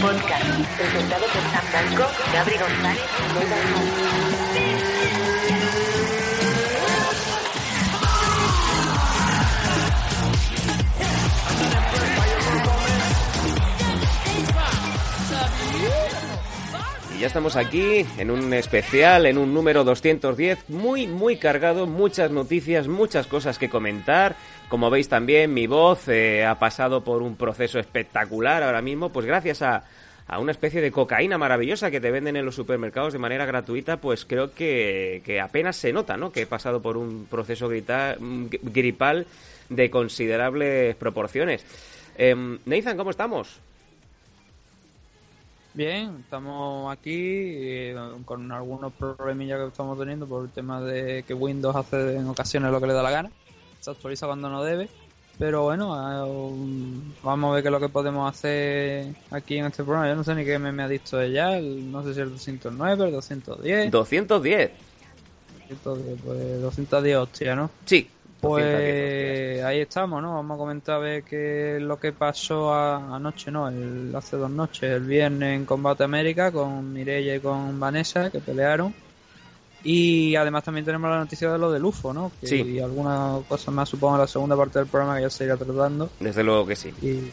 Podcast, presentado por Sam Blanco, Gabri González y Lola Y ya estamos aquí en un especial, en un número 210, muy, muy cargado, muchas noticias, muchas cosas que comentar. Como veis también, mi voz eh, ha pasado por un proceso espectacular ahora mismo, pues gracias a, a una especie de cocaína maravillosa que te venden en los supermercados de manera gratuita, pues creo que, que apenas se nota, ¿no? Que he pasado por un proceso grita- gripal de considerables proporciones. Em, Nathan, ¿cómo estamos? Bien, estamos aquí eh, con algunos problemillas que estamos teniendo por el tema de que Windows hace en ocasiones lo que le da la gana, se actualiza cuando no debe, pero bueno, um, vamos a ver qué es lo que podemos hacer aquí en este programa. Yo no sé ni qué me, me ha dicho ella, el- no sé si el 209, el 210, 210. 210, pues 210 hostia, ¿no? Sí. 210, Pues ahí estamos, ¿no? Vamos a comentar a ver qué lo que pasó a- anoche, ¿no? El, hace dos noches, el viernes en Combate América con Mireia y con Vanessa que pelearon. Y además también tenemos la noticia de lo del UFO, ¿no? Que- Sí. Y algunas cosas más, supongo, en la segunda parte del programa que ya se irá tratando. Desde luego que sí. Y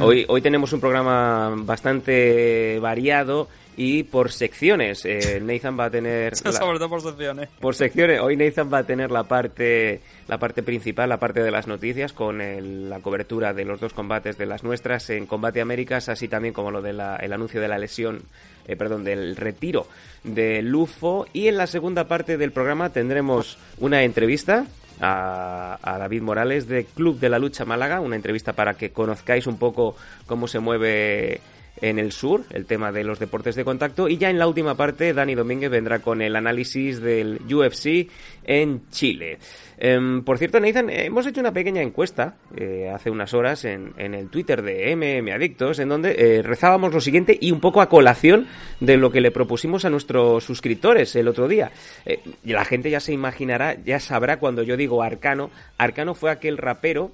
Hoy, hoy tenemos un programa bastante variado y por secciones. Eh, Nathan va a tener... la- sobre todo por secciones. por secciones. Hoy Nathan va a tener la parte, la parte principal, la parte de las noticias, con el- la cobertura de los dos combates de las nuestras en Combate Américas, así también como lo del anuncio de la lesión, eh, perdón, del retiro de Lufo. Y en la segunda parte del programa tendremos una entrevista a, a David Morales de Club de la Lucha Málaga, una entrevista para que conozcáis un poco cómo se mueve en el sur, el tema de los deportes de contacto. Y ya en la última parte, Dani Domínguez vendrá con el análisis del UFC en Chile. Em, por cierto, Nathan, hemos hecho una pequeña encuesta eh, hace unas horas en, en el Twitter de MM Adictos, en donde eh, rezábamos lo siguiente y un poco a colación de lo que le propusimos a nuestros suscriptores el otro día. Eh, la gente ya se imaginará, ya sabrá cuando yo digo Arcano. Arcano fue aquel rapero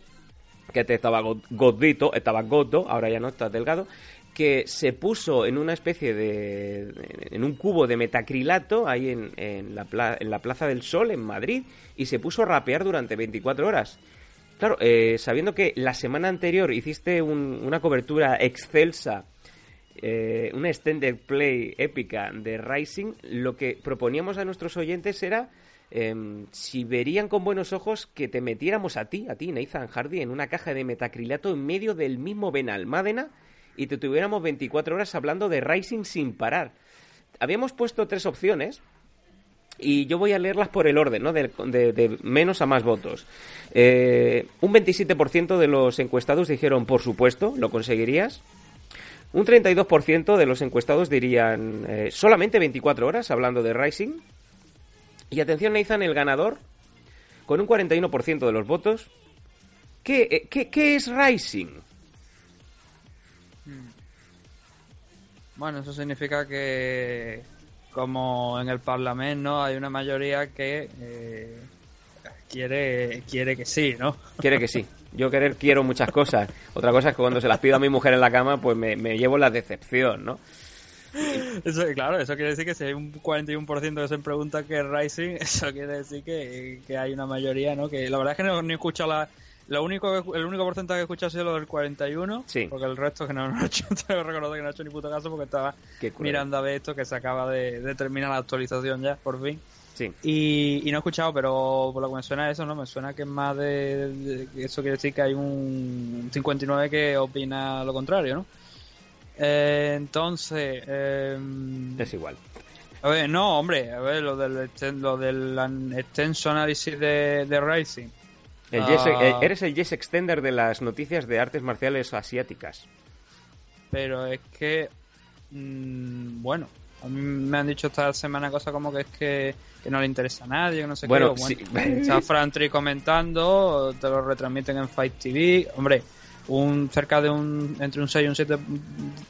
que estaba go- gordito, estaba gordo, ahora ya no está delgado, que se puso en una especie de. en un cubo de metacrilato ahí en, en la, pla- en la Plaza del Sol, en Madrid, y se puso a rapear durante 24 horas. Claro, eh, sabiendo que la semana anterior hiciste un- una cobertura excelsa, eh, una extended play épica de Rising, lo que proponíamos a nuestros oyentes era em, si verían con buenos ojos que te metiéramos a ti, a ti, Nathan Hardy, en una caja de metacrilato en medio del mismo Benalmádena y te tuviéramos 24 horas hablando de Rising sin parar. Habíamos puesto tres opciones y yo voy a leerlas por el orden, ¿no? De, de- de menos a más votos. Eh, un 27% de los encuestados dijeron, por supuesto, lo conseguirías. Un 32% de los encuestados dirían eh, solamente 24 horas hablando de Rising. Y atención, Nathan, el ganador, con un 41% de los votos. ¿Qué, eh, qué, qué es Rising? Bueno, eso significa que, como en el Parlamento, ¿no? hay una mayoría que eh, quiere, quiere que sí, ¿no? Quiere que sí. Yo querer quiero muchas cosas. Otra cosa es que cuando se las pido a mi mujer en la cama, pues me, me llevo la decepción, ¿no? Eso, claro, eso quiere decir que si hay un 41% que se pregunta qué es Rising, eso quiere decir que, que hay una mayoría, ¿no? Que la verdad es que no, no he escuchado la... Lo único que- el único porcentaje que he escuchado ha sido lo del 41, Sí. porque el resto que no, no he hecho, tengo que no he hecho ni puto caso porque estaba mirando a ver esto que se acaba de, de terminar la actualización ya, por fin. Sí. Y, y no he escuchado, pero por lo que me suena eso, ¿no? Me suena que es más de, Eso quiere decir que hay un 59 que opina lo contrario, ¿no? Eh, entonces... em, Es igual. a ver, no, hombre, a ver, lo del, lo del extenso análisis de, de Rising. El Ah. yes- eres el yes extender de las noticias de artes marciales asiáticas. Pero es que, mm, bueno, a mí me han dicho esta semana cosas como que es que, que no le interesa a nadie, que no sé Bueno, qué. sí. Está Frantry comentando, te lo retransmiten en Fight TV. Hombre, un cerca de un entre un 6 y un 7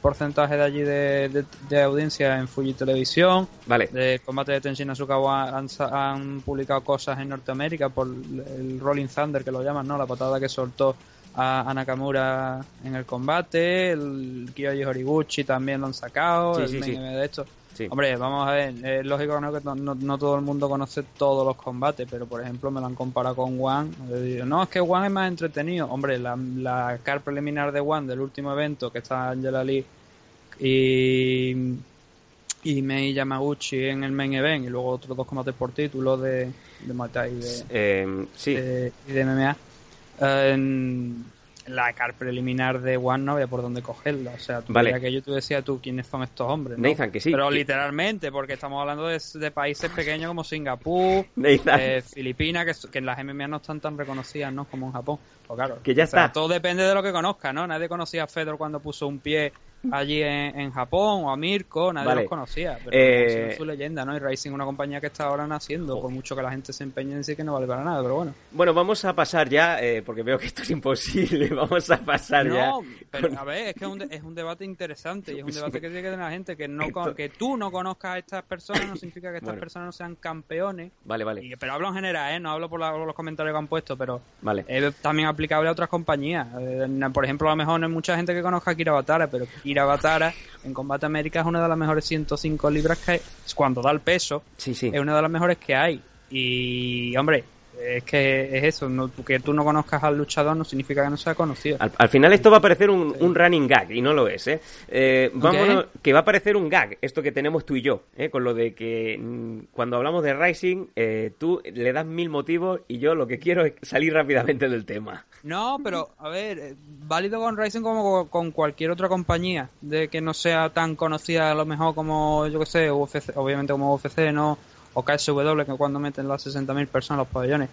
porcentaje de allí de, de- de audiencia en Fuji Televisión. Vale. De combate de Tenshin Asukawa han, han publicado cosas en Norteamérica por el Rolling Thunder, que lo llaman, ¿no? La patada que soltó a, Nakamura en el combate, el Kyoji Horiguchi también lo han sacado, el de esto. Hombre, vamos a ver, es lógico que no, todo el mundo conoce todos los combates, pero por ejemplo me lo han comparado con One. No, es que One es más entretenido. Hombre, la, la car preliminar de One del último evento, que está Angela Lee y, y Mei Yamaguchi en el main event, y luego otros dos combates por título de, de Muay de, eh, sí. y de MMA. Eh, la car preliminar de One no había por dónde cogerla. O sea, tú vale. que yo te decía tú quiénes son estos hombres. ¿no? Nathan, que sí. Pero literalmente, porque estamos hablando de, países pequeños como Singapur, eh, Filipinas, que, que en las MMA no están tan reconocidas ¿no? como en Japón. Pues claro, que ya está. todo depende de lo que conozca, ¿no? Nadie conocía a Fedor cuando puso un pie allí en, Japón o a Mirko, nadie los conocía. Pero eh... su leyenda, ¿no? Y Racing una compañía que está ahora naciendo, por mucho que la gente se empeñe en decir que no vale para nada, pero bueno. Bueno, vamos a pasar ya, eh, porque veo que esto es imposible, vamos a pasar ya. No, pero a ver, es que es un, es un debate interesante y es un debate que tiene que tener la gente, que no que tú no conozcas a estas personas no significa que estas personas no sean campeones. Vale, vale. pero hablo en general, ¿eh? No hablo por, los comentarios que han puesto, pero vale. es también aplicable a otras compañías. Eh, por ejemplo, a lo mejor no hay mucha gente que conozca a Kira Batara, pero Kira Batara en Combate América es una de las mejores 105 libras que hay. Cuando da el peso, sí, sí. es una de las mejores que hay. Y, hombre, es que es eso, que tú no conozcas al luchador no significa que no sea conocido. Al, final esto va a parecer un, running gag y no lo es, ¿eh? eh vámonos, que va a parecer un gag, esto que tenemos tú y yo, ¿eh? con lo de que mm, cuando hablamos de Rising, eh, tú le das mil motivos y yo lo que quiero es salir rápidamente del tema. No, pero a ver, eh, válido con Rising como con cualquier otra compañía, de que no sea tan conocida a lo mejor como, yo que sé, UFC, obviamente como UFC, no o KSW, que cuando meten las 60.000 personas en los pabellones.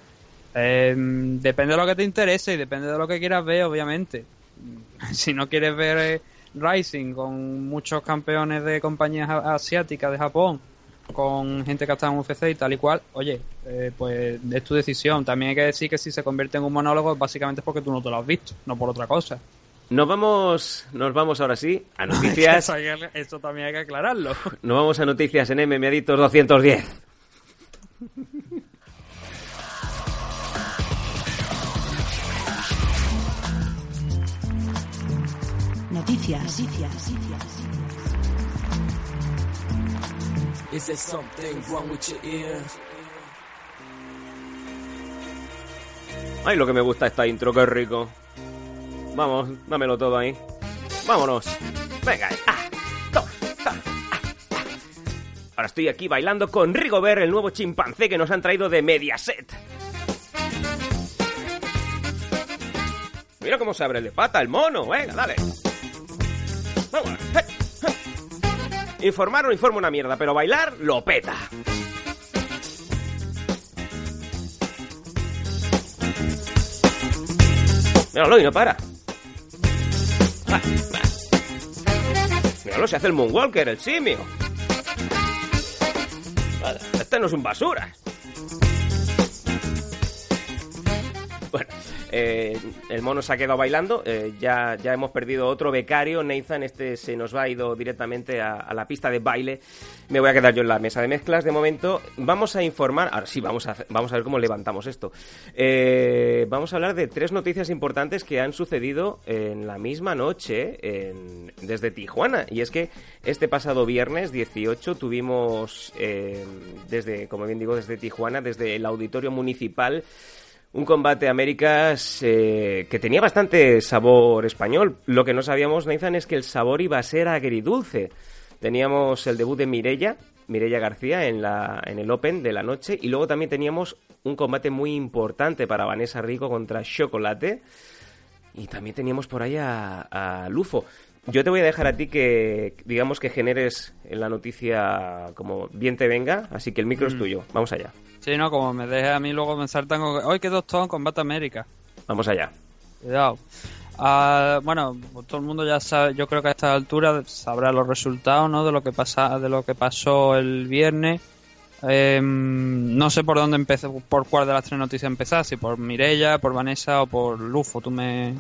Em, depende de lo que te interese y depende de lo que quieras ver, obviamente. Si no quieres ver eh, Rising con muchos campeones de compañías asiáticas de Japón, con gente que estado en UFC y tal y cual, oye, eh, pues es tu decisión. También hay que decir que si se convierte en un monólogo, básicamente es porque tú no te lo has visto, no por otra cosa. Nos vamos, nos vamos ahora sí a noticias. Esto también hay que aclararlo. Nos vamos a noticias en MMA Adictos 210. Noticias. Noticias. Ay, lo que me gusta esta intro, qué rico. Vamos, dámelo todo ahí. Vámonos. Venga, ah, Ahora estoy aquí bailando con Rigobert, el nuevo chimpancé que nos han traído de Mediaset. Mira cómo se abre de pata el mono. Venga, dale. Vamos. Informar no informa una mierda, pero bailar lo peta. Míralo y no para. Míralo, se hace el Moonwalker, el simio. No es un basura. Eh, el mono se ha quedado bailando. Eh, ya, ya hemos perdido otro becario. Nathan, este se nos va a ido directamente a, la pista de baile. Me voy a quedar yo en la mesa de mezclas de momento. Vamos a informar. Ahora sí, vamos a, vamos a ver cómo levantamos esto. Eh, vamos a hablar de tres noticias importantes que han sucedido en la misma noche desde Tijuana. Y es que este pasado viernes 18 tuvimos, desde, como bien digo, desde Tijuana, desde el auditorio municipal un combate Américas eh, que tenía bastante sabor español. Lo que no sabíamos, Nathan, es que el sabor iba a ser agridulce. Teníamos el debut de Mirella, Mirella García en, la, en el Open de la noche y luego también teníamos un combate muy importante para Vanessa Rico contra Chocolate y también teníamos por ahí a Lufo. Yo te voy a dejar a ti que, digamos, que generes la noticia como bien te venga, así que el micro es mm. tuyo. Vamos allá. Sí, no, como me deje a mí luego pensar tengo que... ¡Hoy qué en Combate América! Vamos allá. Cuidado. Ah, bueno, todo el mundo ya sabe, yo creo que a esta altura sabrá los resultados, ¿no? De lo que pasa, de lo que pasó el viernes. Em, no sé por dónde empecé, por cuál de las tres noticias empezar, si por Mirella, por Vanessa o por Lufo. Tú me,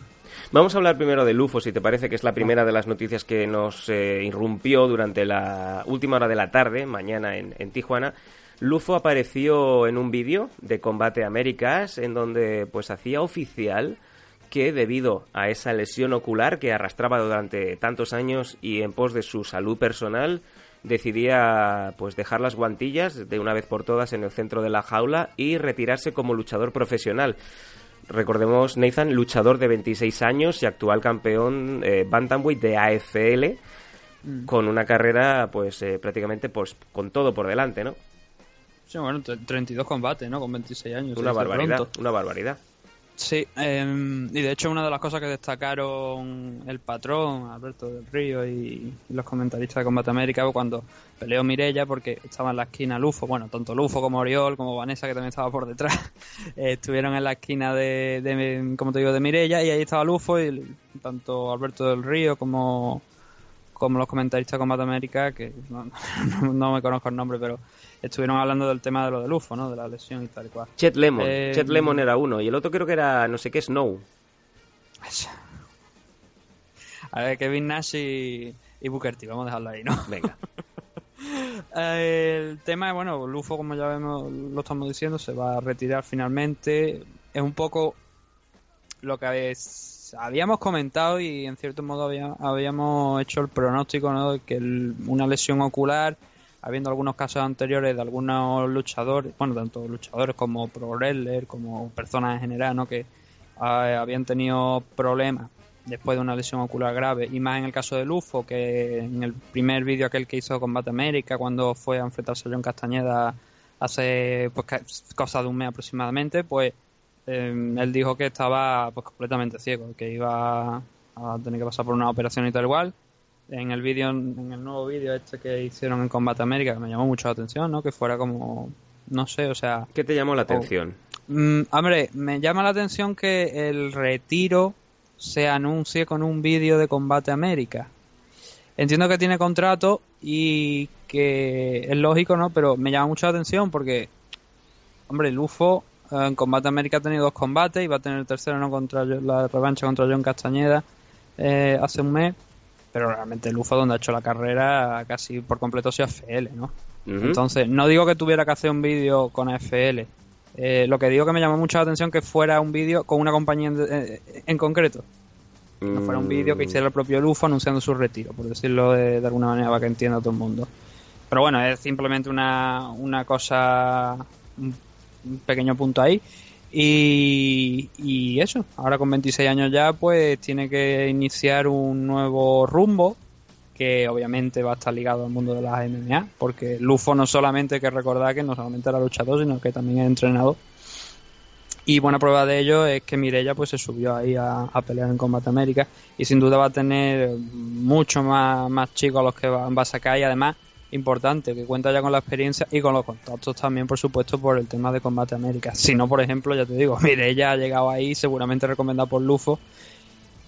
Vamos a hablar primero de Lufo, si te parece que es la primera de las noticias que nos eh, irrumpió durante la última hora de la tarde, mañana en, Tijuana. Lufo apareció en un vídeo de Combate Américas en donde pues hacía oficial que debido a esa lesión ocular que arrastraba durante tantos años y en pos de su salud personal, decidía pues dejar las guantillas de una vez por todas en el centro de la jaula y retirarse como luchador profesional. Recordemos, Nathan, luchador de 26 años y actual campeón eh, Bantamweight de AFL, Mm. con una carrera pues eh, prácticamente pues con todo por delante, ¿no? Sí, bueno, tre- 32 combates, ¿no? Con 26 años. Una barbaridad, pronto. una barbaridad. Sí, em, y de hecho una de las cosas que destacaron el patrón, Alberto del Río y, los comentaristas de Combate América fue cuando peleó Mirella porque estaba en la esquina Lufo, bueno, tanto Lufo como Oriol, como Vanessa que también estaba por detrás, eh, estuvieron en la esquina de, de, como te digo, de Mirella y ahí estaba Lufo y tanto Alberto del Río como como los comentaristas de Combate América, que no, no- no me conozco el nombre, pero estuvieron hablando del tema de lo de Lufo, ¿no? De la lesión y tal y cual. Chet Lemon, Eh, Chet Lemon era uno y el otro creo que era no sé qué Snow. A ver, Kevin Nash y, y Booker T, vamos a dejarlo ahí, ¿no? Venga. Eh, el tema, bueno, Lufo, como ya vemos, lo estamos diciendo, se va a retirar finalmente. Es un poco lo que es- habíamos comentado y en cierto modo había- habíamos hecho el pronóstico, ¿no? De que el- una lesión ocular, habiendo algunos casos anteriores de algunos luchadores, bueno, tanto luchadores como pro wrestler, como personas en general, ¿no? Que eh, habían tenido problemas después de una lesión ocular grave y más en el caso de Lufo que en el primer vídeo aquel que hizo Combate América cuando fue a enfrentarse a John Castañeda hace pues cosa de un mes aproximadamente pues eh, él dijo que estaba pues completamente ciego que iba a tener que pasar por una operación y tal igual en el vídeo en el nuevo vídeo este que hicieron en Combate América que me llamó mucho la atención no que fuera como no sé o sea ¿Qué te llamó la atención? Mm, hombre, me llama la atención que el retiro se anuncie con un vídeo de Combate América. Entiendo que tiene contrato y que es lógico, ¿no? Pero me llama mucho la atención porque, hombre, Lufo eh, en Combate América ha tenido dos combates y va a tener el tercero, ¿no? Contra la revancha contra John Castañeda eh, hace un mes. Pero realmente Lufo, donde ha hecho la carrera casi por completo, ha sido FL, ¿no? Entonces, no digo que tuviera que hacer un vídeo con AFL. Eh, lo que digo que me llamó mucho la atención que fuera un vídeo con una compañía en, eh, en concreto. No fuera un vídeo que Mm, hiciera el propio Lufo anunciando su retiro, por decirlo de, de alguna manera para que entienda todo el mundo. Pero bueno, es simplemente una, una cosa, un pequeño punto ahí. Y, eso, ahora con 26 años ya, pues tiene que iniciar un nuevo rumbo que obviamente va a estar ligado al mundo de las MMA, porque Lufo no solamente hay que recordar que no solamente era luchador, sino que también es entrenador. Y buena prueba de ello es que Mirella pues se subió ahí a, a pelear en Combate América y sin duda va a tener mucho más, más chicos a los que va, va a sacar y además importante que cuenta ya con la experiencia y con los contactos también por supuesto por el tema de Combate América. Si no, por ejemplo, ya te digo, Mirella ha llegado ahí seguramente recomendado por Lufo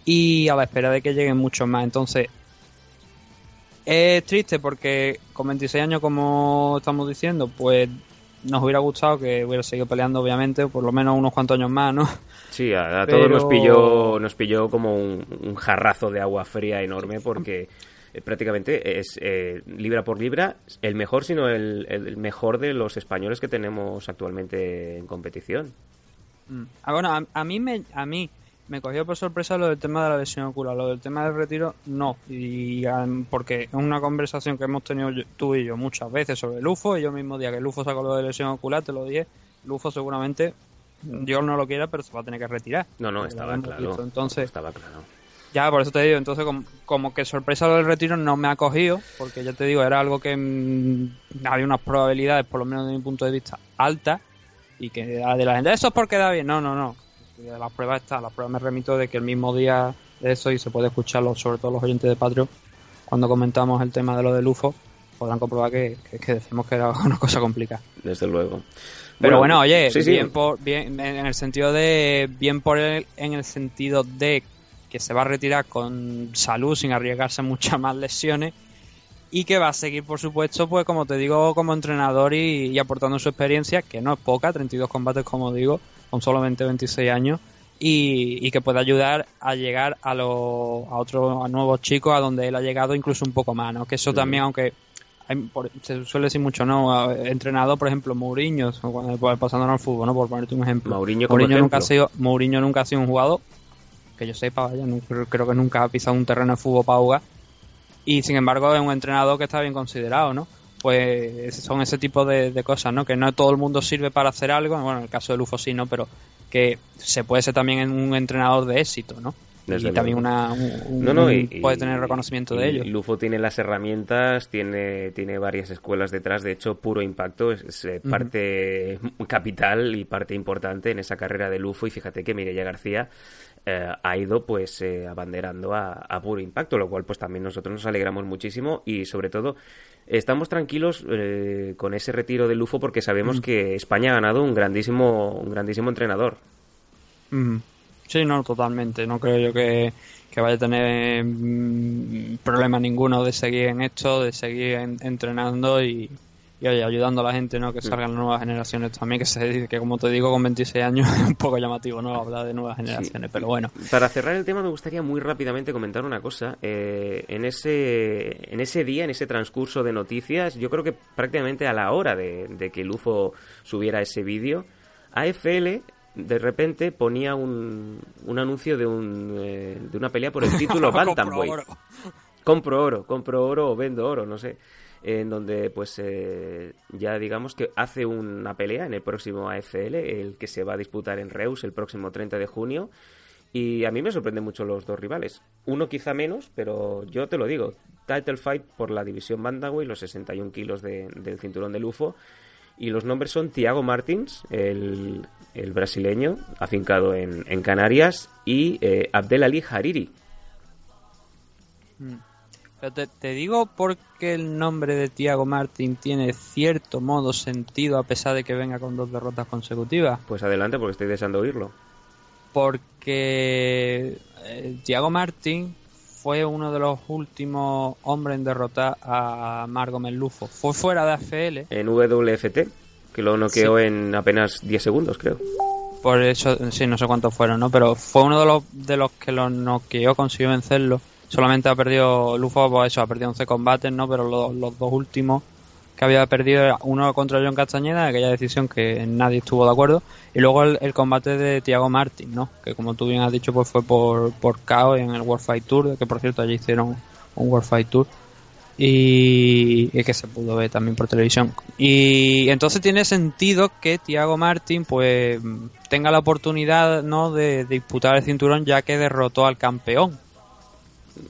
y a la espera de que lleguen muchos más. Entonces, es triste porque con 26 años, como estamos diciendo, pues nos hubiera gustado que hubiera seguido peleando, obviamente, por lo menos unos cuantos años más, ¿no? Sí, a, a Pero- todos nos pilló, nos pilló como un, un jarrazo de agua fría enorme porque eh, prácticamente es eh, libra por libra el mejor, sino el, el mejor de los españoles que tenemos actualmente en competición. Ah, bueno, a, a mí me a mí me cogió por sorpresa lo del tema de la lesión ocular, lo del tema del retiro no, y porque es una conversación que hemos tenido yo- tú y yo muchas veces sobre Lufo, y yo mismo día que Lufo sacó lo de lesión ocular, te lo dije, Lufo seguramente Dios no lo quiera, pero se va a tener que retirar. No, no, estaba claro. Entonces, estaba claro. Ya, por eso te digo, entonces como, como que sorpresa lo del retiro no me ha cogido, porque ya te digo, era algo que mm, había unas probabilidades, por lo menos desde mi punto de vista, altas, y que de la gente, eso es porque da bien, no, no, no. De Las pruebas están, las pruebas me remito de que el mismo día de eso, y se puede escucharlo, sobre todo los oyentes de Patreon, cuando comentamos el tema de lo de Lufo, podrán comprobar que, que, que decimos que era una cosa complicada. Desde luego. Pero bueno, oye, sí, sí. bien por bien en el sentido de bien por él en el sentido de que se va a retirar con salud sin arriesgarse muchas más lesiones y que va a seguir, por supuesto, pues como te digo, como entrenador y, y aportando su experiencia, que no es poca, 32 combates, como digo, con solamente 26 años, y, y que puede ayudar a llegar a, los a otros a nuevos chicos a donde él ha llegado incluso un poco más, ¿no? Que eso también, aunque hay- por- se suele decir mucho, ¿no? Entrenador, por ejemplo, Mourinho, cuando- pasándonos al fútbol, ¿no? Por ponerte un ejemplo. Mourinho como nunca ha sido, Mourinho nunca ha sido un jugador que yo sepa, vaya, no, creo, que nunca ha pisado un terreno de fútbol para jugar. Y sin embargo es un entrenador que está bien considerado, ¿no? Pues son ese tipo de, de cosas, ¿no? Que no todo el mundo sirve para hacer algo, bueno, en el caso de Lufo sí, ¿no? Pero que se puede ser también un entrenador de éxito, ¿no? Desde y también una, un- No, no, y, puede tener reconocimiento y de ello. Lufo tiene las herramientas, tiene, tiene varias escuelas detrás. De hecho, Puro Impacto es, es, Ujú. parte capital y parte importante en esa carrera de Lufo. Y fíjate que Mireia García eh, ha ido pues eh, abanderando a, a Puro Impacto, lo cual pues también nosotros nos alegramos muchísimo y sobre todo estamos tranquilos eh, con ese retiro de Lufo porque sabemos que España ha ganado un grandísimo, un grandísimo entrenador. Ujú. Sí, no, totalmente. No creo yo que, que vaya a tener mm, problema ninguno de seguir en esto, de seguir en- entrenando y, y, oye, ayudando a la gente, ¿no? Que salgan nuevas generaciones también, que se dice que como te digo, con 26 años es un poco llamativo, ¿no? Hablar de nuevas generaciones, pero bueno. Para cerrar el tema me gustaría muy rápidamente comentar una cosa. Eh, en, ese, en ese día, en ese transcurso de noticias, yo creo que prácticamente a la hora de, de que el UFO subiera ese vídeo, AFL de repente ponía un, un anuncio de, un, eh, de una pelea por el título Bantamweight. Compro oro. compro oro, compro oro o vendo oro, no sé. En donde, pues, eh, ya digamos que hace una pelea en el próximo AFL, el que se va a disputar en Reus el próximo 30 de junio. Y a mí me sorprenden mucho los dos rivales. Uno quizá menos, pero yo te lo digo. Title fight por la división Bantamweight, los 61 kilos de- del cinturón del UFO. Y los nombres son Thiago Martins, el, el brasileño, afincado en, en Canarias, y eh, Abdelali Hariri, Pero te, te digo porque el nombre de Thiago Martín tiene cierto modo sentido a pesar de que venga con dos derrotas consecutivas. Pues adelante, porque estoy deseando oírlo. porque eh, Thiago Martín fue uno de los últimos hombres en derrotar a Margo Lufo. Fue fuera de AFL, En WFT, que lo noqueó en apenas 10 segundos, creo. por eso, sí, no sé cuántos fueron, ¿no? Pero fue uno de los, de los que lo noqueó, consiguió vencerlo. Solamente ha perdido Lufo, pues eso, ha perdido 11 combates, ¿no? Pero los, dos últimos que había perdido era uno contra John Castañeda, aquella decisión que nadie estuvo de acuerdo, y luego el, combate de Thiago Martin, ¿no? Que como tú bien has dicho, pues fue por, por KO en el World Fight Tour, que por cierto allí hicieron un World Fight Tour, y, que se pudo ver también por televisión. Y entonces tiene sentido que Thiago Martin, pues, tenga la oportunidad, ¿no? De, de disputar el cinturón, ya que derrotó al campeón.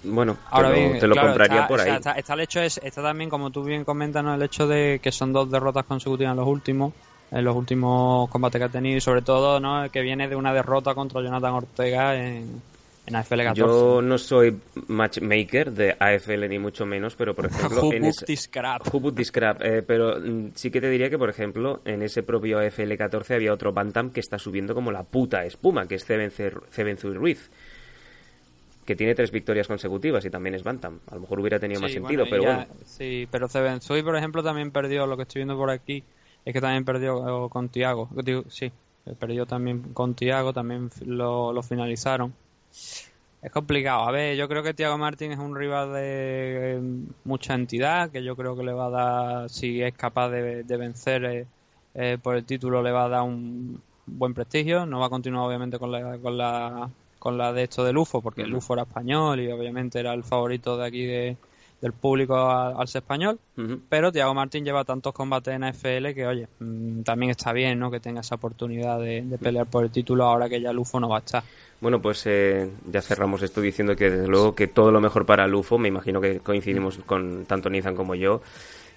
Bueno, Ahora te lo, te lo claro, compraría está, por ahí. está, está el hecho es, está también, como tú bien comentas, ¿no? el hecho de que son dos derrotas consecutivas en los últimos, en los últimos combates que ha tenido y sobre todo, ¿no? Que viene de una derrota contra Jonathan Ortega en, en AFL 14. Yo no soy matchmaker de AFL ni mucho menos, pero por ejemplo... En ese- this crap? Who booked this crap? Eh, pero mm, sí que te diría que, por ejemplo, en ese propio AFL 14 había otro Bantam que está subiendo como la puta espuma, que es Cebenzu Ruiz, que tiene tres victorias consecutivas y también es Bantam. A lo mejor hubiera tenido más sentido, bueno, pero ya- bueno. Sí, pero Zebenzui, por ejemplo, también perdió, lo que estoy viendo por aquí, es que también perdió eh, con Tiago. Digo, sí, perdió también con Tiago, también lo, lo finalizaron. Es complicado. A ver, yo creo que Tiago Martín es un rival de eh, mucha entidad, que yo creo que le va a dar, si es capaz de, de vencer eh, eh, por el título, le va a dar un buen prestigio. No va a continuar, obviamente, con la, con la, con la de esto de Lufo, porque el Lufo era español y obviamente era el favorito de aquí de, del público a- al ser español. Pero Tiago Martín lleva tantos combates en AFL que, oye, mm, también está bien, ¿no? Que tenga esa oportunidad de, de pelear por el título ahora que ya Lufo no va a estar. Bueno, pues eh, ya cerramos esto diciendo que desde luego que todo lo mejor para Lufo, me imagino que coincidimos con tanto Nizan como yo,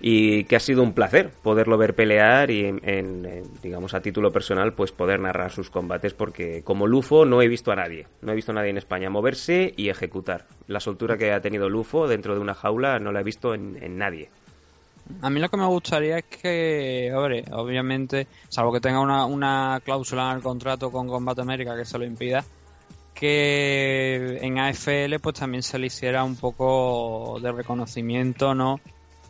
y que ha sido un placer poderlo ver pelear y, en, digamos, a título personal, pues poder narrar sus combates, porque como Lufo no he visto a nadie, no he visto a nadie en España moverse y ejecutar. La soltura que ha tenido Lufo dentro de una jaula no la he visto en, en nadie. A mí lo que me gustaría es que, hombre, obviamente, salvo que tenga una, una cláusula en el contrato con Combate América que se lo impida, que en AFL pues también se le hiciera un poco de reconocimiento, ¿no?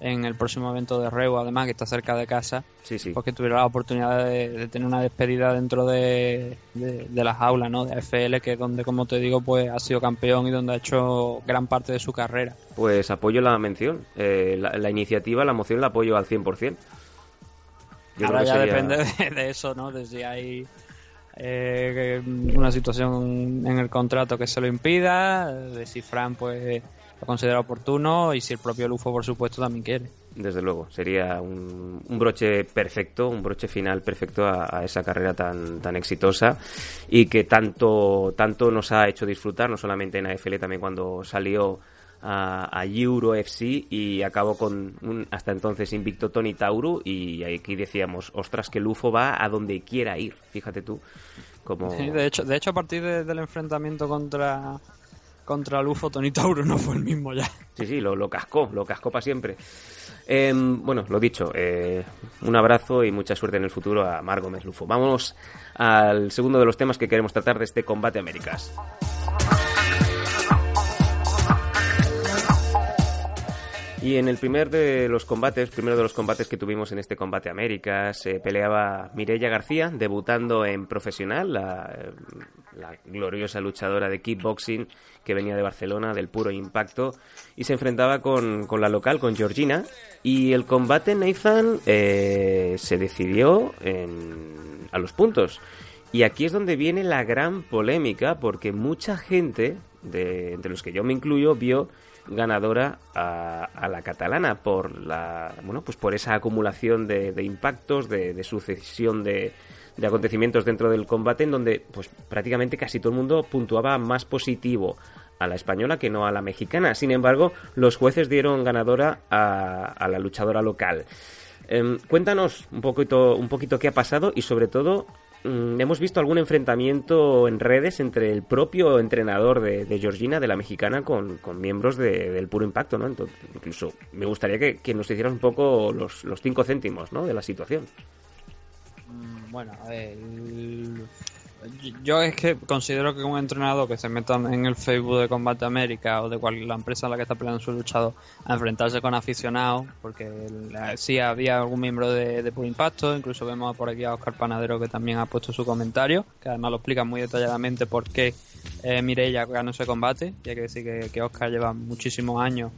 En el próximo evento de Reu, además, que está cerca de casa, Sí, sí. porque tuviera la oportunidad de, de tener una despedida dentro de, de, de las aulas, ¿no? De AFL, que es donde, como te digo, pues ha sido campeón y donde ha hecho gran parte de su carrera. Pues apoyo la mención. Eh, la, la iniciativa, la moción la apoyo al 100%. Yo Ahora ya sería- depende de, de eso, ¿no? De si hay eh, una situación en el contrato que se lo impida, de si Fran pues lo considera oportuno y si el propio Lufo por supuesto también quiere. Desde luego, sería un, un broche perfecto, un broche final perfecto a, a, esa carrera tan, tan exitosa y que tanto, tanto nos ha hecho disfrutar, no solamente en AFL, también cuando salió a, a Euro FC y acabó con un hasta entonces invicto Tony Tauru y aquí decíamos, ostras, que Lufo va a donde quiera ir, fíjate tú. Como... Sí, de hecho, de hecho a partir de, del enfrentamiento contra contra Lufo, Tony Tauro no fue el mismo ya. Sí, sí, lo, lo cascó, lo cascó para siempre. Eh, bueno, lo dicho, eh, un abrazo y mucha suerte en el futuro a Mar Gómez Lufo. Vamos al segundo de los temas que queremos tratar de este combate Américas. Y en el primer de los combates, primero de los combates que tuvimos en este combate América, se peleaba Mireia García, debutando en profesional, la, la, gloriosa luchadora de kickboxing que venía de Barcelona, del puro impacto, y se enfrentaba con, con la local, con Georgina. Y el combate Nathan eh, se decidió en, a los puntos. Y aquí es donde viene la gran polémica, porque mucha gente, de, de los que yo me incluyo, vio ganadora a, a, la catalana por la bueno pues por esa acumulación de, impactos de, sucesión de, acontecimientos dentro del combate en donde pues prácticamente casi todo el mundo puntuaba más positivo a la española que no a la mexicana. Sin embargo los jueces dieron ganadora a, a la luchadora local. Eh, cuéntanos un poquito un poquito qué ha pasado y sobre todo hemos visto algún enfrentamiento en redes entre el propio entrenador de, Georgina, de la mexicana, con, con miembros de, del puro impacto, ¿no? Entonces, incluso me gustaría que, nos hicieras un poco los, los, cinco céntimos, ¿no? De la situación. Bueno, a ver, yo es que considero que un entrenador que se meta en el Facebook de Combate América o de cual, la empresa en la que está peleando su luchado a enfrentarse con aficionados, porque sí había algún miembro de, de Impacto, incluso vemos por aquí a Oscar Panadero que también ha puesto su comentario, que además lo explica muy detalladamente por qué eh, Mireia ganó ese combate, y hay que decir que, que Oscar lleva muchísimos años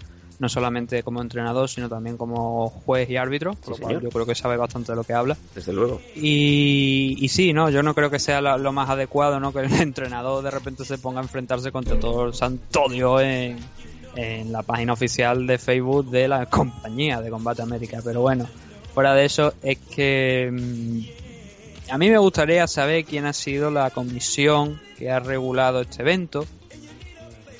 no solamente como entrenador, sino también como juez y árbitro, por sí, lo cual yo creo que sabe bastante de lo que habla. Desde luego. Y, y sí, no, yo no creo que sea lo, lo, más adecuado, ¿no? Que el entrenador de repente se ponga a enfrentarse contra todo el santo Dios en, en la página oficial de Facebook de la compañía de Combate América. Pero bueno, fuera de eso es que mmm, a mí me gustaría saber quién ha sido la comisión que ha regulado este evento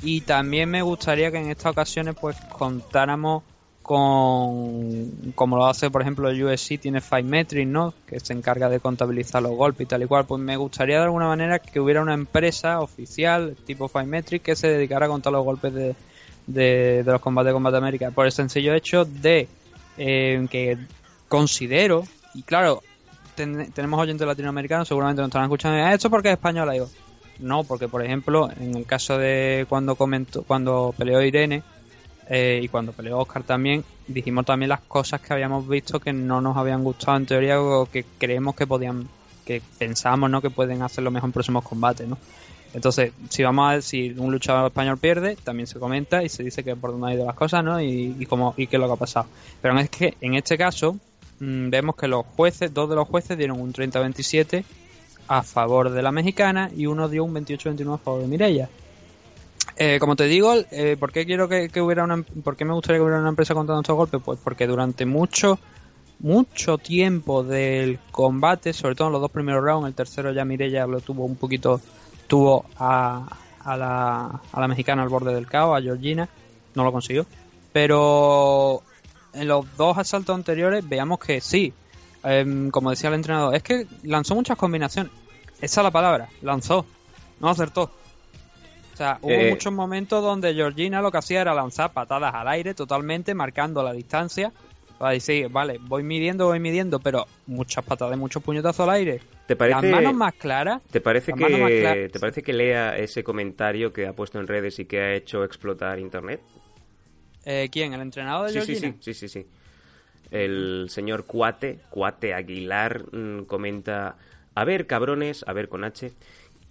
y también me gustaría que en estas ocasiones pues contáramos con como lo hace por ejemplo el USC tiene Five Metrics no que se encarga de contabilizar los golpes y tal y cual. Pues me gustaría de alguna manera que hubiera una empresa oficial tipo Five Metrics que se dedicara a contar los golpes de, de, de los combates de Combate América. Por el sencillo hecho de eh, que considero y claro ten, tenemos oyentes latinoamericanos seguramente nos estarán escuchando ah, esto porque es española digo no, porque por ejemplo, en el caso de cuando comentó, cuando peleó Irene eh, y cuando peleó Oscar también, dijimos también las cosas que habíamos visto que no nos habían gustado en teoría o que creemos que podían, que pensamos, ¿no? Que pueden hacerlo mejor en próximos combates, ¿no? Entonces, si vamos a ver si un luchador español pierde, también se comenta y se dice que por dónde ha ido las cosas, ¿no? Y, y, cómo, y qué es lo que ha pasado. Pero es que en este caso, mmm, vemos que los jueces, dos de los jueces dieron un 30-27 a favor de la mexicana y uno dio un 28-29 a favor de Mireia. Eh, como te digo, eh, ¿por qué quiero que, que, hubiera una, por qué me gustaría que hubiera una empresa contando estos golpes? Pues porque durante mucho, mucho tiempo del combate, sobre todo en los dos primeros rounds, el tercero ya Mireia lo tuvo un poquito, tuvo a, a, la, a la mexicana al borde del caos, a Georgina, no lo consiguió, pero en los dos asaltos anteriores veamos que sí, eh, como decía el entrenador, es que lanzó muchas combinaciones. Esa es la palabra, lanzó, no acertó. O sea, hubo eh, muchos momentos donde Georgina lo que hacía era lanzar patadas al aire totalmente, marcando la distancia. Para decir, vale, voy midiendo, voy midiendo, pero muchas patadas, muchos puñetazos al aire. ¿Te parece, las manos más claras. ¿te parece, que, ¿Te parece que lea ese comentario que ha puesto en redes y que ha hecho explotar internet? Eh, ¿Quién? ¿El entrenador de sí, Georgina? Sí, sí, sí, sí. El señor Cuate, Cuate Aguilar, mmm, comenta, a ver, cabrones, a ver con H. Con,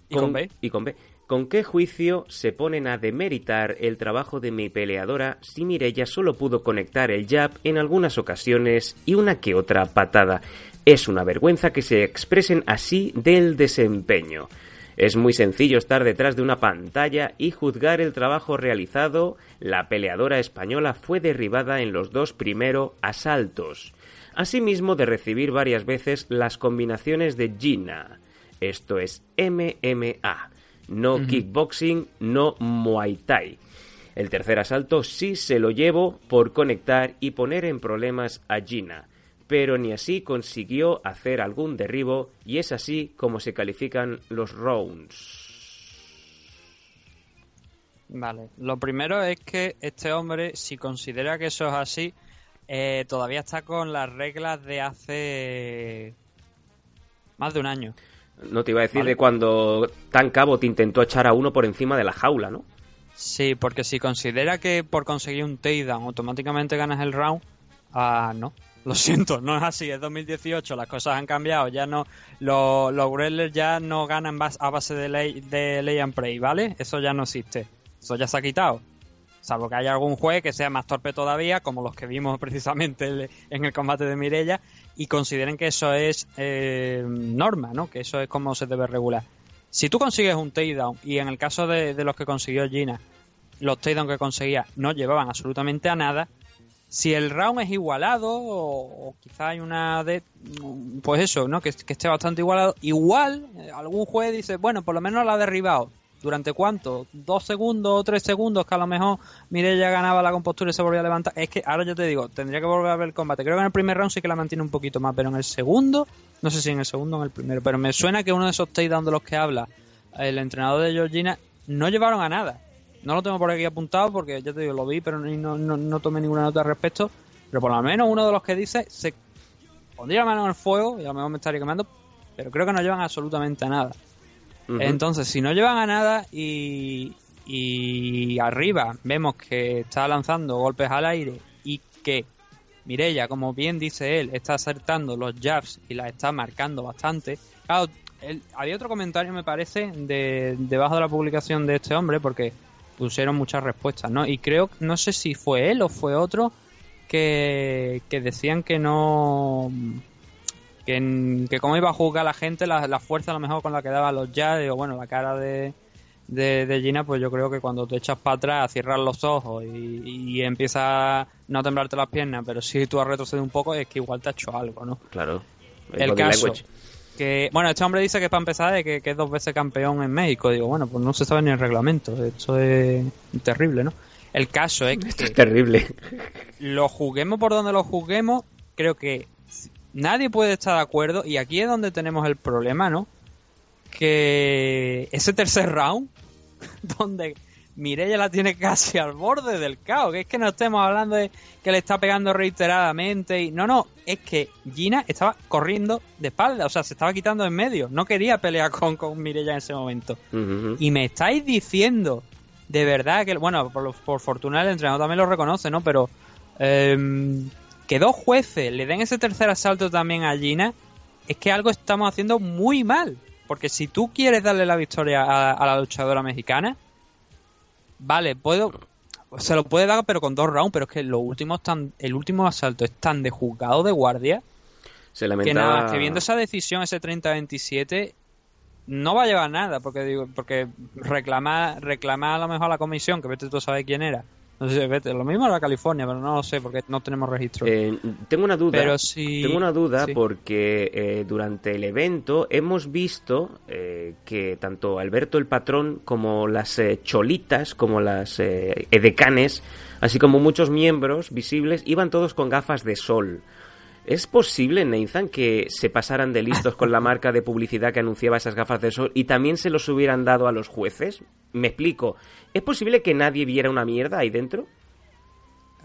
¿Y con B? Y con B. ¿Con qué juicio se ponen a demeritar el trabajo de mi peleadora si Mireya solo pudo conectar el jab en algunas ocasiones y una que otra patada? Es una vergüenza que se expresen así del desempeño. Es muy sencillo estar detrás de una pantalla y juzgar el trabajo realizado. La peleadora española fue derribada en los dos primeros asaltos. Asimismo de recibir varias veces las combinaciones de Gina. Esto es MMA. No kickboxing, no muay thai. El tercer asalto sí se lo llevo por conectar y poner en problemas a Gina pero ni así consiguió hacer algún derribo y es así como se califican los rounds. Vale, lo primero es que este hombre, si considera que eso es así, eh, todavía está con las reglas de hace más de un año. No te iba a decir de cuando Tan Cabo te intentó echar a uno por encima de la jaula, ¿no? Sí, porque si considera que por conseguir un takedown automáticamente ganas el round, ah, no. Lo siento, no es así, es 2018, las cosas han cambiado, ya no, los, los ya no ganan a base de ley, de ley and pray, ¿vale? Eso ya no existe, eso ya se ha quitado. Salvo que haya algún juez que sea más torpe todavía, como los que vimos precisamente en el combate de Mirella, y consideren que eso es eh, norma, ¿no? Que eso es como se debe regular. Si tú consigues un takedown, y en el caso de, de los que consiguió Gina, los takedowns que conseguía no llevaban absolutamente a nada, si el round es igualado o, quizá hay una de pues eso no que, esté bastante igualado. Igual eh, algún juez dice bueno por lo menos la ha derribado durante cuánto dos segundos o tres segundos que a lo mejor Mireya ganaba la compostura y se volvía a levantar. Es que ahora yo te digo tendría que volver a ver el combate. Creo que en el primer round sí que la mantiene un poquito más pero en el segundo no sé si en el segundo o en el primero pero me suena que uno de esos takedowns de los que habla el entrenador de Georgina no llevaron a nada no lo tengo por aquí apuntado porque ya te digo, lo vi, pero no, no, tomé ninguna nota al respecto. Pero por lo menos uno de los que dice se pondría la mano en el fuego y a lo mejor me estaría quemando, pero creo que no llevan absolutamente a nada. Entonces, si no llevan a nada y, y arriba vemos que está lanzando golpes al aire y que Mirella, como bien dice él, está acertando los jabs y la está marcando bastante. Claro, había otro comentario, me parece, de, debajo de la publicación de este hombre, porque pusieron muchas respuestas, ¿no? Y creo, no sé si fue él o fue otro, que, decían que no... Que, que cómo iba a juzgar la gente, la, fuerza a lo mejor con la que daba los ya, o bueno, la cara de, de, Gina, pues yo creo que cuando te echas para atrás, cierras los ojos y, y empieza no a temblarte las piernas, pero si tú has retrocedido un poco, es que igual te ha hecho algo, ¿no? Claro. El, caso, que bueno este hombre dice que para empezar de que, es dos veces campeón en México. Digo bueno pues no se sabe ni el reglamento esto es terrible no el caso es esto es terrible. lo juguemos por donde lo juguemos creo que nadie puede estar de acuerdo y aquí es donde tenemos el problema no que ese tercer round donde Mireia la tiene casi al borde del caos. Que es que no estemos hablando de que le está pegando reiteradamente. y No, no, es que Gina estaba corriendo de espalda, o sea, se estaba quitando en medio. No quería pelear con, con Mireia en ese momento. Y me estáis diciendo, de verdad, que, bueno, por, por fortuna el entrenador también lo reconoce, ¿no? Pero em, que dos jueces le den ese tercer asalto también a Gina, es que algo estamos haciendo muy mal. Porque si tú quieres darle la victoria a la luchadora mexicana, vale, puedo, se lo puede dar, pero con dos rounds, pero es que los últimos tan, el último asalto es tan de juzgado de guardia se que nada, que viendo esa decisión, ese 30-27, no va a llevar nada, porque digo, porque reclamar, reclamar a lo mejor a la comisión, que vete tú sabes quién era, lo mismo era California, pero no lo sé porque no tenemos registro. Eh, tengo una duda. Pero tengo una duda porque eh, durante el evento hemos visto eh, que tanto Alberto el patrón como las cholitas, como las edecanes, así como muchos miembros visibles, iban todos con gafas de sol. ¿Es posible, Nathan, que se pasaran de listos con la marca de publicidad que anunciaba esas gafas de sol y también se los hubieran dado a los jueces? Me explico. ¿Es posible que nadie viera una mierda ahí dentro?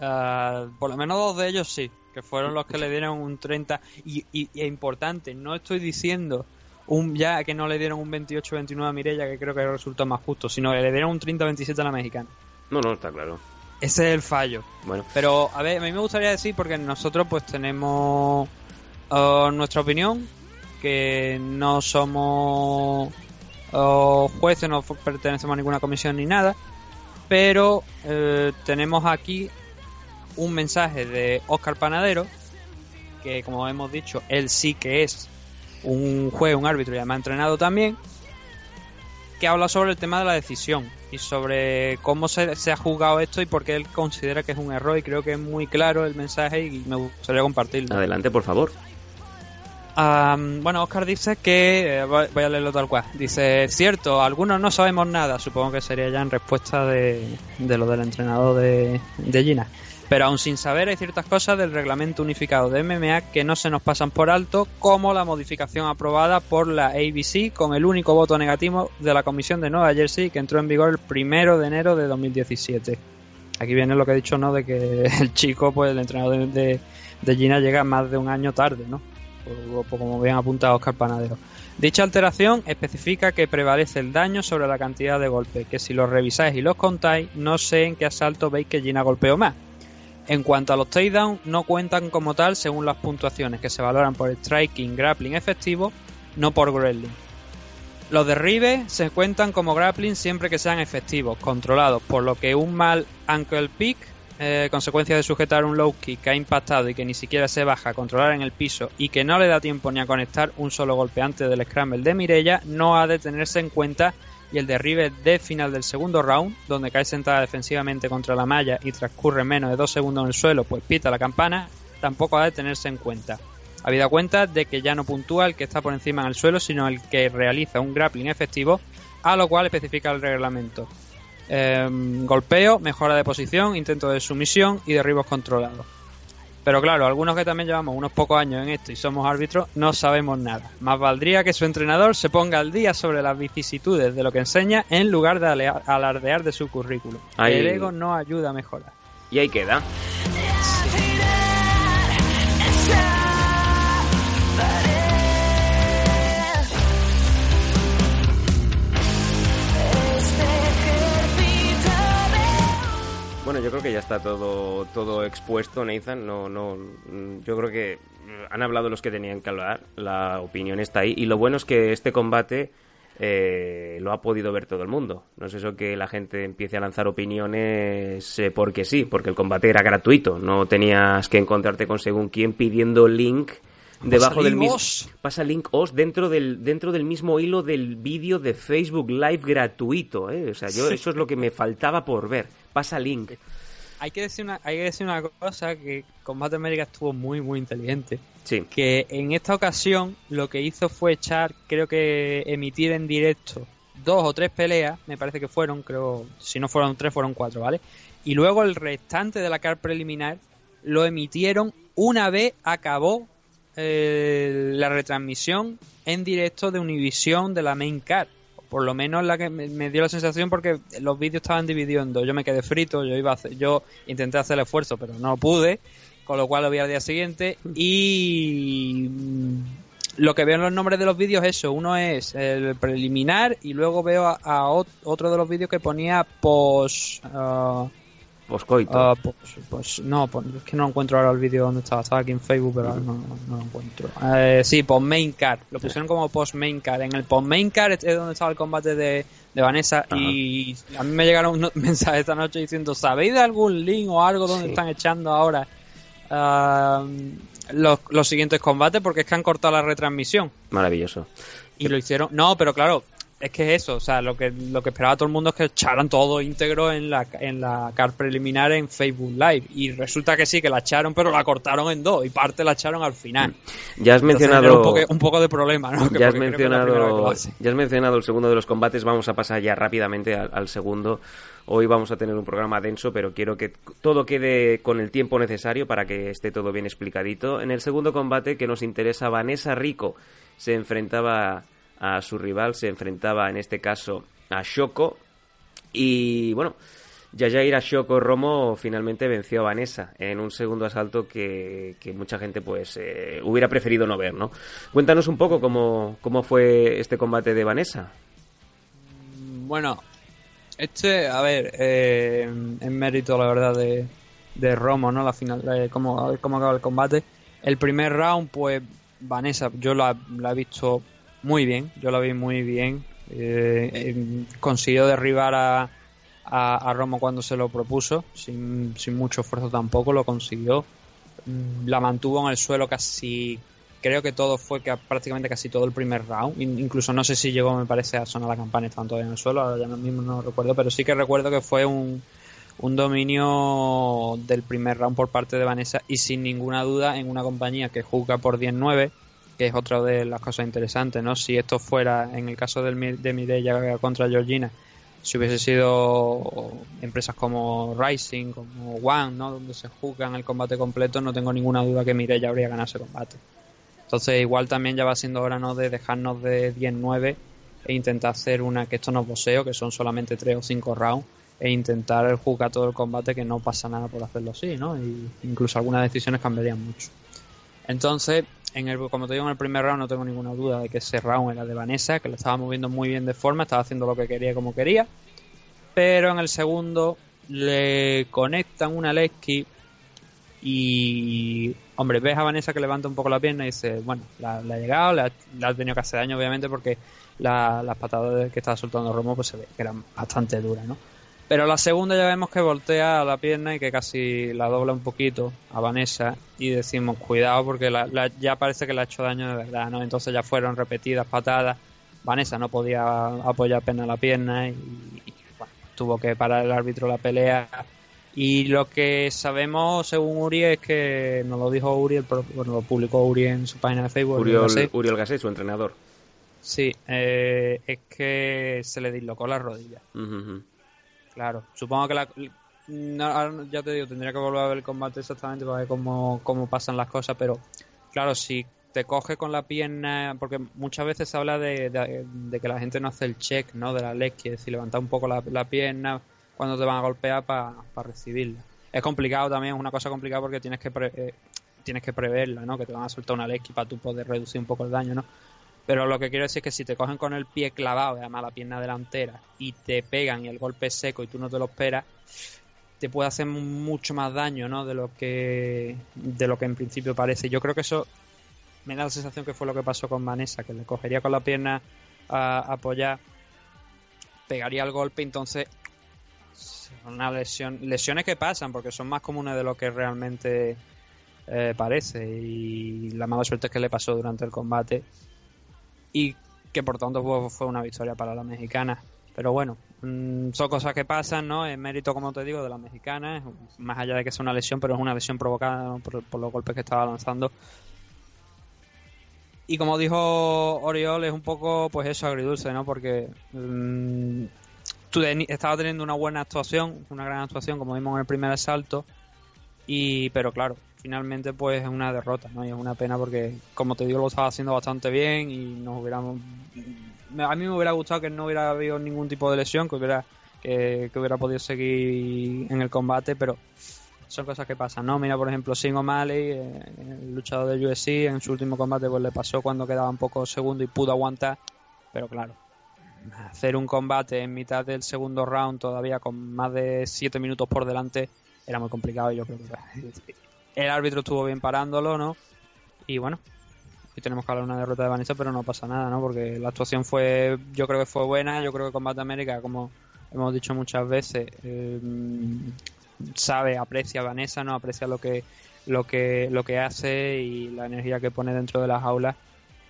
Ah, por lo menos dos de ellos sí, que fueron los que le dieron un 30. Y, y, importante, no estoy diciendo un ya que no le dieron un 28-29 a Mirella, que creo que resultó más justo, sino que le dieron un 30-27 a la mexicana. No, no, está claro. Ese es el fallo. Bueno. Pero, a ver, a mí me gustaría decir, porque nosotros pues tenemos uh, nuestra opinión, que no somos uh, jueces, no pertenecemos a ninguna comisión ni nada, pero eh, tenemos aquí un mensaje de Oscar Panadero que como hemos dicho, él sí que es un juez, un árbitro y además entrenado también, que habla sobre el tema de la decisión y sobre cómo se, se, ha juzgado esto y por qué él considera que es un error y creo que es muy claro el mensaje y me gustaría compartirlo. Adelante, por favor. Um, bueno, Oscar dice que, eh, voy a leerlo tal cual, dice, cierto, algunos no sabemos nada, supongo que sería ya en respuesta de, de lo del entrenador de, de Gina. Pero aún sin saber hay ciertas cosas del reglamento unificado de MMA que no se nos pasan por alto, como la modificación aprobada por la ABC con el único voto negativo de la Comisión de Nueva Jersey que entró en vigor el primero de enero de 2017. Aquí viene lo que he dicho, ¿no? De que el chico, pues el entrenador de, de, Gina llega más de un año tarde, ¿no? Como bien apuntado Oscar Panadero. Dicha alteración especifica que prevalece el daño sobre la cantidad de golpes, que si los revisáis y los contáis, no sé en qué asalto veis que Gina golpeó más. En cuanto a los takedowns, no cuentan como tal según las puntuaciones que se valoran por striking, grappling efectivo, no por grappling. Los derribes se cuentan como grappling siempre que sean efectivos, controlados, por lo que un mal ankle pick, eh, consecuencia de sujetar un low kick que ha impactado y que ni siquiera se baja a controlar en el piso y que no le da tiempo ni a conectar un solo golpe antes del scramble de Mirella, no ha de tenerse en cuenta y el derribe de final del segundo round, donde cae sentada defensivamente contra la malla y transcurre menos de dos segundos en el suelo, pues pita la campana, tampoco ha de tenerse en cuenta. Habida cuenta de que ya no puntúa el que está por encima en el suelo, sino el que realiza un grappling efectivo, a lo cual especifica el reglamento. Eh, golpeo, mejora de posición, intento de sumisión y derribos controlados. Pero claro, algunos que también llevamos unos pocos años en esto y somos árbitros, no sabemos nada. Más valdría que su entrenador se ponga al día sobre las vicisitudes de lo que enseña en lugar de alardear de su currículum. Ahí... El ego no ayuda a mejorar. Y ahí queda. Bueno, yo creo que ya está todo, todo expuesto, Nathan. No, no, yo creo que han hablado los que tenían que hablar. La opinión está ahí. Y lo bueno es que este combate eh, lo ha podido ver todo el mundo. No es eso que la gente empiece a lanzar opiniones eh, porque sí, porque el combate era gratuito. No tenías que encontrarte con según quién pidiendo link debajo del mismo pasa link os dentro del dentro del mismo hilo del vídeo de Facebook Live gratuito, ¿eh? o sea, yo eso es lo que me faltaba por ver. Pasa link. Hay que decir una hay que decir una cosa que Combate América estuvo muy muy inteligente. Sí. Que en esta ocasión lo que hizo fue echar, creo que emitir en directo dos o tres peleas, me parece que fueron, creo, si no fueron tres fueron cuatro, ¿vale? Y luego el restante de la car preliminar lo emitieron una vez acabó eh, la retransmisión en directo de Univision de la main card. Por lo menos la que me, dio la sensación porque los vídeos estaban divididos en dos. Yo me quedé frito, yo iba a hacer, yo intenté hacer el esfuerzo, pero no pude, con lo cual lo vi al día siguiente y lo que veo en los nombres de los vídeos es eso. Uno es el preliminar y luego veo a, a otro de los vídeos que ponía post uh, Poscoito. Uh, pues, pues, no, pues, es que no encuentro ahora el vídeo donde estaba. Estaba aquí en Facebook, pero no, no, no lo encuentro. Eh, sí, post main card. Lo pusieron como post main card. En el post main card es donde estaba el combate de, de Vanessa. Ajá. Y a mí me llegaron un mensaje esta noche diciendo: ¿Sabéis de algún link o algo donde sí. están echando ahora uh, los, los siguientes combates? Porque es que han cortado la retransmisión. Maravilloso. Y lo hicieron. No, pero claro, es que es eso, o sea, lo que, lo que esperaba todo el mundo es que echaran todo íntegro en la, en la car preliminar en Facebook Live. Y resulta que sí, que la echaron, pero la cortaron en dos y parte la echaron al final. Ya has mencionado. Un poco, un, poco, de problema, ¿no? Ya has, mencionado, ya has mencionado el segundo de los combates, vamos a pasar ya rápidamente al, al segundo. Hoy vamos a tener un programa denso, pero quiero que todo quede con el tiempo necesario para que esté todo bien explicadito. En el segundo combate que nos interesa, Vanessa Rico se enfrentaba a su rival, se enfrentaba en este caso a Shoko y bueno, Yajaira Shoko Romo finalmente venció a Vanessa en un segundo asalto que, que mucha gente pues eh, hubiera preferido no ver, ¿no? Cuéntanos un poco cómo, cómo fue este combate de Vanessa. Bueno, este, a ver, eh, en mérito la verdad de, de Romo, ¿no? La final, eh, cómo, cómo acaba el combate. El primer round, pues Vanessa, yo la, la he visto muy bien, yo la vi muy bien. Eh, eh, consiguió derribar a, a, Romo cuando se lo propuso, sin, sin, mucho esfuerzo tampoco, lo consiguió. mm, la mantuvo en el suelo casi creo que todo fue que prácticamente casi todo el primer round. Incluso no sé si llegó, me parece, a sonar la campana y todavía en el suelo, ahora ya mismo no recuerdo, pero sí que recuerdo que fue un, un dominio del primer round por parte de Vanessa y sin ninguna duda en una compañía que juzga por 10-9, que es otra de las cosas interesantes, ¿no? Si esto fuera, en el caso del, de Mireia contra Georgina, si hubiese sido empresas como Rising, como One, ¿no? Donde se juzgan el combate completo, no tengo ninguna duda que Mireia habría ganado ese combate. Entonces igual también ya va siendo hora ¿no? de dejarnos de 10-9 e intentar hacer una que esto no es boxeo, que son solamente 3 o 5 rounds, e intentar jugar todo el combate que no pasa nada por hacerlo así, ¿no? Y incluso algunas decisiones cambiarían mucho. Entonces, en el, como te digo, en el primer round no tengo ninguna duda de que ese round era de Vanessa, que lo estaba moviendo muy bien de forma, estaba haciendo lo que quería como quería. Pero en el segundo le conectan una Lesky y, hombre, ves a Vanessa que levanta un poco la pierna y dice, bueno, la, ha llegado, le ha, tenido que hacer daño, obviamente, porque las patadas que estaba soltando Romo pues se ve que eran bastante duras, ¿no? Pero la segunda ya vemos que voltea la pierna y que casi la dobla un poquito a Vanessa y decimos, cuidado porque ya parece que le ha hecho daño de verdad, ¿no? Entonces ya fueron repetidas patadas. Vanessa no podía apoyar apenas la pierna y, y bueno, tuvo que parar el árbitro la pelea y lo que sabemos, según Uri, es que nos lo dijo Uri, bueno, lo publicó Uri en su página de Facebook. Uriol Gasset, su entrenador. Sí, eh, es que se le dislocó la rodilla. Claro, supongo que la. ya te digo, tendría que volver a ver el combate exactamente para ver cómo, cómo pasan las cosas, pero claro, si te coge con la pierna, porque muchas veces se habla de, que la gente no hace el check, ¿no? De la leg, es decir, levantar un poco la, la pierna cuando te van a golpear para recibirla. Es complicado también, es una cosa complicada porque tienes que eh, tienes que preverla, ¿no? Que te van a soltar una lecky para tú poder reducir un poco el daño, ¿no? Pero lo que quiero decir es que si te cogen con el pie clavado, además la pierna delantera, y te pegan y el golpe es seco y tú no te lo esperas, te puede hacer mucho más daño, ¿no? De lo que de lo que en principio parece. Yo creo que eso me da la sensación que fue lo que pasó con Vanessa, que le cogería con la pierna a apoyar, pegaría el golpe, entonces una lesión, lesiones que pasan porque son más comunes de lo que realmente eh, parece y la mala suerte es que le pasó durante el combate y que por tanto fue, una victoria para la mexicana. Pero bueno, mm, son cosas que pasan, ¿no? Es mérito, como te digo, de la mexicana, más allá de que sea una lesión, pero es una lesión provocada por, los golpes que estaba lanzando. Y como dijo Oriol, es un poco, pues eso, agridulce, ¿no? Porque mm, estaba teniendo una buena actuación, una gran actuación, como vimos en el primer asalto, y pero claro, finalmente pues es una derrota, ¿no? Y es una pena porque, como te digo, lo estaba haciendo bastante bien y nos hubiéramos... A mí me hubiera gustado que no hubiera habido ningún tipo de lesión, que hubiera, que, hubiera podido seguir en el combate, pero son cosas que pasan, ¿no? Mira, por ejemplo, Sing O'Malley, eh, el luchador de UFC, en su último combate pues le pasó cuando quedaba un poco segundo y pudo aguantar, pero claro, hacer un combate en mitad del segundo round todavía con más de 7 minutos por delante era muy complicado. Yo creo que el árbitro estuvo bien parándolo, ¿no? Y bueno, y tenemos que hablar de una derrota de Vanessa, pero no pasa nada, ¿no? Porque la actuación fue, yo creo que fue buena. Yo creo que Combate América, como hemos dicho muchas veces, eh, sabe, aprecia Vanessa, ¿no? Aprecia lo que, lo que, lo que hace y la energía que pone dentro de las aulas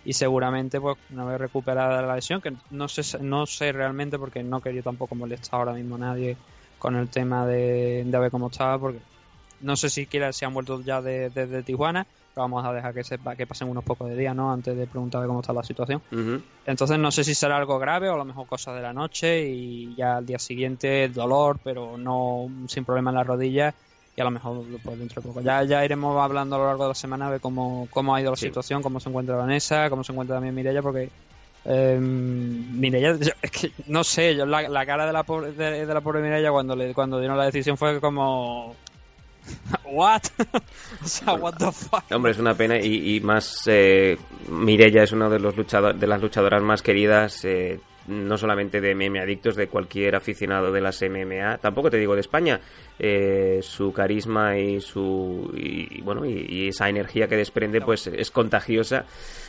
y seguramente pues una vez recuperada la lesión que no sé no sé realmente porque no quería tampoco molestar ahora mismo a nadie con el tema de, de ver cómo estaba porque no sé si siquiera se han vuelto ya desde de, Tijuana pero vamos a dejar que sepa que pasen unos pocos de días no antes de preguntar cómo está la situación. Entonces no sé si será algo grave o a lo mejor cosas de la noche y ya al día siguiente dolor pero no sin problema en la rodilla y a lo mejor pues, dentro de poco. Ya, ya iremos hablando a lo largo de la semana de cómo, cómo ha ido la situación, cómo se encuentra Vanessa, cómo se encuentra también Mireia, porque eh, Mireia, es que no sé, yo, la, la cara de la pobre, de, la pobre Mireia cuando, le, cuando dieron la decisión fue como... ¿What? o sea, what the fuck. Hombre, es una pena y, y más eh, Mireia es una de los luchador, de las luchadoras más queridas eh, no solamente de MMA adictos, de cualquier aficionado de las MMA, tampoco te digo de España, eh, su carisma y su y, bueno y, esa energía que desprende pues es contagiosa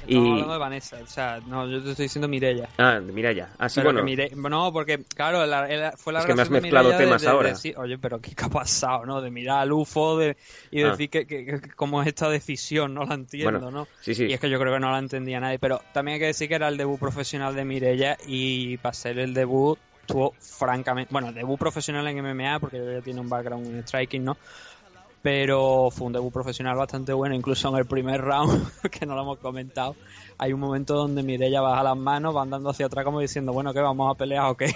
y hablando de Vanessa o sea no yo te estoy diciendo Mirella ah Mirella ah sí bueno. no porque claro fue la es que me has mezclado temas ahora. oye pero qué, ha pasado no de mirar al UFO de, y ah. decir que, que, cómo es esta decisión no la entiendo no sí, sí. y es que yo creo que no la entendía nadie pero también hay que decir que era el debut profesional de Mirella y para ser el debut estuvo francamente, bueno, debut profesional en MMA porque ya tiene un background en striking, ¿no? Pero fue un debut profesional bastante bueno, incluso en el primer round, que no lo hemos comentado, hay un momento donde Mireia baja las manos, va andando hacia atrás como diciendo, bueno, que vamos a pelear o qué.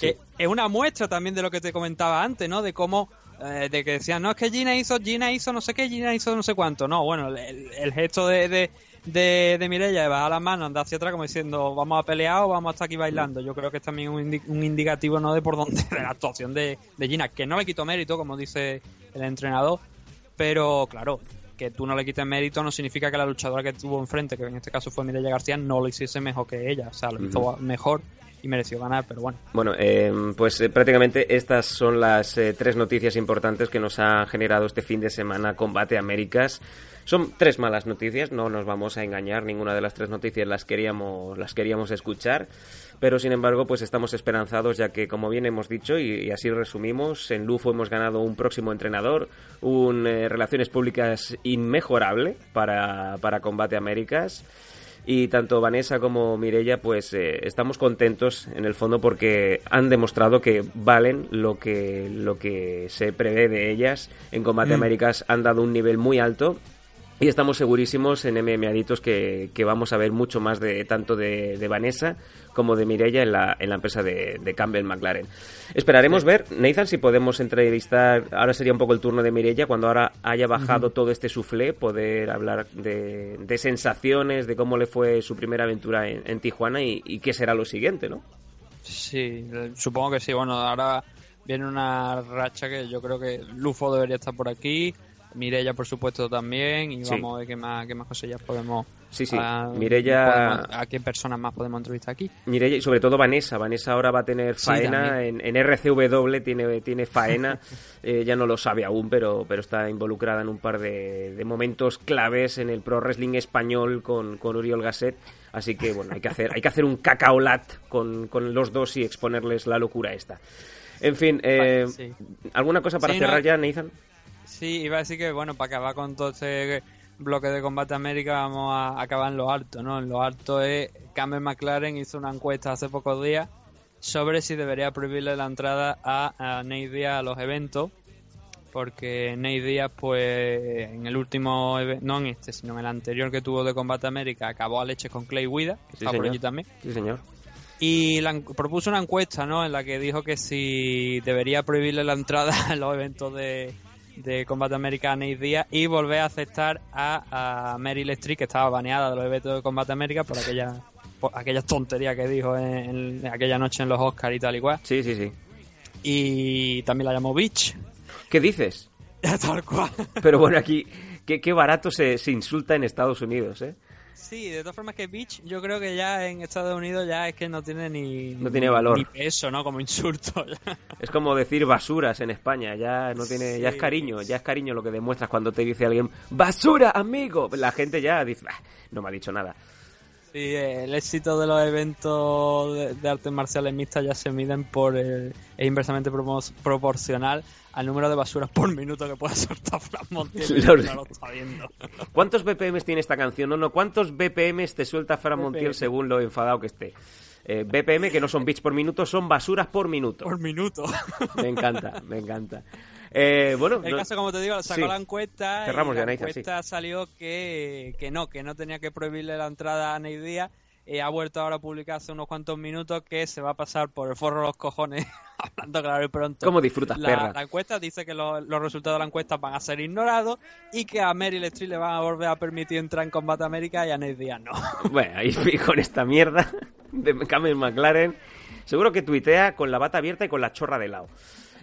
Que es una muestra también de lo que te comentaba antes, ¿no? De cómo eh, de que decían, no, es que Gina hizo, Gina hizo no sé qué, Gina hizo no sé cuánto. No, bueno, el, gesto de, de, de Mireia de bajar las manos, andar hacia atrás como diciendo vamos a pelear o vamos a estar aquí bailando. Yo creo que es también un, un indicativo no de por dónde de la actuación de, de Gina, que no le quito mérito, como dice el entrenador, pero claro, que tú no le quites mérito no significa que la luchadora que tuvo enfrente, que en este caso fue Mireia García, no lo hiciese mejor que ella. O sea, lo hizo mejor y mereció ganar, pero bueno. Bueno, eh, pues eh, prácticamente estas son las eh, tres noticias importantes que nos ha generado este fin de semana Combate Américas. Son tres malas noticias, no nos vamos a engañar, ninguna de las tres noticias las queríamos, las queríamos escuchar, pero sin embargo, pues estamos esperanzados ya que, como bien hemos dicho y, así resumimos, en Lufo hemos ganado un próximo entrenador, un eh, relaciones públicas inmejorable para, para Combate Américas y tanto Vanessa como Mirella pues eh, estamos contentos en el fondo porque han demostrado que valen lo que lo que se prevé de ellas en Combate mm. Américas han dado un nivel muy alto y estamos segurísimos en MM Aditos que, que, vamos a ver mucho más de tanto de, de Vanessa como de Mirella en la, en la empresa de, de Campbell McLaren. Esperaremos ver, Nathan, si podemos entrevistar, ahora sería un poco el turno de Mirella, cuando ahora haya bajado todo este suflé, poder hablar de, de, sensaciones, de cómo le fue su primera aventura en, en Tijuana y, y, qué será lo siguiente, ¿no? Sí, supongo que sí. Bueno, ahora viene una racha que yo creo que Lufo debería estar por aquí. Mirella, por supuesto, también. Y vamos a ver qué más, qué más cosillas podemos. Sí, sí. A, Mirella. ¿A qué personas más podemos entrevistar aquí? Mirella y sobre todo Vanessa. Vanessa ahora va a tener faena. en, en, RCW tiene, tiene faena. eh, ya no lo sabe aún, pero, pero está involucrada en un par de, de momentos claves en el pro wrestling español con, con Uriol Gasset. Así que, bueno, hay que hacer, hay que hacer un cacaolat con, con los dos y exponerles la locura esta. En fin, eh, sí. ¿alguna cosa para sí, cerrar no, ya, Nathan? Sí, iba a decir que, bueno, para acabar con todo este bloque de combate América vamos a acabar en lo alto, ¿no? En lo alto es Campbell McLaren hizo una encuesta hace pocos días sobre si debería prohibirle la entrada a, a Nate Diaz a los eventos porque Nate Diaz pues en el último no en este sino en el anterior que tuvo de Combate América acabó a leche con Clay Guida que sí, está por allí también. Sí señor. Y la, propuso una encuesta no en la que dijo que si debería prohibirle la entrada a los eventos de de Combate América a Nate Diaz y volver a aceptar a, a Meryl Streep que estaba baneada de los eventos de Combate América por aquella por tonterías que dijo en, en, aquella noche en los Oscars y tal y cual. Sí, sí, sí. Y también la llamó Bitch. ¿Qué dices? Tal cual. Pero bueno, aquí, qué, qué barato se, se insulta en Estados Unidos, ¿eh? Sí, de todas formas que Bitch, yo creo que ya en Estados Unidos ya es que no tiene ni, no tiene valor. ni peso, ¿no? Como insulto. Es como decir basuras en España, ya no tiene, sí, ya es cariño, ya es cariño lo que demuestras cuando te dice alguien basura, amigo. La gente ya dice, ah, no me ha dicho nada. Sí, el éxito de los eventos de, de artes marciales mixtas ya se miden por el, es inversamente proporcional al número de basuras por minuto que pueda soltar Fran Montiel. No lo está viendo. ¿Cuántos BPM tiene esta canción? No, no, ¿cuántos BPM te suelta Fran Montiel según lo enfadado que esté? Eh, BPM, que no son bits por minuto, son basuras por minuto. Por minuto. Me encanta, me encanta. Eh, bueno, el caso, como te digo, sacó sí. la encuesta Cerramos y la encuesta sí. salió que, que no, que no tenía que prohibirle la entrada a Ney Díaz. Eh, ha vuelto ahora a publicar hace unos cuantos minutos que se va a pasar por el forro de los cojones, hablando claro y pronto. ¿Cómo disfrutas, la, perra? La encuesta dice que lo, los resultados de la encuesta van a ser ignorados y que a Meryl Streep le van a volver a permitir entrar en Combate América y a Ney Díaz no. Bueno, y con esta mierda de Cameron McLaren, seguro que tuitea con la bata abierta y con la chorra de lado.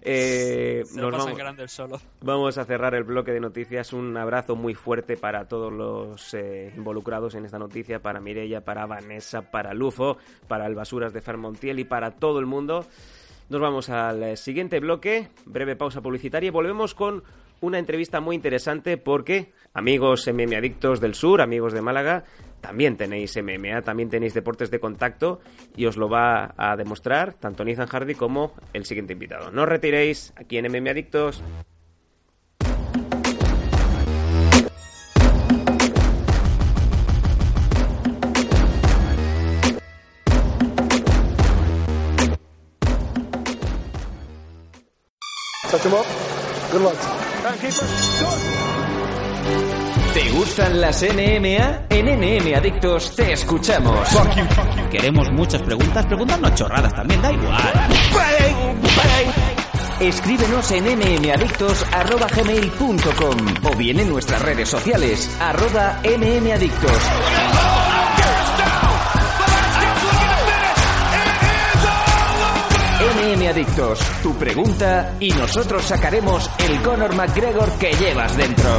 Eh, Se nos vamos, grande solo. vamos a cerrar el bloque de noticias. Un abrazo muy fuerte para todos los eh, involucrados en esta noticia, para Mirella, para Vanessa, para Lufo, para el Basuras de Farmontiel y para todo el mundo. Nos vamos al eh, siguiente bloque, breve pausa publicitaria y volvemos con una entrevista muy interesante porque, amigos MM Adictos del Sur, amigos de Málaga, también tenéis MMA, también tenéis deportes de contacto y os lo va a demostrar tanto Nathan Hardy como el siguiente invitado. No os retiréis aquí en MM Adictos. ¿Te gustan las NMA? En NM Adictos te escuchamos. Queremos muchas preguntas, preguntarnos chorradas también, da igual. Escríbenos en mmadictos.gmail.com o bien en nuestras redes sociales, arroba mmadictos. MM Adictos, tu pregunta y nosotros sacaremos el Conor McGregor que llevas dentro.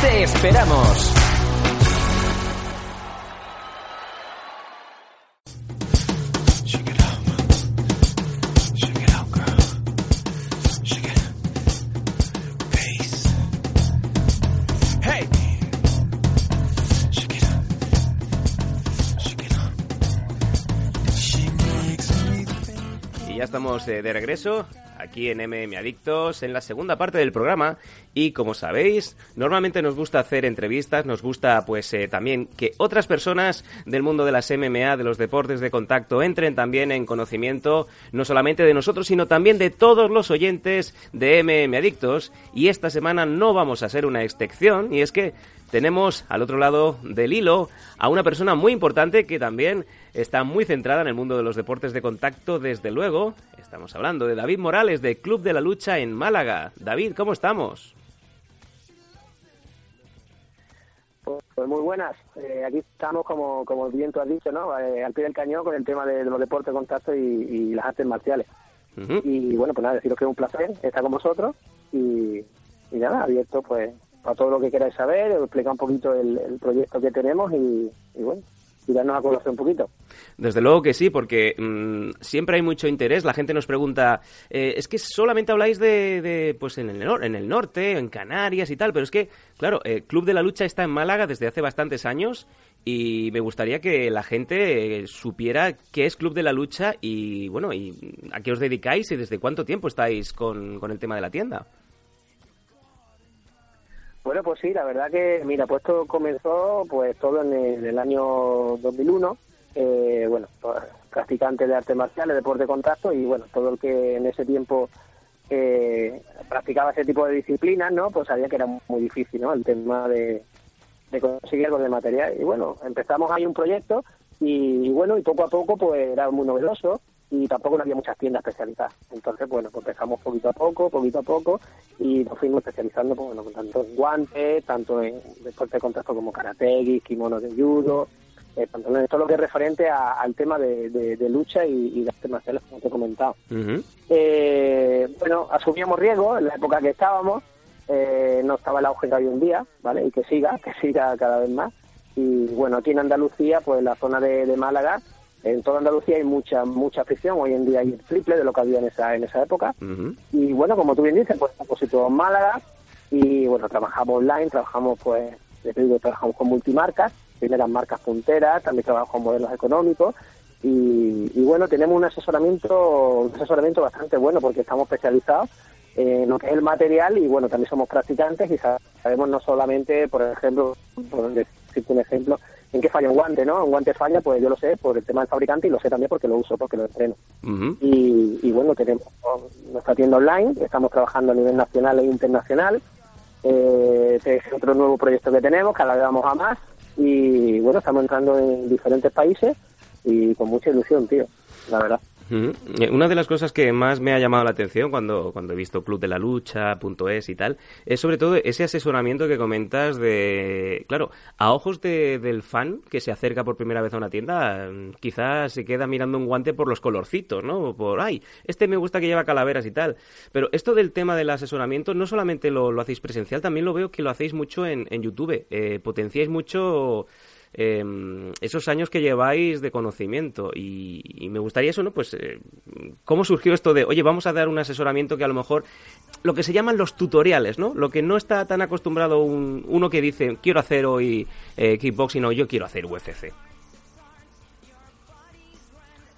Te esperamos. Y ya estamos eh, de regreso aquí en MM Adictos en la segunda parte del programa. Y como sabéis normalmente nos gusta hacer entrevistas nos gusta pues eh, también que otras personas del mundo de las MMA de los deportes de contacto entren también en conocimiento no solamente de nosotros sino también de todos los oyentes de MM Adictos. Y esta semana no vamos a ser una excepción y es que tenemos al otro lado del hilo a una persona muy importante que también está muy centrada en el mundo de los deportes de contacto, desde luego. Estamos hablando de David Morales, de Club de la Lucha en Málaga. David, ¿cómo estamos? Pues, muy buenas. Eh, aquí estamos, como, como bien tú has dicho, ¿no? Eh, al pie del cañón con el tema de, de los deportes de contacto y, y las artes marciales. Y bueno, pues nada, deciros que es un placer estar con vosotros y, y nada, abierto pues a todo lo que queráis saber, explicar un poquito el, proyecto que tenemos y, bueno, y darnos a conocer un poquito. Desde luego que sí, porque mm, siempre hay mucho interés. La gente nos pregunta, eh, es que solamente habláis de, pues en el, en el norte, en Canarias y tal, pero es que, claro, el Club de la Lucha está en Málaga desde hace bastantes años y me gustaría que la gente eh, supiera qué es Club de la Lucha y, bueno, y a qué os dedicáis y desde cuánto tiempo estáis con, con el tema de la tienda. Bueno, pues sí, la verdad que, mira, pues esto comenzó pues todo en el, en el año 2001. Eh, bueno, pues, practicante de artes marciales, deporte de contacto y bueno, todo el que en ese tiempo eh, practicaba ese tipo de disciplinas, ¿no? Pues sabía que era muy difícil, ¿no? El tema de, de conseguir algo de material. Y bueno, empezamos ahí un proyecto y, y bueno, y poco a poco pues era muy novedoso y tampoco no había muchas tiendas especializadas. Entonces, bueno, pues empezamos poquito a poco, poquito a poco y nos fuimos especializando pues, bueno, tanto en guantes, tanto en deporte de contacto como karategi, kimonos de judo, eh, pantalones, todo lo que es referente a- al tema de, de- de lucha y, y de artes marciales, como te he comentado. Eh, bueno, asumíamos riesgos en la época que estábamos, eh, no estaba el auge que hay en día, ¿vale? Y que siga, que siga cada vez más. Y bueno, aquí en Andalucía, pues en la zona de, de Málaga, en toda Andalucía hay mucha mucha afición, hoy en día hay el triple de lo que había en esa, en esa época. Y bueno, como tú bien dices, pues estamos situados en Málaga. Y bueno, trabajamos online, trabajamos pues, te digo, trabajamos con multimarcas, primeras marcas punteras, también trabajamos con modelos económicos. Y, y bueno, tenemos un asesoramiento, un asesoramiento bastante bueno porque estamos especializados en lo que es el material y bueno, también somos practicantes y sa- sabemos no solamente, por ejemplo, por decirte un ejemplo, en qué falla un guante, ¿no? Un guante falla, pues yo lo sé por el tema del fabricante y lo sé también porque lo uso, porque lo entreno y, y bueno, tenemos nuestra tienda online, estamos trabajando a nivel nacional e internacional. Eh, este es otro nuevo proyecto que tenemos, cada vez vamos a más y bueno, estamos entrando en diferentes países y con mucha ilusión, tío, la verdad. Eh, Una de las cosas que más me ha llamado la atención cuando, cuando he visto Club de la Lucha, punto .es y tal, es sobre todo ese asesoramiento que comentas de... Claro, a ojos de- del fan que se acerca por primera vez a una tienda, mm, quizás se queda mirando un guante por los colorcitos, ¿no? Por, ay, este me gusta que lleva calaveras y tal. Pero esto del tema del asesoramiento no solamente lo, lo hacéis presencial, también lo veo que lo hacéis mucho en, en YouTube. Eh, potenciáis mucho eh, esos años que lleváis de conocimiento y, y me gustaría eso, ¿no? Pues eh, cómo surgió esto de, oye, vamos a dar un asesoramiento que a lo mejor lo que se llaman los tutoriales, ¿no? Lo que no está tan acostumbrado un- uno que dice quiero hacer hoy eh, kickboxing o yo quiero hacer UFC.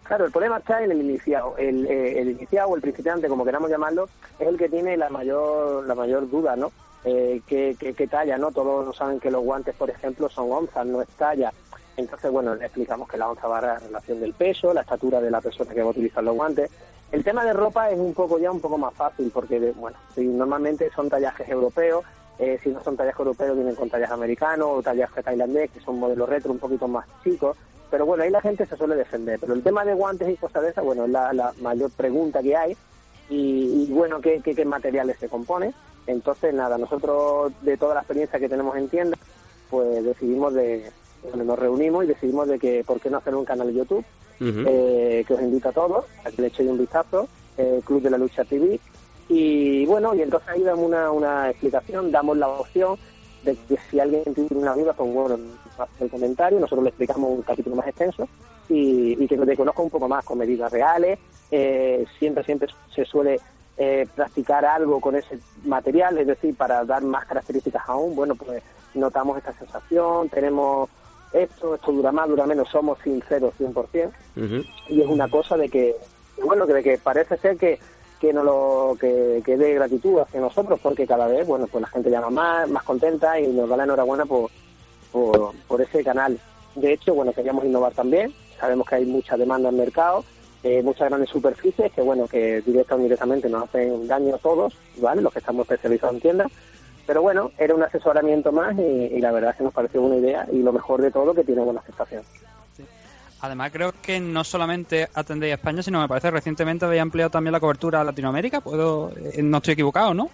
Claro, el problema está en el iniciado. El, eh, el iniciado o el principiante, como queramos llamarlo, es el que tiene la mayor la mayor duda, ¿no? Eh, ¿qué, qué, qué talla, no? Todos saben que los guantes, por ejemplo, son onzas, no es talla. Entonces, bueno, explicamos que la onza va a la relación del peso, la estatura de la persona que va a utilizar los guantes. El tema de ropa es un poco ya un poco más fácil porque, bueno, normalmente son tallajes europeos, eh, si no son tallajes europeos vienen con tallas americanos o tallajes tailandés, que son modelos retro un poquito más chicos. Pero bueno, ahí la gente se suele defender. Pero el tema de guantes y cosas bueno, es la, la mayor pregunta que hay. Y, y bueno, ¿qué, qué, qué materiales se compone? Entonces, nada, nosotros de toda la experiencia que tenemos en tienda, pues decidimos de, bueno, nos reunimos y decidimos de que, ¿por qué no hacer un canal de YouTube? Eh, que os invito a todos a que le echéis un vistazo, eh, Club de la Lucha TV. Y bueno, y entonces ahí damos una, una explicación, damos la opción de que si alguien tiene una duda, pues bueno, hace el comentario, nosotros le explicamos un capítulo más extenso y, y que te conozca un poco más con medidas reales. Eh, siempre, siempre se suele eh, practicar algo con ese material, es decir, para dar más características aún, bueno, pues notamos esta sensación, tenemos esto, esto dura más, dura menos, somos sinceros 100% Ujú. y es una cosa de que bueno que de que parece ser que que no lo que, que dé gratitud hacia nosotros porque cada vez bueno pues la gente llama más más contenta y nos da la enhorabuena por por, por ese canal de hecho bueno queríamos innovar también sabemos que hay mucha demanda en el mercado eh, muchas grandes superficies que bueno que directa o indirectamente nos hacen daño a todos vale los que estamos especializados en tiendas pero bueno era un asesoramiento más y, y la verdad es que nos pareció una idea y lo mejor de todo que tiene buena aceptación Además, creo que no solamente atendéis a España, sino me parece recientemente habéis ampliado también la cobertura a Latinoamérica. Puedo, eh, no estoy equivocado, ¿no?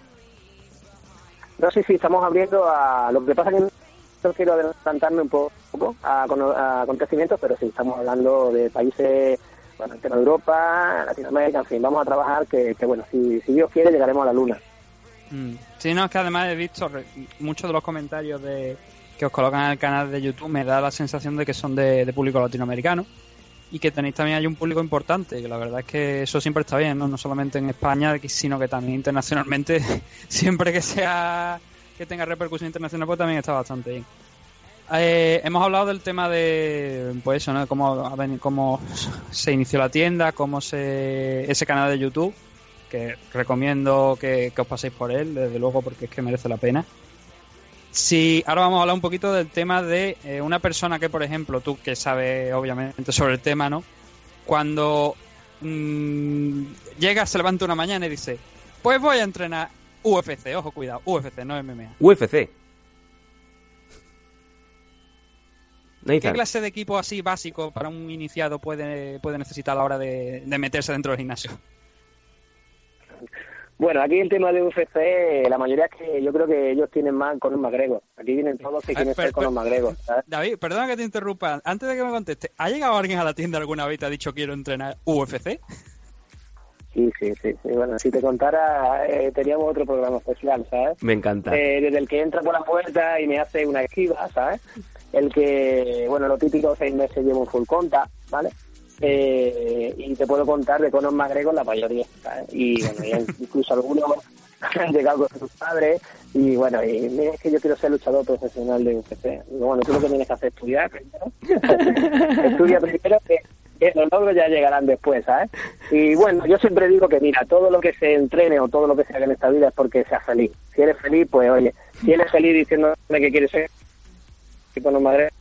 No sé si estamos abriendo a... Lo que pasa que no quiero adelantarme un poco a, a acontecimientos, pero sí, estamos hablando de países, bueno, entera Europa, Latinoamérica, en fin, vamos a trabajar que, que bueno, si, si Dios quiere llegaremos a la luna. Mm. Sí, no, es que además he visto muchos de los comentarios de que os colocan en el canal de YouTube, me da la sensación de que son de, de público latinoamericano y que tenéis también hay un público importante, que la verdad es que eso siempre está bien, no, no solamente en España, sino que también internacionalmente, siempre que sea que tenga repercusión internacional, pues también está bastante bien. Eh, hemos hablado del tema de, pues eso, ¿no? Cómo, cómo se inició la tienda, cómo se, ese canal de YouTube, que recomiendo que, os paséis por él, desde luego, porque es que merece la pena. Sí, ahora vamos a hablar un poquito del tema de eh, una persona que, por ejemplo, tú que sabes obviamente sobre el tema, ¿no? Cuando mm, llega, se levanta una mañana y dice, pues voy a entrenar UFC, ojo, cuidado, UFC, no MMA. UFC. ¿Qué clase de equipo así básico para un iniciado puede, puede necesitar a la hora de, de meterse dentro del gimnasio? Bueno, aquí el tema de UFC, la mayoría es que yo creo que ellos tienen más Conor McGregor. Aquí vienen todos que quieren pero- ser Conor pero- McGregor, ¿sabes? David, perdona que te interrumpa. Antes de que me conteste, ¿ha llegado alguien a la tienda alguna vez y te ha dicho quiero entrenar UFC? Sí, sí, sí, sí. Bueno, si te contara, eh, teníamos otro programa especial, ¿sabes? Me encanta. Eh, desde el que entra por la puerta y me hace una esquiva, ¿sabes? El que, bueno, lo típico, seis meses llevo un full conta, ¿vale? Eh, y te puedo contar de Conor McGregor la mayoría, ¿sabes? Y bueno, y incluso algunos han llegado con sus padres y bueno, y mira, es que yo quiero ser luchador profesional de UFC. Digo, bueno, tú lo que tienes que hacer es estudiar primero. Estudia primero que que los logros ya llegarán después, ¿sabes? Y bueno, yo siempre digo que mira, todo lo que se entrene o todo lo que se haga en esta vida es porque seas feliz. Si eres feliz, pues oye, si eres feliz diciéndome que quieres ser los madres,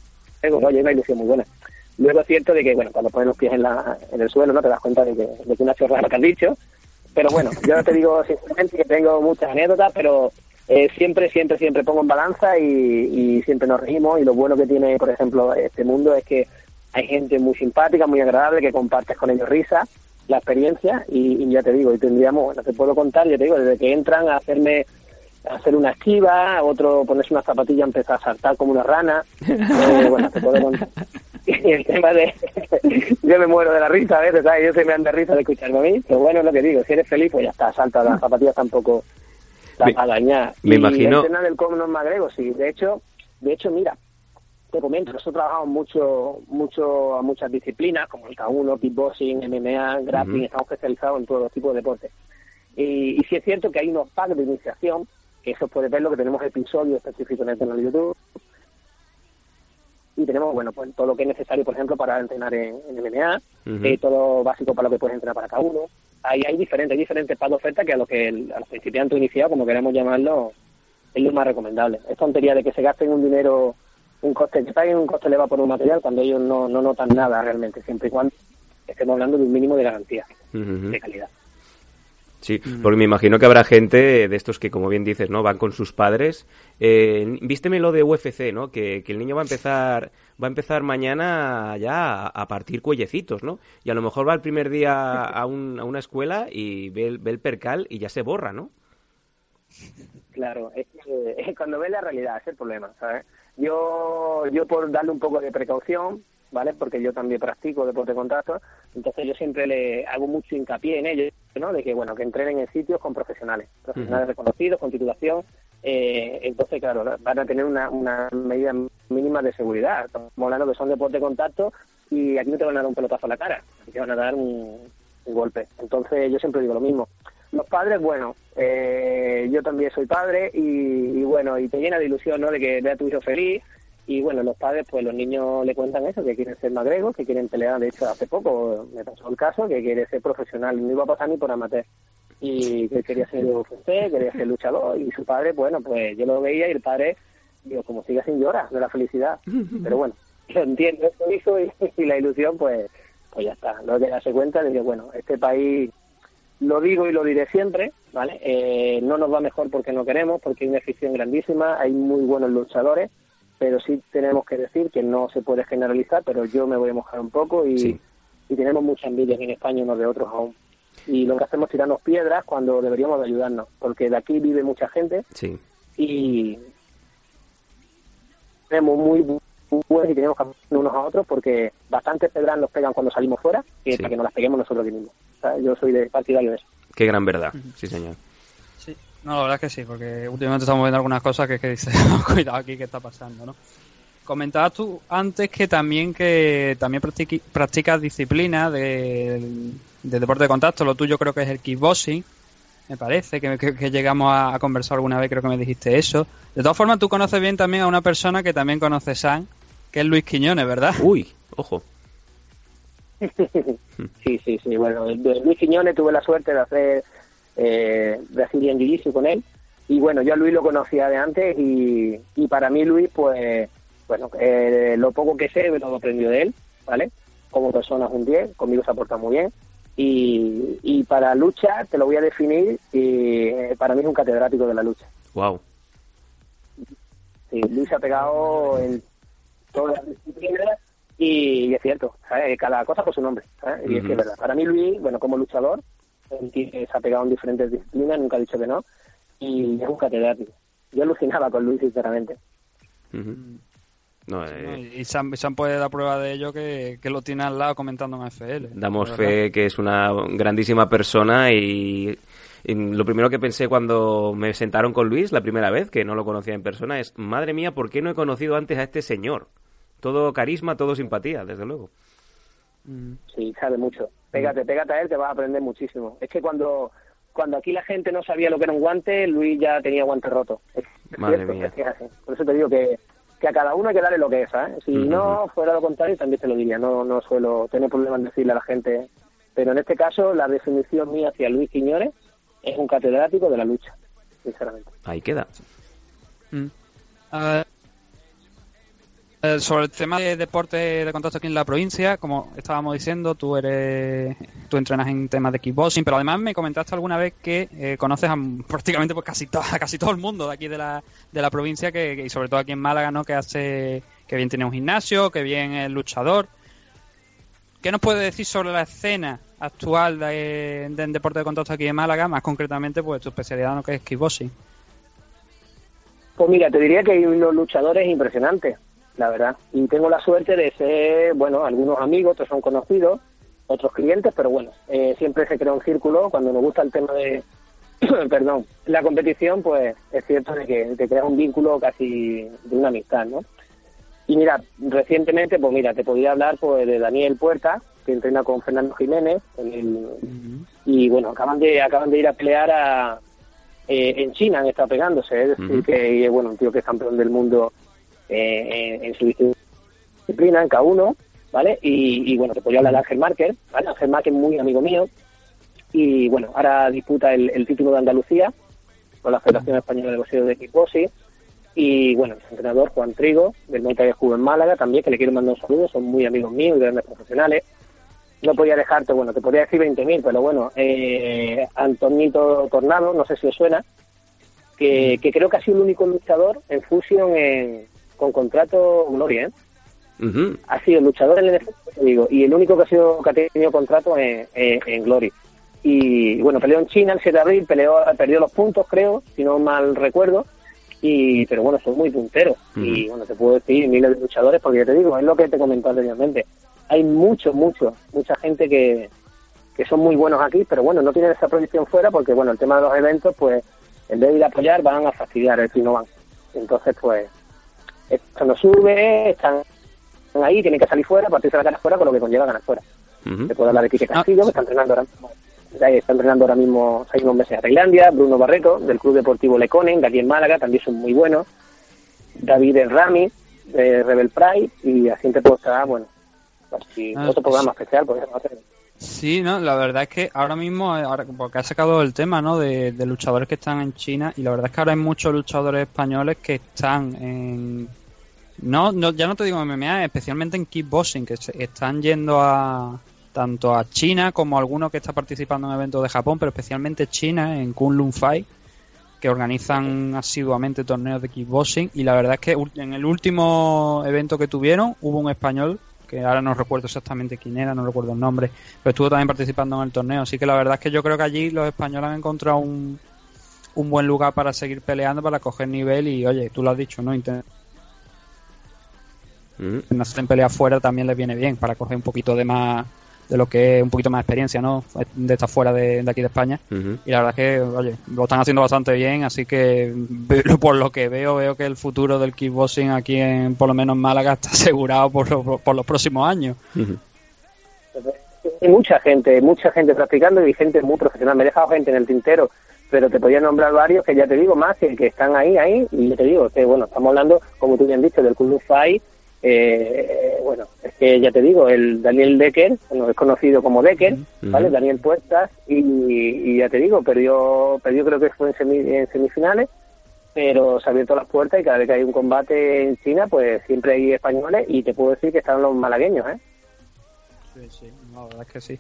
oye, una ilusión muy buena. Luego es cierto de que, bueno, cuando pones los pies en, la, en el suelo, no te das cuenta de que, de que una chorrada lo que has dicho. Pero bueno, yo te digo sinceramente que tengo muchas anécdotas, pero eh, siempre, siempre, siempre pongo en balanza y, y siempre nos reímos. Y lo bueno que tiene, por ejemplo, este mundo es que hay gente muy simpática, muy agradable, que compartes con ellos risa. la experiencia y, y ya te digo, y tendríamos, bueno, te puedo contar, ya te digo, desde que entran a hacerme hacer una esquiva, otro ponerse una zapatilla empezar a saltar como una rana, eh, bueno, te puedo contar. Y el tema de, yo me muero de la risa a veces, ¿sabes? Yo se me anda de risa de escucharme a mí, pero bueno, es lo que digo, si eres feliz, pues ya está, salta, las zapatillas tampoco Me- a dañar. me y imagino- el tema del Conor McGregor, sí, de hecho, de hecho, mira, te comento, nosotros trabajamos mucho, mucho a muchas disciplinas, como el K1, kickboxing, MMA, grappling, estamos especializados en todos los tipos de deportes. Y, y sí es cierto que hay unos packs de iniciación, eso puedes verlo, que tenemos episodios específicos en el canal de YouTube. Y tenemos, bueno, pues todo lo que es necesario, por ejemplo, para entrenar en, en MMA, Ujú. eh, todo lo básico para lo que puedes entrenar para K1. Hay, hay diferentes, hay diferentes packs de oferta que a los que el- a los principiantes iniciados, como queremos llamarlo, es lo más recomendable. Es tontería de que se gasten un dinero, un coste, que paguen un coste elevado por un material cuando ellos no, no notan nada realmente, siempre y cuando estemos hablando de un mínimo de garantía, de calidad. Sí, porque me imagino que habrá gente de estos que, como bien dices, ¿no? Van con sus padres. Eh, vísteme lo de UFC, ¿no? Que, que el niño va a empezar va a empezar mañana ya a, a partir cuellecitos, ¿no? Y a lo mejor va el primer día a, un- a una escuela y ve el, ve el percal y ya se borra, ¿no? Claro, es que es cuando ves la realidad, es el problema, ¿sabes? Yo, yo por darle un poco de precaución, ¿vale? Porque yo también practico deporte de contacto, entonces yo siempre le hago mucho hincapié en ello, ¿no? De que, bueno, que entrenen en sitios con profesionales, profesionales reconocidos, con titulación, eh, entonces, claro, van a tener una, una medida mínima de seguridad. Estamos hablando que son deporte de contacto y aquí no te van a dar un pelotazo a la cara, aquí te van a dar un, un golpe. Entonces, yo siempre digo lo mismo. Los padres, bueno, eh, yo también soy padre y, y bueno, y te llena de ilusión, ¿no? De que vea a tu hijo feliz. Y bueno, los padres, pues los niños le cuentan eso, que quieren ser magregos, que quieren pelear. De hecho, hace poco me pasó el caso, que quiere ser profesional, no iba a pasar ni por amateur. Y que quería ser UFC, quería ser luchador. Y su padre, bueno, pues yo lo veía y el padre, digo, como siga sin llorar de la felicidad. Pero bueno, yo entiendo eso, hijo, y, y la ilusión, pues, pues ya está. Hay que darse cuenta de que, bueno, este país lo digo y lo diré siempre, ¿vale? Eh, no nos va mejor porque no queremos, porque hay una afición grandísima, hay muy buenos luchadores, pero sí tenemos que decir que no se puede generalizar, pero yo me voy a mojar un poco y, Sí. y tenemos mucha envidia en España unos de otros aún. Y lo que hacemos es tirarnos piedras cuando deberíamos de ayudarnos, porque de aquí vive mucha gente Sí. y tenemos muy bu- buenos y tenemos que apoyarnos unos a otros porque bastantes pedras nos pegan cuando salimos fuera que Sí. para que nos las peguemos nosotros aquí mismos. O sea, yo soy de partidario de eso. Qué gran verdad. Sí, señor. No, la verdad es que sí, porque últimamente estamos viendo algunas cosas que, que dices, cuidado aquí, ¿qué está pasando, no? Comentabas tú antes que también que también practiqui- practicas disciplina de, de deporte de contacto, lo tuyo creo que es el kickboxing, me parece, que, que- que llegamos a, a conversar alguna vez, creo que me dijiste eso. De todas formas, tú conoces bien también a una persona que también conoce San, que es Luis Quiñones, ¿verdad? Uy, ojo. Sí, sí, sí. Bueno, Luis Quiñones tuve la suerte de hacer eh, Brazilian Jiu-Jitsu con él. Y bueno, yo a Luis lo conocía de antes y, y para mí Luis, pues, bueno, eh, lo poco que sé lo aprendió de él, ¿vale? Como persona es un 10, conmigo se ha portado muy bien. Y, y para lucha, te lo voy a definir, y eh, para mí es un catedrático de la lucha. Wow. Sí, Luis ha pegado en todas las disciplinas y, es cierto, ¿sabes? cada cosa por su nombre. ¿sabes? Y es que es verdad. Para mí Luis, bueno, como luchador, él tiene- se ha pegado en diferentes disciplinas, nunca ha dicho que no, y es un catedrático. Yo alucinaba con Luis, sinceramente. Ujú. No, ¿no? eh, Y Sam, Sam puede dar prueba de ello que, que lo tiene al lado comentando en FL. damos fe que es una grandísima persona y, y lo primero que pensé cuando me sentaron con Luis la primera vez, que no lo conocía en persona, es, madre mía, ¿por qué no he conocido antes a este señor? Todo carisma, todo simpatía, desde luego. Mm. Sí, sabe mucho. Pégate, pégate a él, que vas a aprender muchísimo. Es que cuando cuando aquí la gente no sabía lo que era un guante, Luis ya tenía guante roto. Es Madre cierto, mía. es que es así. Por eso te digo que, que a cada uno hay que darle lo que es, ¿sabes? Si no fuera lo contrario, también te lo diría. No, no suelo tener problemas en decirle a la gente. Pero en este caso, la definición mía hacia Luis Quiñones es un catedrático de la lucha, sinceramente. Ahí queda. Mm. A ver, eh, sobre el tema de deporte de contacto aquí en la provincia, como estábamos diciendo, tú eres, tú entrenas en temas de kickboxing, pero además me comentaste alguna vez que eh, conoces a prácticamente pues casi to- casi todo el mundo de aquí de la, de la provincia que, y sobre todo aquí en Málaga, ¿no? Que hace, que bien tiene un gimnasio, que bien es luchador. ¿qué nos puede decir sobre la escena actual de, deporte de contacto aquí en Málaga? Más concretamente, pues tu especialidad, ¿no? que es kickboxing. Pues mira, te diría que hay unos luchadores impresionantes, la verdad. Y tengo la suerte de ser, bueno, algunos amigos, otros son conocidos, otros clientes, pero bueno, eh, siempre se crea un círculo. Cuando nos gusta el tema de, perdón, la competición, pues es cierto de que te crea un vínculo casi de una amistad, ¿no? Y mira, recientemente, pues mira, te podría hablar pues de Daniel Puerta, que entrena con Fernando Jiménez, en el, y bueno, acaban de acaban de ir a pelear a, eh, en China, han estado pegándose, es decir, Ujú. que y, bueno, un tío que es campeón del mundo eh, en, su disciplina, en K1, ¿vale? Y, bueno, te podría hablar de Ángel Márquez, ¿vale? Ángel Márquez muy amigo mío, y bueno, ahora disputa el, título de Andalucía con la Federación Española de Boxeo de Kickboxing, y bueno, el entrenador Juan Trigo, del Thai de Jugo en Málaga también, que le quiero mandar un saludo, son muy amigos míos grandes profesionales. No podía dejarte, bueno, te podría decir 20.000, pero bueno, eh, Antonito Tornado, no sé si os suena, que, que creo que ha sido el único luchador en fusión en- con contrato Gloria, ¿eh? Ha sido luchador en el NFL, te digo, y el único que ha sido que ha tenido contrato en, en, en Glory. Y bueno, peleó en China el 7 de abril, peleó, perdió los puntos, creo, si no mal recuerdo. Y, pero bueno, son muy punteros. Y bueno, te puedo decir miles de luchadores, porque ya te digo, es lo que te comenté anteriormente. Hay muchos, muchos, mucha gente que, que son muy buenos aquí, pero bueno, no tienen esa proyección fuera porque, bueno, el tema de los eventos, pues, en vez de ir a apoyar, van a fastidiar, es decir, no van. Entonces, pues, esto no sube, están ahí, tienen que salir fuera, partirse la cara fuera con lo que conlleva ganar fuera. Ujú. Te puedo hablar de Quique Castillo, que está entrenando ahora mismo. Está entrenando ahora mismo seis meses en Tailandia, Bruno Barreto, del Club Deportivo Leconen, de aquí en Málaga, también son muy buenos. David Rami, de Rebel Pride, y así te puedo estar, bueno, así, Ah, otro programa sí. especial, porque no hacer. Sí, no, la verdad es que ahora mismo, eh, ahora, porque has sacado el tema, ¿no? De, luchadores que están en China y la verdad es que ahora hay muchos luchadores españoles que están en, no, no ya no te digo MMA, especialmente en kickboxing, que se- están yendo a tanto a China como alguno que está participando en eventos de Japón, pero especialmente China en Kunlun Fight, que organizan asiduamente torneos de kickboxing y la verdad es que en el último evento que tuvieron hubo un español que ahora no recuerdo exactamente quién era, no recuerdo el nombre, pero estuvo también participando en el torneo, así que la verdad es que yo creo que allí los españoles han encontrado un, un buen lugar para seguir peleando, para coger nivel y oye, tú lo has dicho, ¿no? Inten- en pelea fuera también les viene bien para coger un poquito de más de lo que es un poquito más experiencia, ¿no? De estar fuera de, de aquí de España. Y la verdad es que, oye, lo están haciendo bastante bien, así que por lo que veo, veo que el futuro del kickboxing aquí en, por lo menos en Málaga, está asegurado por, lo- por los próximos años. Ujú. Hay mucha gente, mucha gente practicando y gente muy profesional. Me he dejado gente en el tintero, pero te podía nombrar varios que ya te digo más, que, que están ahí, ahí, y yo te digo que, bueno, estamos hablando, como tú bien dicho, del Club Fight. Eh, bueno, es que ya te digo, el Daniel Decker, bueno, es conocido como Decker, ¿vale? Daniel Puertas, y, y ya te digo, perdió, perdió creo que fue en, semi- en semifinales, pero se ha abierto las puertas y cada vez que hay un combate en China, pues siempre hay españoles y te puedo decir que están los malagueños, ¿eh? Sí, sí, la verdad es que sí.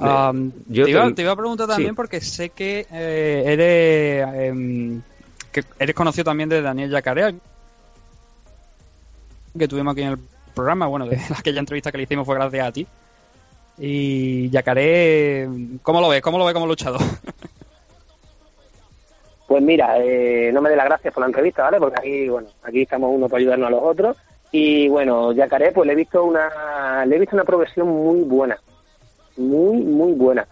Um, Yo te, iba, te- te iba a preguntar también Sí. porque sé que eh, eres em, que eres conocido también de Daniel Yacarea que tuvimos aquí en el programa, bueno, de aquella entrevista que le hicimos fue gracias a ti. Y Yacaré, ¿cómo lo ves? ¿Cómo lo ves como luchador? Pues mira, eh, no me dé las gracias por la entrevista, ¿vale? Porque aquí, bueno, aquí estamos uno para ayudarnos a los otros. Y bueno, Yacaré, pues le he visto una, le he visto una progresión muy buena, muy, muy buena.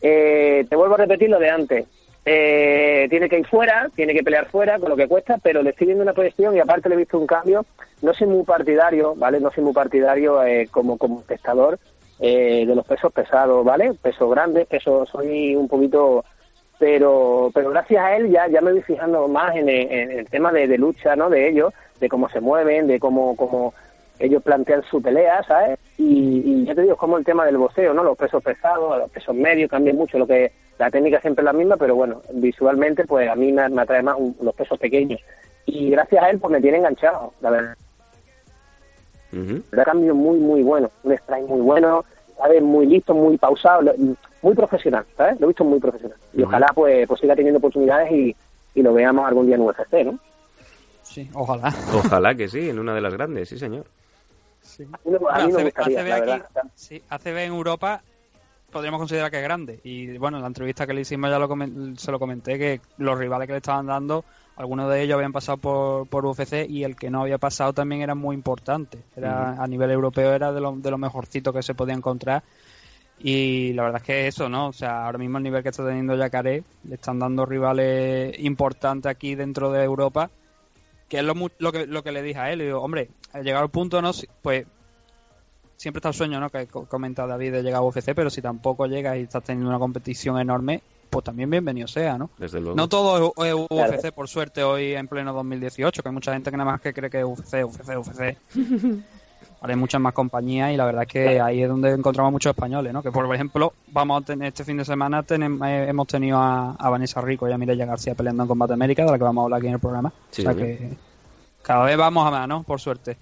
Eh, te vuelvo a repetir lo de antes. Eh, tiene que ir fuera, tiene que pelear fuera, con lo que cuesta, pero le estoy viendo una proyección y aparte le he visto un cambio. No soy muy partidario, ¿vale? No soy muy partidario eh, como, como espectador eh, de los pesos pesados, ¿vale? Pesos grandes, pesos, soy un poquito pero pero gracias a él ya ya me voy fijando más en en el tema de, de lucha no de ellos de cómo se mueven de cómo cómo ellos plantean su pelea sabes y, y ya te digo es como el tema del boxeo no los pesos pesados los pesos medios cambian mucho lo que la técnica siempre es la misma pero bueno visualmente pues a mí me, me atrae más un- los pesos pequeños y gracias a él pues me tiene enganchado la verdad Ujú. verdad cambio muy muy bueno un strike muy bueno ¿sabes? muy listo muy pausado muy profesional ¿sabes? lo he visto muy profesional y ojalá pues, pues siga teniendo oportunidades y, y lo veamos algún día en UFC ¿no? Sí, ojalá. Ojalá que sí, en una de las grandes, sí, señor. Sí. ACB, gustaría, ACB aquí- ACB en Europa podríamos considerar que es grande. Y bueno, en la entrevista que le hicimos ya lo se lo comenté que los rivales que le estaban dando, algunos de ellos habían pasado por, por UFC y el que no había pasado también era muy importante. Era A nivel europeo era de lo, de lo mejorcito que se podía encontrar. Y la verdad es que eso, ¿no? O sea, ahora mismo el nivel que está teniendo Yacaré, le están dando rivales importantes aquí dentro de Europa que es lo, mu- lo, que, lo que le dije a él. Le digo, hombre, al llegar al punto, ¿no? Pues siempre está el sueño, ¿no? Que co- comenta David de llegar a UFC, pero si tampoco llegas y estás teniendo una competición enorme, pues también bienvenido sea, ¿no? Desde luego. No todo es, es UFC, por suerte, hoy en pleno 2018, que hay mucha gente que nada más que cree que es UFC, UFC, UFC. Ahora hay muchas más compañías y la verdad es que ahí es donde encontramos muchos españoles, ¿no? Que por ejemplo, vamos a tener este fin de semana tenemos, eh, hemos tenido a, a Vanessa Rico y a Mireia García peleando en Combate América, de la que vamos a hablar aquí en el programa. Sí, o sea que cada vez vamos a más, ¿no? Por suerte.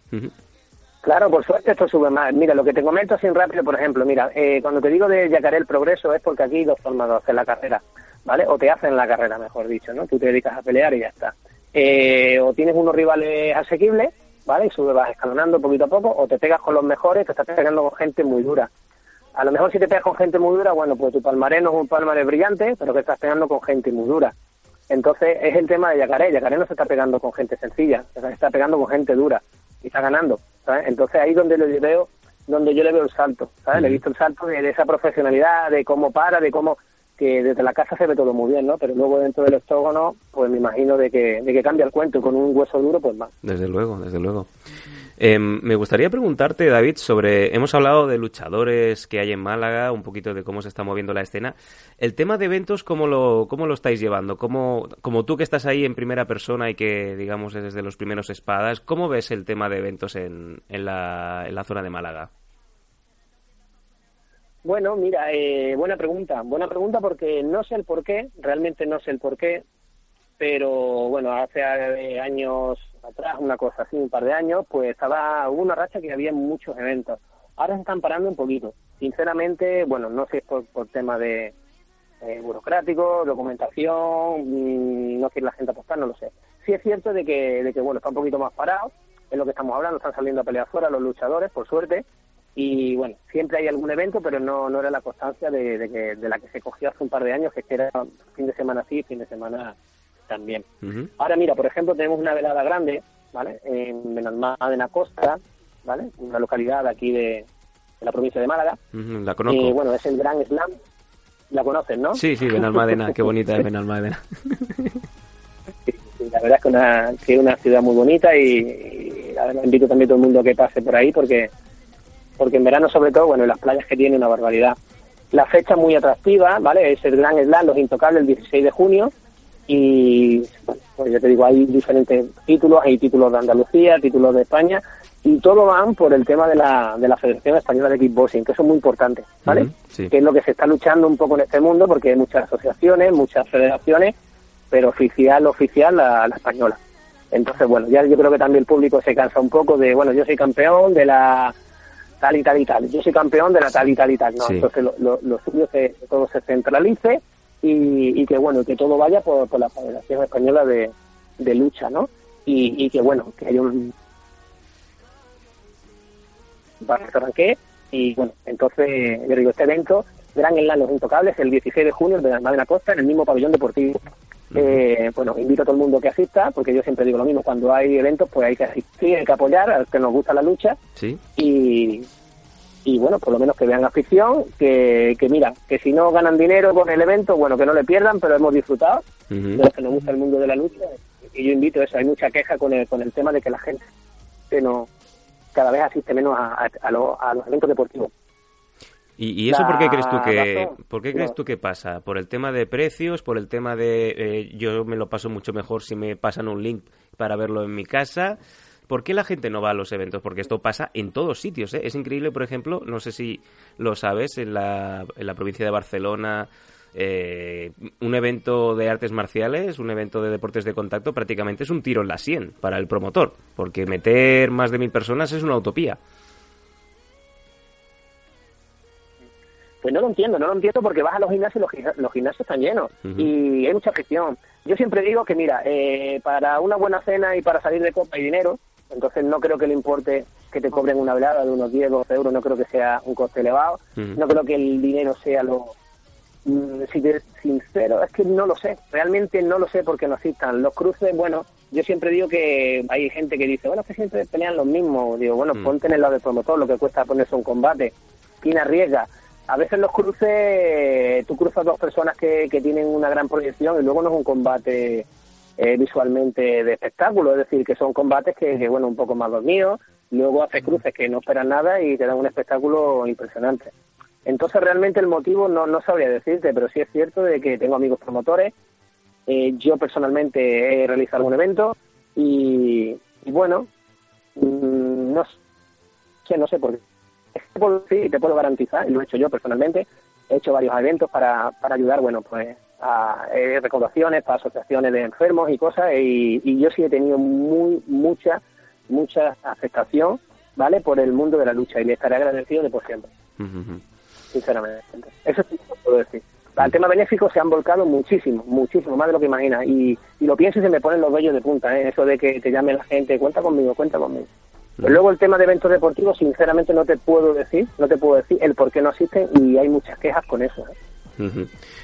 Claro, por suerte esto sube más. Mira, lo que te comento así rápido, por ejemplo, mira, eh, cuando te digo de Yacaré el progreso es porque aquí hay dos formas de hacer la carrera, ¿vale? O te hacen la carrera, mejor dicho, ¿no? Tú te dedicas a pelear y ya está. Eh, o tienes unos rivales asequibles, ¿vale? Y subes, vas escalonando poquito a poco, o te pegas con los mejores, te estás pegando con gente muy dura. A lo mejor si te pegas con gente muy dura, bueno, pues tu palmarés no es un palmarés brillante, pero que estás pegando con gente muy dura. Entonces es el tema de Yacaré. Yacaré no se está pegando con gente sencilla, se está pegando con gente dura y está ganando. ¿sabes? Entonces ahí donde lo veo, donde yo le veo el salto, ¿sabes? Le he visto el salto de, de esa profesionalidad, de cómo para, de cómo que desde la casa se ve todo muy bien, ¿no? Pero luego dentro del octógono, pues me imagino de que, de que cambia el cuento y con un hueso duro, pues más. Desde luego, desde luego. Eh, me gustaría preguntarte, David, sobre. Hemos hablado de luchadores que hay en Málaga, un poquito de cómo se está moviendo la escena. El tema de eventos, ¿cómo lo, cómo lo estáis llevando? ¿Cómo, como tú que estás ahí en primera persona y que, digamos, eres de los primeros espadas, ¿cómo ves el tema de eventos en, en, la, en la zona de Málaga? Bueno, mira, eh, buena pregunta, buena pregunta porque no sé el por qué, realmente no sé el por qué, pero bueno, hace eh, años atrás, una cosa así, un par de años, pues estaba, hubo una racha que había muchos eventos. Ahora se están parando un poquito. Sinceramente, bueno, no sé si es por, por tema de eh, burocrático, documentación, mm, no quiere la gente apostar, no lo sé. Sí es cierto de que, de que bueno, está un poquito más parado, es lo que estamos hablando, están saliendo a pelear fuera los luchadores, por suerte, y bueno, siempre hay algún evento, pero no, no era la constancia de, de, que, de la que se cogió hace un par de años, que era fin de semana sí, fin de semana también. Ahora mira, por ejemplo, tenemos una velada grande, ¿vale? En Benalmádena Costa, ¿vale? Una localidad aquí de, de la provincia de Málaga. Ujú, La conozco. Y bueno, es el Gran Slam. La conoces, ¿no? Sí, sí, Benalmádena, qué bonita es Benalmádena. Sí, sí, la verdad es que, una, que es una ciudad muy bonita y, y la verdad invito también a todo el mundo a que pase por ahí porque porque en verano sobre todo, bueno, las playas que tiene una barbaridad. La fecha muy atractiva, ¿vale? Es el Gran Slam, los Intocables, el 16 de junio y, bueno, pues ya te digo, hay diferentes títulos, hay títulos de Andalucía, títulos de España y todo van por el tema de la, de la Federación Española de Kickboxing, que eso es muy importante, ¿vale? Sí. Que es lo que se está luchando un poco en este mundo porque hay muchas asociaciones, muchas federaciones, pero oficial, oficial, la, la española. Entonces, bueno, ya yo creo que también el público se cansa un poco de, bueno, yo soy campeón de la tal y tal y tal, yo soy campeón de la tal y tal y tal, ¿no? Sí. Entonces, lo, lo, lo suyo es que todo se centralice y, y que, bueno, que todo vaya por, por la Federación Española de, de Lucha, ¿no? Y, y que, bueno, que haya un arranque y bueno, entonces yo digo, este evento, Gran Slam Los Intocables, el 16 de junio de Madena Costa, en el mismo pabellón deportivo. Eh, bueno, invito a todo el mundo que asista, porque yo siempre digo lo mismo, cuando hay eventos pues hay que asistir, hay que apoyar al que nos gusta la lucha Sí, y, y bueno, por lo menos que vean afición, que, que mira, que si no ganan dinero con el evento, bueno, que no le pierdan, pero hemos disfrutado Ujú. de los que nos gusta el mundo de la lucha y yo invito a eso, hay mucha queja con el, con el tema de que la gente no cada vez asiste menos a, a, a lo- a los eventos deportivos. ¿Y, y eso por qué crees tú que por qué crees no. tú que pasa? ¿Por el tema de precios? ¿Por el tema de eh, yo me lo paso mucho mejor si me pasan un link para verlo en mi casa? ¿Por qué la gente no va a los eventos? Porque esto pasa en todos sitios. ¿eh? Es increíble, por ejemplo, no sé si lo sabes, en la, en la provincia de Barcelona, eh, un evento de artes marciales, un evento de deportes de contacto, prácticamente es un tiro en la sien para el promotor, porque meter más de mil personas es una utopía. Pues no lo entiendo, no lo entiendo porque vas a los gimnasios y los, los gimnasios están llenos y hay mucha afición. Yo siempre digo que, mira, eh, para una buena cena y para salir de copa y dinero, entonces no creo que le importe que te cobren una velada de unos 10, 12 euros, no creo que sea un coste elevado. No creo que el dinero sea lo... mm, Si te sincero, es que no lo sé. Realmente no lo sé porque no existan. Los cruces, bueno, yo siempre digo que hay gente que dice, bueno, es que siempre pelean los mismos. Digo, bueno, Mm. ponte en el lado del promotor, lo que cuesta ponerse un combate. ¿Quién arriesga? A veces los cruces, tú cruzas dos personas que, que tienen una gran proyección y luego no es un combate eh, visualmente de espectáculo, es decir, que son combates que, que, bueno, un poco más dormidos, luego haces cruces que no esperan nada y te dan un espectáculo impresionante. Entonces realmente el motivo no, no sabría decirte, pero sí es cierto de que tengo amigos promotores, eh, yo personalmente he realizado algún evento y, y bueno, mm, no sé, no sé por qué. Puedo- Sí, te puedo garantizar, y lo he hecho yo personalmente, he hecho varios eventos para, para ayudar, bueno, pues a eh, recaudaciones para asociaciones de enfermos y cosas, y, y yo sí he tenido muy, mucha, mucha aceptación, ¿vale? Por el mundo de la lucha, y le estaré agradecido de por siempre Ujú, ujú. sinceramente. Eso sí lo puedo decir. Al tema benéfico se han volcado muchísimo, muchísimo, más de lo que imaginas. Y, y lo pienso y se me ponen los vellos de punta, ¿eh? eso de que te llame la gente, cuenta conmigo, cuenta conmigo. Luego el tema de eventos deportivos, sinceramente no te puedo decir, no te puedo decir el por qué no asisten y hay muchas quejas con eso. ¿eh?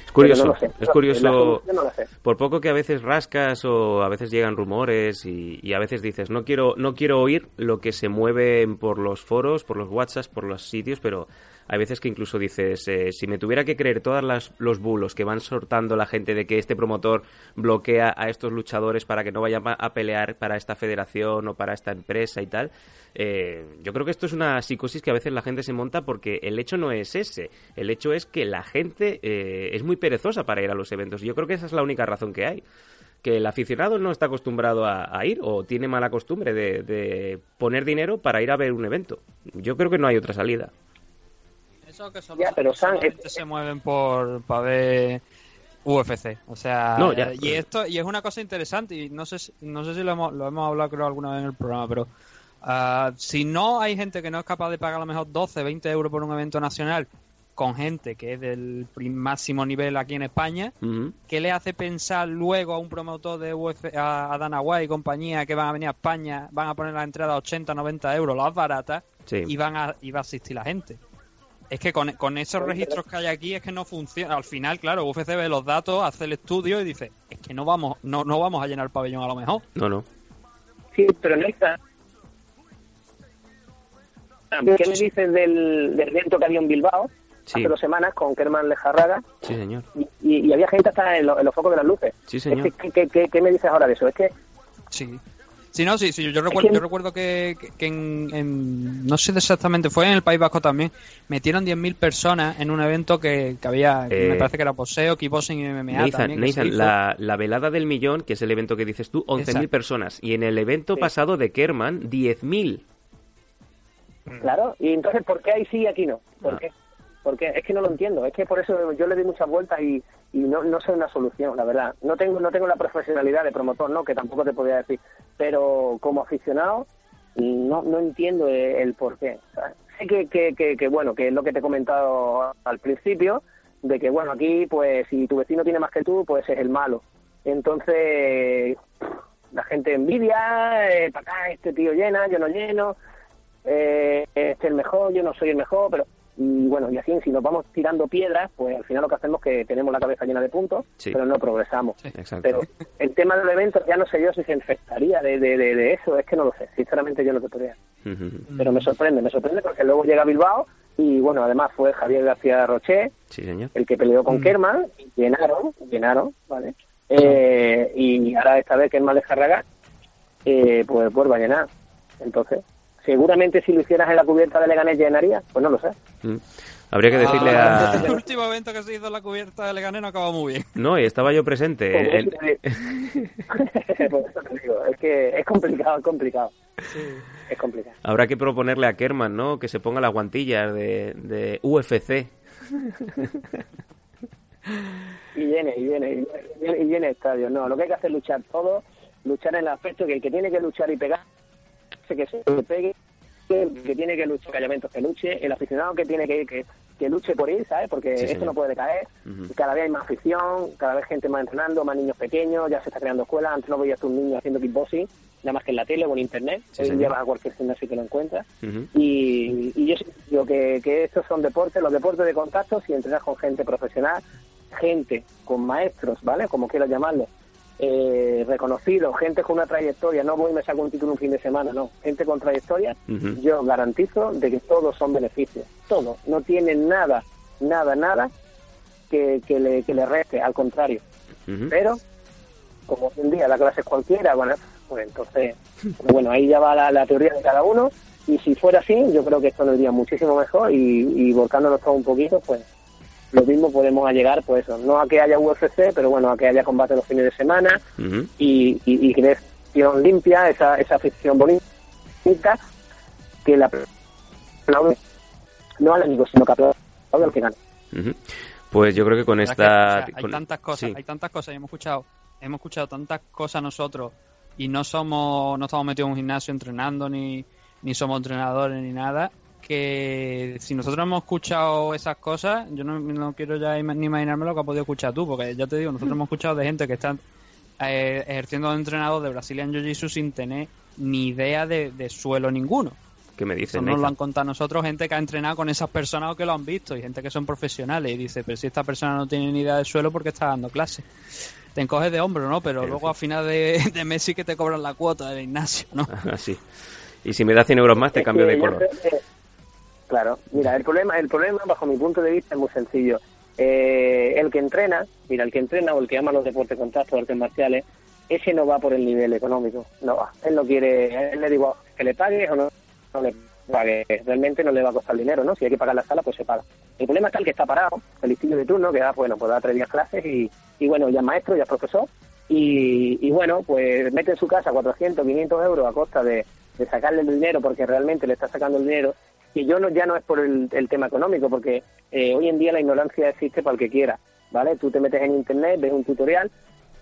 Es curioso, no sé. es curioso. no. Por poco que a veces rascas o a veces llegan rumores y, y a veces dices no quiero no quiero oír lo que se mueve por los foros, por los WhatsApps, por los sitios, pero hay veces que incluso dices eh, si me tuviera que creer todas las los bulos que van sortando la gente de que este promotor bloquea a estos luchadores para que no vayan a pelear para esta federación o para esta empresa y tal, eh, yo creo que esto es una psicosis que a veces la gente se monta porque el hecho no es ese, el hecho es que la gente eh, es muy perezosa para ir a los eventos. Yo creo que esa es la única razón que hay. Que el aficionado no está acostumbrado a, a ir o tiene mala costumbre de, de poner dinero para ir a ver un evento. Yo creo que no hay otra salida. Que solo, Ya, pero, solamente es- se mueven por para ver UFC, o sea, No, ya, y pero- esto y es una cosa interesante y no sé si- no sé si lo hemos, lo hemos hablado creo alguna vez en el programa, pero ah, si no hay gente que no es capaz de pagar a lo mejor 12, 20 euros por un evento nacional con gente que es del máximo nivel aquí en España, Ujú. ¿qué le hace pensar luego a un promotor de UFC, a, a Dana White y compañía que van a venir a España, van a poner la entrada a 80, 90 euros, las baratas, Sí. y van a, y va a asistir la gente? Es que con, con esos registros que hay aquí es que no funciona. Al final, claro, UFC ve los datos, hace el estudio y dice, es que no vamos, no, no vamos a llenar el pabellón a lo mejor. No, no. Sí, pero no está. ¿Qué me dices del, del evento que había en Bilbao Sí, hace dos semanas con Kerman Lejarraga? sí, señor. Y, y- y había gente hasta en, lo- en los focos de las luces. Sí, señor. Es que, ¿qué, qué, qué me dices ahora de eso? Es que Sí. Sí, no, sí, sí, yo recuerdo, que- yo recuerdo que, que- que en, en- no sé exactamente, fue en el País Vasco también, metieron 10.000 personas en un evento que, que había, que Eh, me parece que era poseo, kickboxing y MMA Nathan, también. la, la velada del millón, que es el evento que dices tú, 11.000 Exacto. personas. Y en el evento Sí. pasado de Kerman, 10.000. Claro, y entonces, ¿por qué ahí sí y aquí no? ¿Por Ah. qué? Porque es que no lo entiendo, es que por eso yo le di muchas vueltas y, no, no sé una solución, la verdad. No tengo no tengo la profesionalidad de promotor, no, que tampoco te podría decir, pero como aficionado no no entiendo el, el por qué. Sé que, que, que, que, bueno, que es lo que te he comentado al principio, de que bueno, aquí pues si tu vecino tiene más que tú, pues es el malo. Entonces, la gente envidia, eh, para acá este tío llena, yo no lleno, eh, este es el mejor, yo no soy el mejor, pero y bueno, y así si nos vamos tirando piedras, pues al final lo que hacemos es que tenemos la cabeza llena de puntos, Sí. pero no progresamos. Pero el tema del evento ya no sé yo si se infectaría de, de, de, de eso, es que no lo sé, sinceramente yo no te podría. Pero me sorprende, me sorprende porque luego llega Bilbao y bueno, además fue Javier García Roché, Sí, señor. el que peleó con Kerman, y llenaron, llenaron, ¿vale? Eh, y ahora esta vez Kerman Lejarraga, eh, pues vuelve a llenar. Entonces, seguramente si lo hicieras en la cubierta de Leganés llenaría, pues no lo sé. Mm. Habría que decirle Ah, a... El último evento que se hizo en la cubierta de Leganés no acabó muy bien. No, y estaba yo presente. Por El- eso te digo. Por eso te digo, es que es complicado, es complicado. Es complicado. Habrá que proponerle a Kerman, ¿no? Que se ponga las guantillas de, de UFC. Y viene, y viene, y viene, y viene estadio. No, lo que hay que hacer es luchar todo, luchar en el aspecto que el que tiene que luchar y pegar, que se pegue, que tiene que luchar callamentos que luche, el aficionado que tiene que ir, que, que luche por ir, ¿sabes? Porque Sí, esto no puede caer. Cada vez hay más afición, cada vez gente más entrenando, más niños pequeños, ya se está creando escuelas. Antes no veías un niño haciendo kickboxing, nada más que en la tele o en internet. Sí, Hoy día vas a cualquier gimnasio te lo encuentras. Y, y yo digo que, que estos son deportes, los deportes de contacto, si entrenas con gente profesional, gente con maestros, ¿vale? Como quieras llamarlo, eh, reconocidos, gente con una trayectoria, no voy y me saco un título un fin de semana, no, gente con trayectoria, yo garantizo de que todos son beneficios, todos, no tienen nada, nada, nada que, que, le, que le reste, al contrario. Pero, como hoy en día la clase es cualquiera, bueno, pues entonces, pero bueno, ahí ya va la, la teoría de cada uno. Y si fuera así, yo creo que esto nos iría muchísimo mejor y, y volcándonos todo un poquito, pues lo mismo podemos llegar, pues eso, no a que haya UFC, pero bueno, a que haya combate los fines de semana Ujú. y, y, y creación limpia, esa, esa afición bonita, que la aplaude, no al enemigo, sino que aplaude al que gana. Pues yo creo que con esta... que, o sea, hay con- tantas cosas, sí. hay tantas cosas y hemos escuchado, hemos escuchado tantas cosas nosotros y no somos, no estamos metidos en un gimnasio entrenando ni, ni somos entrenadores ni nada que si nosotros hemos escuchado esas cosas, yo no, no quiero ya ima- ni imaginarme lo que has podido escuchar tú, porque ya te digo, nosotros hemos escuchado de gente que está eh, ejerciendo de entrenador de Brazilian Jiu-Jitsu sin tener ni idea de, de suelo ninguno. ¿Qué me dices, Eso nos lo han contado nosotros, gente que ha entrenado con esas personas o que lo han visto y gente que son profesionales y dice, pero si esta persona no tiene ni idea del suelo, ¿por qué está dando clase? Te encoges de hombro, ¿no? Pero luego a final de, de mes sí que te cobran la cuota del gimnasio, ¿no? Así. Y si me da 100 euros más, te cambio de color. Claro, mira, el problema, el problema bajo mi punto de vista es muy sencillo. Eh, el que entrena, mira, el que entrena o el que ama los deportes de contacto, artes marciales, ese no va por el nivel económico, no va. Él no quiere, él le digo que le pagues o no, no le pague. Realmente no le va a costar dinero, ¿no? Si hay que pagar la sala, pues se paga. El problema está el que está parado, el listillo de turno, que da, bueno, pues da tres días clases y, y bueno, ya es maestro, ya es profesor, y, y bueno, pues mete en su casa 400, 500 euros a costa de, de sacarle el dinero porque realmente le está sacando el dinero yo no ya no es por el, el tema económico porque eh, hoy en día la ignorancia existe para el que quiera vale tú te metes en internet ves un tutorial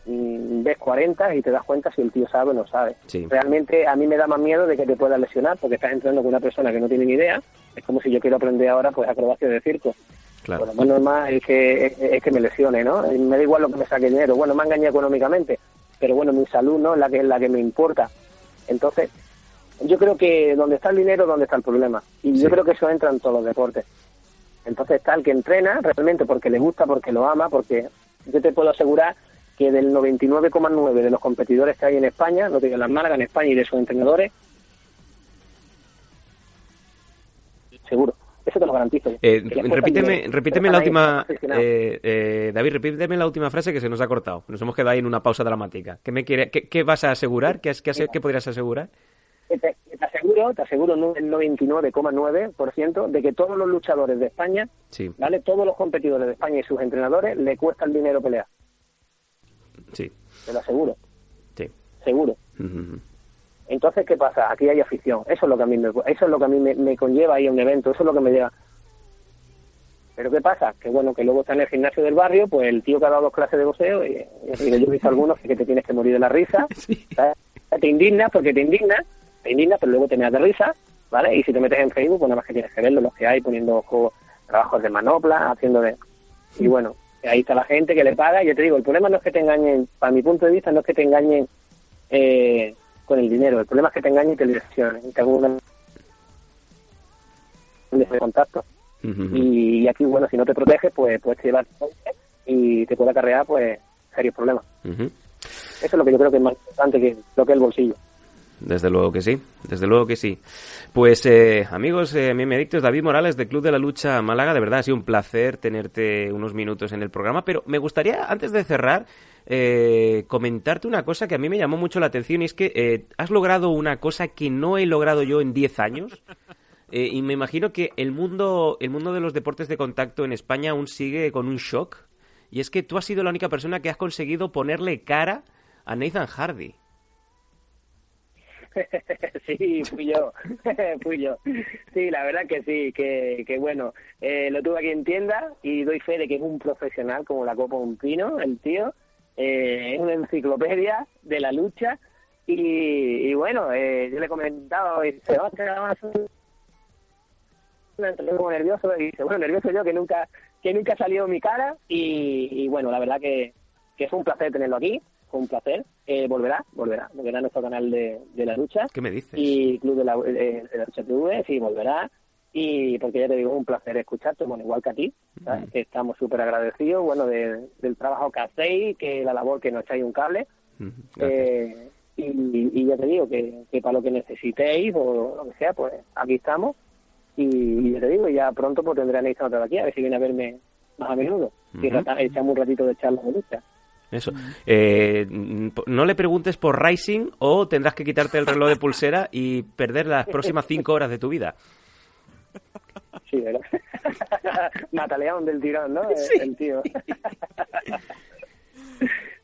mm, ves 40 y te das cuenta si el tío sabe o no sabe Sí. realmente a mí me da más miedo de que te puedas lesionar porque estás entrenando con una persona que no tiene ni idea es como si yo quiero aprender ahora pues acrobacia de circo Claro. lo más normal es que, es, es que me lesione, ¿no? Me da igual lo que me saque dinero. Bueno, me ha engañado económicamente, pero bueno, mi salud no es la que, es la que me importa. Entonces, yo creo que donde está el dinero, donde está el problema. Y Sí. yo creo que eso entra en todos los deportes. Entonces está el que entrena realmente porque le gusta, porque lo ama, porque yo te puedo asegurar que del 99,9 de los competidores que hay en España, no te digo las Málaga, en España y de sus entrenadores, seguro. Eso te lo garantizo. Eh, repíteme, repíteme la última, eh, eh, David, repíteme la última frase que se nos ha cortado. Nos hemos quedado ahí en una pausa dramática. ¿Qué me quiere, qué, qué vas a asegurar? ¿Qué, qué, qué podrías asegurar? Te, te aseguro, te aseguro el 99,9% de que todos los luchadores de España, Sí, ¿vale? Todos los competidores de España y sus entrenadores le cuesta el dinero pelear, sí, te lo aseguro, sí. seguro. Entonces, ¿qué pasa? Aquí hay afición. Eso es lo que a mí me, eso es lo que a mí me, me conlleva ir a un evento, eso es lo que me lleva. Pero ¿qué pasa? Que bueno, que luego está en el gimnasio del barrio, pues el tío que ha dado dos clases de boxeo, y, y yo he visto algunos que te tienes que morir de la risa, ¿sabes? te indignas porque te indignas, te indignas, pero luego te meas de risa, ¿vale? Y si te metes en Facebook, pues nada más que tienes que verlo, los que hay, poniendo juegos, trabajos de manopla, haciendo de... Y bueno, ahí está la gente que le paga, y yo te digo, el problema no es que te engañen, para mi punto de vista, no es que te engañen eh, con el dinero, el problema es que te engañen y te lesionen, y te hagan de contacto. Y, y aquí, bueno, si no te proteges, pues puedes llevar y te puede acarrear, pues, serios problemas. Eso es lo que yo creo que es más importante que lo que es el bolsillo. Desde luego que sí, desde luego que sí. Pues eh, amigos, eh, mi adictos, David Morales de Club de la Lucha Málaga, de verdad ha sido un placer tenerte unos minutos en el programa, pero me gustaría, antes de cerrar, eh, comentarte una cosa que a mí me llamó mucho la atención y es que eh, has logrado una cosa que no he logrado yo en 10 años. Eh, y me imagino que el mundo, el mundo de los deportes de contacto en España aún sigue con un shock. Y es que tú has sido la única persona que has conseguido ponerle cara a Nathan Hardy. sí, fui yo, fui yo. Sí, la verdad que sí, que, que bueno, eh, lo tuve aquí en tienda y doy fe de que es un profesional como la copa un pino, el tío, eh, es una enciclopedia de la lucha y, bueno, eh, yo le he comentado y dice, "Hostia, vamos a hacer entré como nervioso y dice, bueno, nervioso yo que nunca que nunca ha salido mi cara y, y bueno, la verdad que, que fue un placer tenerlo aquí, un placer. Eh, volverá, volverá, volverá a nuestro canal de, de la lucha ¿Qué me dices? y Club de la, eh, de la Lucha TV, sí, volverá. Y porque ya te digo, es un placer escucharte, bueno, igual que a ti, ¿sabes? que estamos súper agradecidos, bueno, de- del trabajo que hacéis, que la labor que nos echáis un cable. Gracias. Eh, y, y ya te digo que, que para lo que necesitéis o lo que sea, pues aquí estamos. Y, y ya te digo, ya pronto pues tendré a otra vez aquí, a ver si viene a verme más a menudo. Y Ujú. rata- echamos un ratito de charla de lucha. Eso. Eh, mm, no le preguntes por Rising o tendrás que quitarte el reloj de pulsera y perder las próximas cinco horas de tu vida. Sí, ¿verdad? Mataleón del tirón, ¿no? El- Sí. El tío.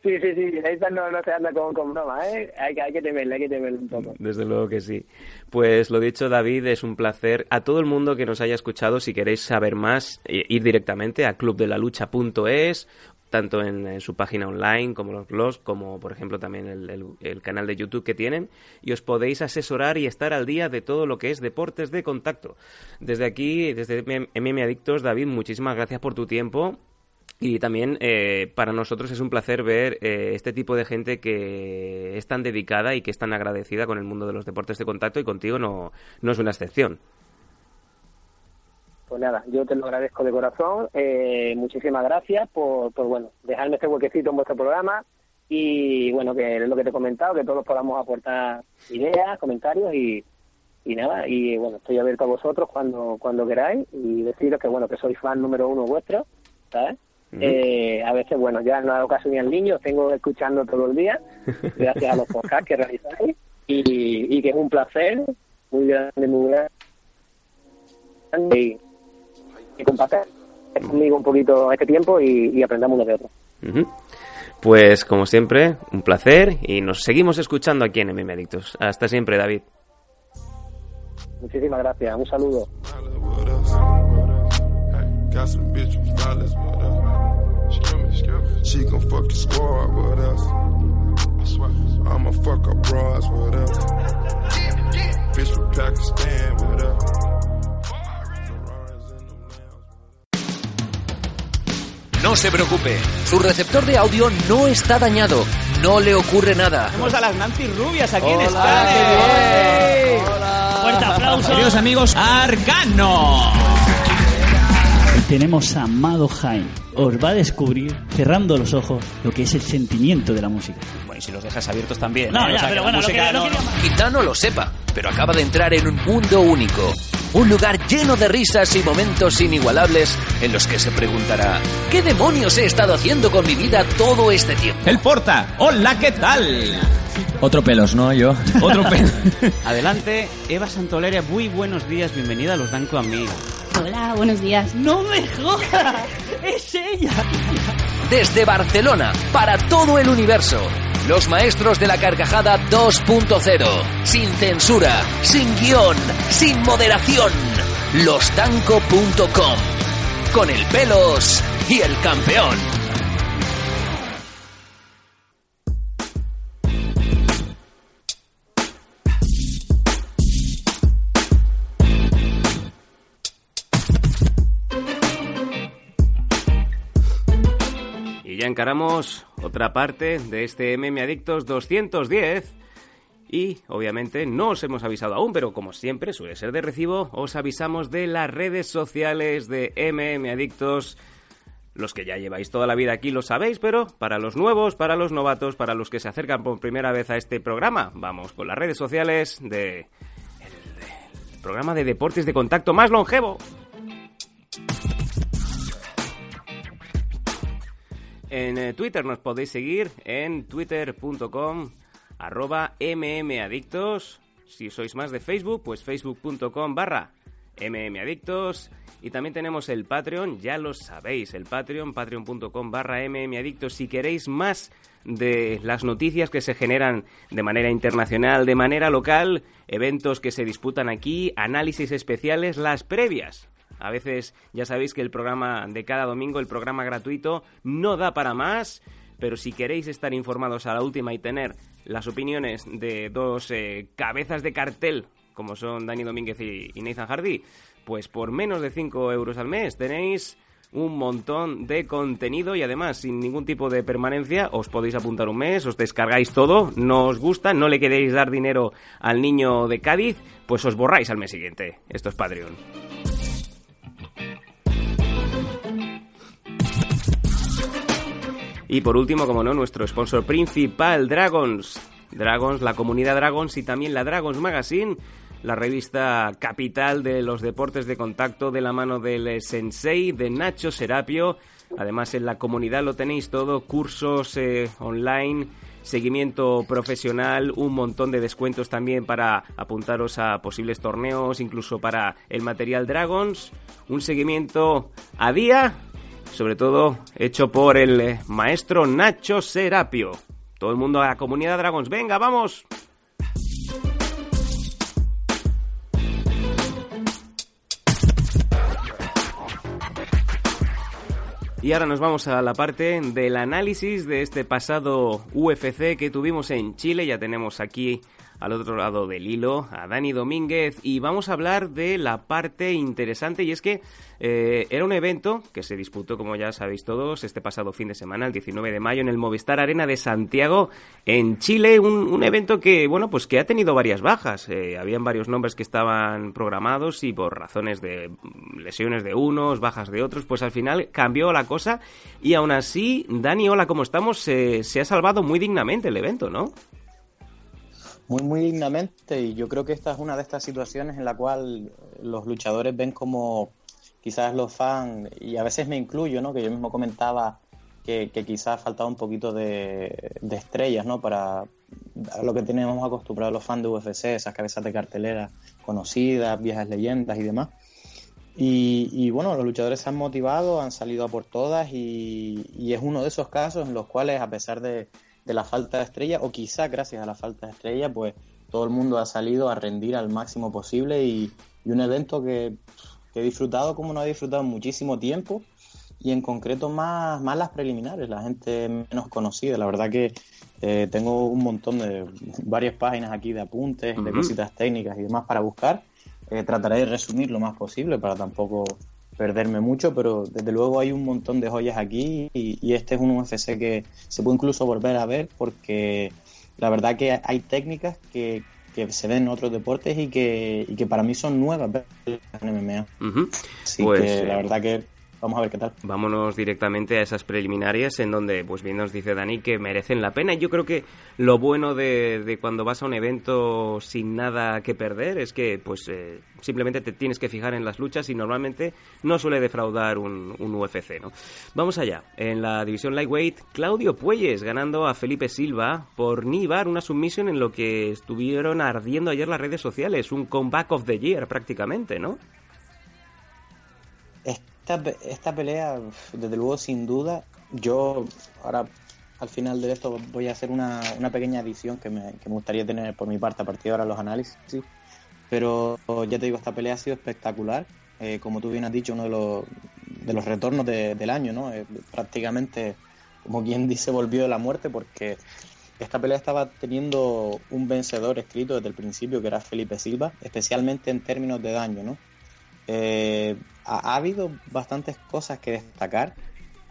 sí, sí, sí. Nathan no, no se anda con, con broma, ¿eh? Hay, que- hay que temerle, hay que temerle un poco. Desde luego que sí. Pues lo dicho, David, es un placer. A todo el mundo que nos haya escuchado, si queréis saber más, eh, ir directamente a clubdelalucha.es, tanto en, su página online como los blogs, como por ejemplo también el, el- el canal de YouTube que tienen, y os podéis asesorar y estar al día de todo lo que es deportes de contacto. Desde aquí, desde MM Adictos, David, muchísimas gracias por tu tiempo. Y también eh, para nosotros es un placer ver eh, este tipo de gente que es tan dedicada y que es tan agradecida con el mundo de los deportes de contacto y contigo no, no es una excepción. Pues nada, yo te lo agradezco de corazón. Eh, muchísimas gracias por, por, bueno, dejarme este huequecito en vuestro programa. Y bueno, que es lo que te he comentado, que todos podamos aportar ideas, comentarios y, y nada. Y bueno, estoy abierto a vosotros cuando, cuando queráis y deciros que bueno, que soy fan número uno vuestro, ¿sabes? Eh, a veces, bueno, ya no ha dado caso ni al niño, tengo escuchando todo el día, gracias a los podcasts que realizáis, y, y que es un placer muy grande, muy grande, y, y compartir conmigo un poquito este tiempo y, y aprendamos uno de otro. Pues como siempre, un placer y nos seguimos escuchando aquí en Adictos. Hasta siempre, David. Muchísimas gracias, un saludo. She gon' fuck your squad with us. I'ma fuck her bras with us. Bitch from Pakistan with us. No se preocupe, su receptor de audio no está dañado, no le ocurre nada. Tenemos a las Nancy Rubias aquí en Hola, Sky. bien. Hola. Fuerte aplauso. Queridos amigos, Argano. Y tenemos a Amado Jaime. Os va a descubrir, cerrando los ojos, lo que es el sentimiento de la música. Bueno, y si los dejas abiertos también. No, ¿eh? ya, O sea, pero que la bueno, lo que- lo no- quería más. Quizá no lo sepa, pero acaba de entrar en un mundo único. Un lugar lleno de risas y momentos inigualables en los que se preguntará, ¿qué demonios he estado haciendo con mi vida todo este tiempo? El Porta. Hola, ¿qué tal? Otro pelos, ¿no? Yo. Otro pelo. Adelante, Eva Santoleria, muy buenos días, bienvenida a los Dan con mí. Hola, buenos días. ¡No me jodas! ¡Es ella! Desde Barcelona, para todo el universo. Los maestros de la carcajada 2.0. Sin censura, sin guion, sin moderación. Lostanco.com. Con el pelos y el campeón. Encaramos otra parte de este MM Adictos 210. Y obviamente no os hemos avisado aún, pero como siempre suele ser de recibo, os avisamos de las redes sociales de MM Adictos. Los que ya lleváis toda la vida aquí lo sabéis, pero para los nuevos, para los novatos, para los que se acercan por primera vez a este programa, vamos con las redes sociales de programa de deportes de contacto más longevo. En eh, Twitter nos podéis seguir en twitter.com arroba mmadictos. Si sois más de Facebook, pues facebook.com barra mmadictos. Y también tenemos el Patreon, ya lo sabéis, el Patreon, patreon.com barra mmadictos. Si queréis más de las noticias que se generan de manera internacional, de manera local, eventos que se disputan aquí, análisis especiales, las previas a veces ya sabéis que el programa de cada domingo, el programa gratuito, no da para más, pero si queréis estar informados a la última y tener las opiniones de dos eh, cabezas de cartel, como son Dani Domínguez y, Nathan Hardy, Pues por menos de 5 euros al mes tenéis un montón de contenido y además sin ningún tipo de permanencia os podéis apuntar un mes, os descargáis todo, no os gusta, no le queréis dar dinero al niño de Cádiz, pues os borráis al mes siguiente. Esto es Patreon. Y por último, como no, nuestro sponsor principal, Dragons. Dragons, la comunidad Dragons y también la Dragons Magazine, la revista capital de los deportes de contacto de la mano del sensei de Nacho Serapio. Además, en la comunidad lo tenéis todo, cursos eh, online, seguimiento profesional, un montón de descuentos también para apuntaros a posibles torneos, incluso para el material Dragons, un seguimiento a día, sobre todo hecho por el eh, maestro Nacho Serapio. Todo el mundo a la comunidad Dragons, venga, vamos. Y ahora nos vamos a la parte del análisis de este pasado UFC que tuvimos en Chile. Ya tenemos aquí al otro lado del hilo a Dani Domínguez y vamos a hablar de la parte interesante y es que eh, era un evento que se disputó, como ya sabéis todos, este pasado fin de semana, el 19 de mayo, en el Movistar Arena de Santiago, en Chile. Un, evento que, bueno, pues que ha tenido varias bajas. Eh, habían varios nombres que estaban programados y por razones de lesiones de unos, bajas de otros, pues al final cambió la cosa y aún así, Dani, hola, ¿cómo estamos? se ha salvado muy dignamente el evento, ¿no? Muy, muy dignamente y yo creo que esta es una de estas situaciones en la cual los luchadores ven como quizás los fans, y a veces me incluyo, ¿no? que yo mismo comentaba que, quizás faltaba un poquito de, estrellas ¿no? para lo que tenemos acostumbrados los fans de UFC, esas cabezas de cartelera conocidas, viejas leyendas y demás. Y, bueno, los luchadores se han motivado, han salido a por todas y, y es uno de esos casos en los cuales, a pesar de, de la falta de estrella, o quizá gracias a la falta de estrella, pues todo el mundo ha salido a rendir al máximo posible y, un evento que, he disfrutado como no he disfrutado muchísimo tiempo y en concreto más, más las preliminares, la gente menos conocida. La verdad que eh, tengo un montón de varias páginas aquí de apuntes, de cositas técnicas y demás para buscar. Eh, trataré de resumir lo más posible para tampoco perderme mucho, pero desde luego hay un montón de joyas aquí y, este es un UFC que se puede incluso volver a ver porque la verdad que hay técnicas que, que se ven en otros deportes y que, y que para mí son nuevas en MMA. Así pues, que la verdad que Vamos a ver qué tal. Vámonos directamente a esas preliminarias en donde, pues bien nos dice Dani que merecen la pena. Y yo creo que lo bueno de, cuando vas a un evento sin nada que perder es que, pues, eh, simplemente te tienes que fijar en las luchas y normalmente no suele defraudar un, UFC. Vamos allá. En la división lightweight, Claudio Puelles ganando a Felipe Silva por Nibar, una submisión en lo que estuvieron ardiendo ayer las redes sociales, un comeback of the year prácticamente, ¿no? Esta, esta pelea, desde luego, sin duda, yo ahora al final de esto voy a hacer una, una pequeña edición que me, que me, gustaría tener por mi parte a partir de ahora los análisis. Pero ya te digo, esta pelea ha sido espectacular. Eh, como tú bien has dicho, uno de los, de los retornos del año, ¿no? Eh, prácticamente, como quien dice, volvió de la muerte porque esta pelea estaba teniendo un vencedor escrito desde el principio, que era Felipe Silva, especialmente en términos de daño, ¿no? Eh, ha, habido bastantes cosas que destacar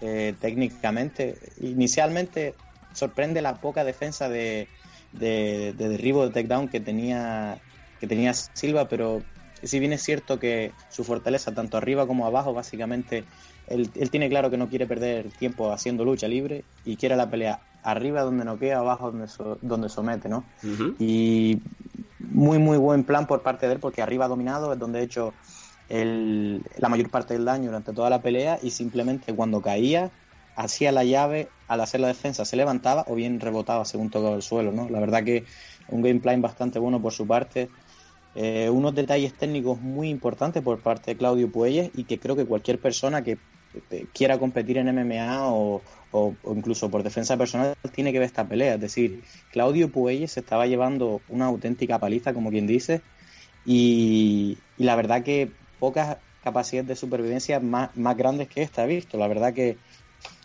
eh, técnicamente. Inicialmente sorprende la poca defensa de, de, derribo de takedown que tenía, que tenía Silva, pero si bien es cierto que su fortaleza tanto arriba como abajo, básicamente, él, tiene claro que no quiere perder tiempo haciendo lucha libre y quiere la pelea arriba donde no queda, abajo donde, donde somete, ¿no? Y muy, muy buen plan por parte de él, porque arriba dominado es donde de hecho la mayor parte del daño durante toda la pelea y simplemente cuando caía hacía la llave al hacer la defensa se levantaba o bien rebotaba según tocaba el suelo no la verdad que un gameplay bastante bueno por su parte eh, unos detalles técnicos muy importantes por parte de Claudio Puelles y que creo que cualquier persona que eh, quiera competir en MMA o, incluso por defensa personal tiene que ver esta pelea. Es decir, Claudio Puelles se estaba llevando una auténtica paliza, como quien dice, y la verdad que pocas capacidades de supervivencia más, más grandes que esta he visto. La verdad que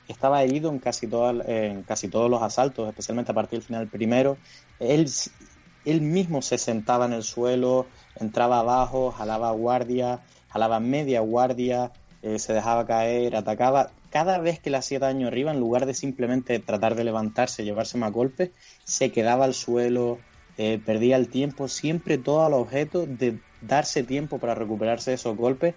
estaba herido en casi, todas, en casi todos los asaltos, especialmente a partir del final primero. Él, él mismo se sentaba en el suelo, entraba abajo, jalaba guardia, jalaba media guardia, eh, se dejaba caer, atacaba. Cada vez que le hacía daño arriba, en lugar de simplemente tratar de levantarse, llevarse más golpes, se quedaba al suelo, eh, perdía el tiempo, siempre todo al objeto de darse tiempo para recuperarse de esos golpes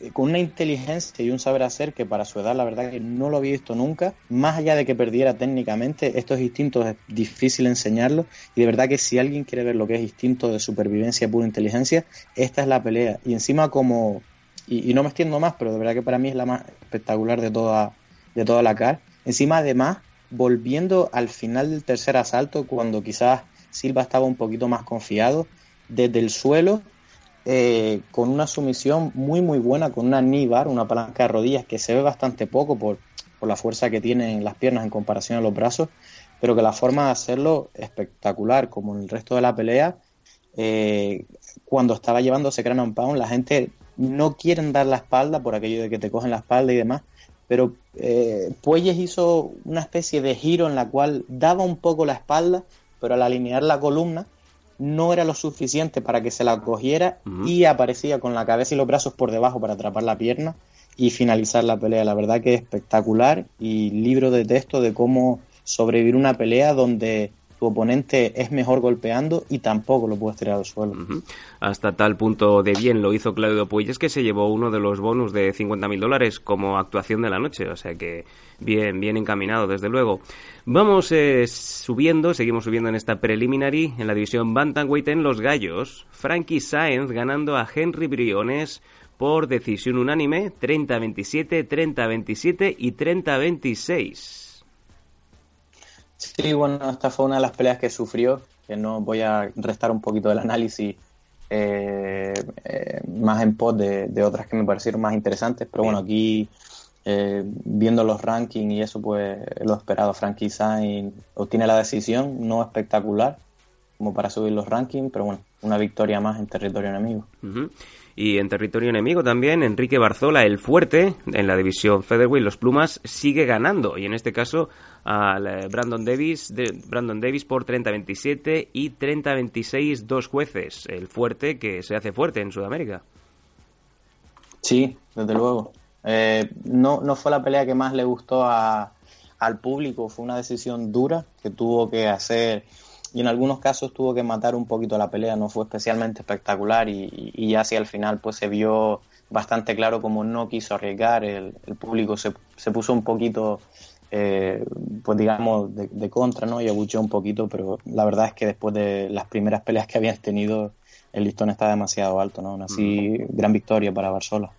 eh, con una inteligencia y un saber hacer que para su edad la verdad que no lo había visto nunca, más allá de que perdiera técnicamente, estos instintos es difícil enseñarlos y de verdad que si alguien quiere ver lo que es instinto de supervivencia pura inteligencia, esta es la pelea. Y encima como, y, no me extiendo más, pero de verdad que para mí es la más espectacular de toda, de toda la CAR, encima además volviendo al final del tercer asalto cuando quizás Silva estaba un poquito más confiado, desde el suelo eh, con una sumisión muy muy buena, con una knee bar, una palanca de rodillas que se ve bastante poco por, por la fuerza que tienen las piernas en comparación a los brazos, pero que la forma de hacerlo espectacular, como en el resto de la pelea, eh, cuando estaba llevándose Crown Pound, la gente no quieren dar la espalda por aquello de que te cogen la espalda y demás, pero eh, Puelles hizo una especie de giro en la cual daba un poco la espalda, pero al alinear la columna no era lo suficiente para que se la cogiera y aparecía con la cabeza y los brazos por debajo para atrapar la pierna y finalizar la pelea. La verdad que es espectacular y libro de texto de cómo sobrevivir una pelea donde tu oponente es mejor golpeando y tampoco lo puedes tirar al suelo. Hasta tal punto de bien lo hizo Claudio Puelles que se llevó uno de los bonus de 50.000 dólares como actuación de la noche, o sea que bien, bien encaminado desde luego. Vamos eh, subiendo, seguimos subiendo en esta preliminary en la división Bantamweight en los gallos. Frankie Saenz ganando a Henry Briones por decisión unánime 30-27, 30-27 y 30-26. Sí, bueno, esta fue una de las peleas que sufrió, que no voy a restar un poquito del análisis eh, eh, más en pos de, otras que me parecieron más interesantes, pero bueno, aquí eh, viendo los rankings y eso, pues lo esperado, Frankie Sainz obtiene la decisión, no espectacular como para subir los rankings, pero bueno, una victoria más en territorio enemigo. Y en territorio enemigo también, Enrique Barzola, el fuerte, en la división Featherweight, los Plumas, sigue ganando. Y en este caso al Brandon Davis, de, Brandon Davis por 30-27 y 30-26 dos jueces. El fuerte que se hace fuerte en Sudamérica. Sí, desde luego. Eh, no, no fue la pelea que más le gustó a, al público, fue una decisión dura que tuvo que hacer y en algunos casos tuvo que matar un poquito la pelea, no fue especialmente espectacular y, y, hacia el final pues se vio bastante claro como no quiso arriesgar, el, público se, se, puso un poquito, eh, pues digamos, de, contra, ¿no? Y abucheó un poquito, pero la verdad es que después de las primeras peleas que habían tenido, el listón está demasiado alto, ¿no? así, gran victoria para Barzola.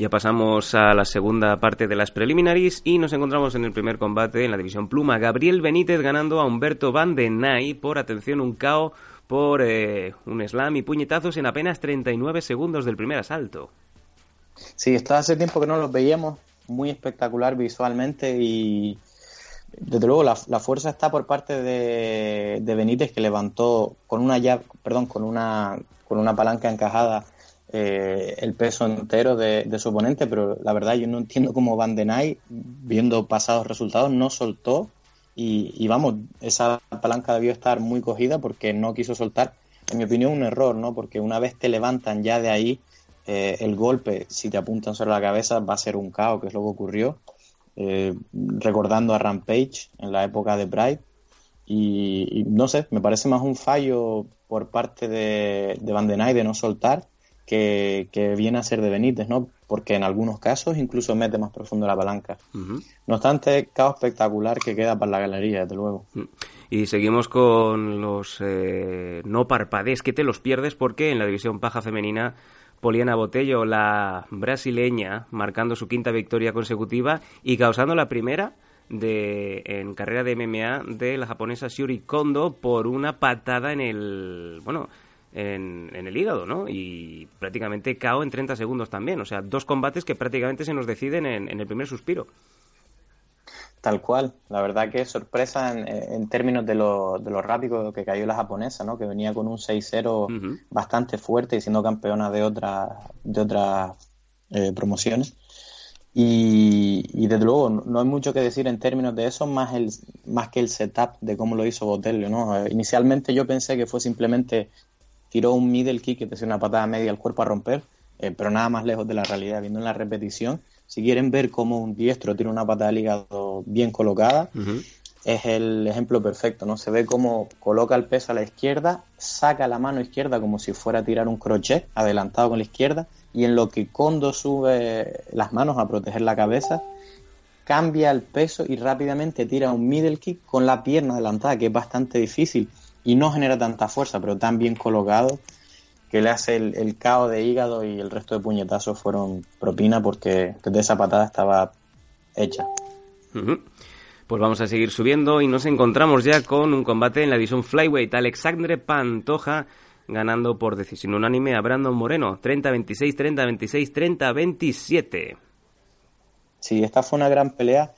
Ya pasamos a la segunda parte de las preliminaries y nos encontramos en el primer combate en la división pluma. Gabriel Benítez ganando a Humberto Van de Nay por, atención, un KO por eh, un slam y puñetazos en apenas 39 segundos del primer asalto. Sí, está hace tiempo que no los veíamos, muy espectacular visualmente y desde luego la, fuerza está por parte de, de, Benítez que levantó con una llave, perdón, con una con una palanca encajada eh, el peso entero de, su oponente, pero la verdad yo no entiendo cómo Van den viendo pasados resultados, no soltó y, vamos, esa palanca debió estar muy cogida porque no quiso soltar. En mi opinión, un error, ¿no? Porque una vez te levantan ya de ahí, eh, el golpe, si te apuntan sobre la cabeza, va a ser un caos, que es lo que ocurrió. Eh, recordando a Rampage en la época de Bright. Y, no sé, me parece más un fallo por parte de, Van den de no soltar que, viene a ser de Benítez, ¿no? Porque en algunos casos incluso mete más profundo la palanca. No obstante, caos espectacular que queda para la galería, desde luego. Mm. Y seguimos con los eh, no parpadees, que te los pierdes porque en la división paja femenina Poliana Botello, la brasileña, marcando su quinta victoria consecutiva y causando la primera de en carrera de MMA de la japonesa Shuri Kondo por una patada en el bueno en, el hígado, ¿no? Y prácticamente KO en 30 segundos también. O sea, dos combates que prácticamente se nos deciden en, el primer suspiro. Tal cual. La verdad que es sorpresa en, términos de lo, de lo, rápido que cayó la japonesa, ¿no? Que venía con un 6-0 bastante fuerte y siendo campeona de, otra, de otras eh, promociones. Y, y, desde luego no hay mucho que decir en términos de eso más el más que el setup de cómo lo hizo Botello no eh, inicialmente yo pensé que fue simplemente tiró un middle kick, que te una patada media al cuerpo a romper, eh, pero nada más lejos de la realidad, viendo en la repetición. Si quieren ver cómo un diestro tiene una pata de hígado bien colocada, es el ejemplo perfecto, ¿no? Se ve cómo coloca el peso a la izquierda, saca la mano izquierda como si fuera a tirar un crochet, adelantado con la izquierda, y en lo que Kondo sube las manos a proteger la cabeza, cambia el peso y rápidamente tira un middle kick con la pierna adelantada, que es bastante difícil y no genera tanta fuerza, pero tan bien colocado que le hace el, caos de hígado y el resto de puñetazos fueron propina porque de esa patada estaba hecha. Pues vamos a seguir subiendo y nos encontramos ya con un combate en la división Flyweight. Alexandre Pantoja ganando por decisión unánime a Brandon Moreno. 30-26, 30-26, 30-27. Sí, esta fue una gran pelea.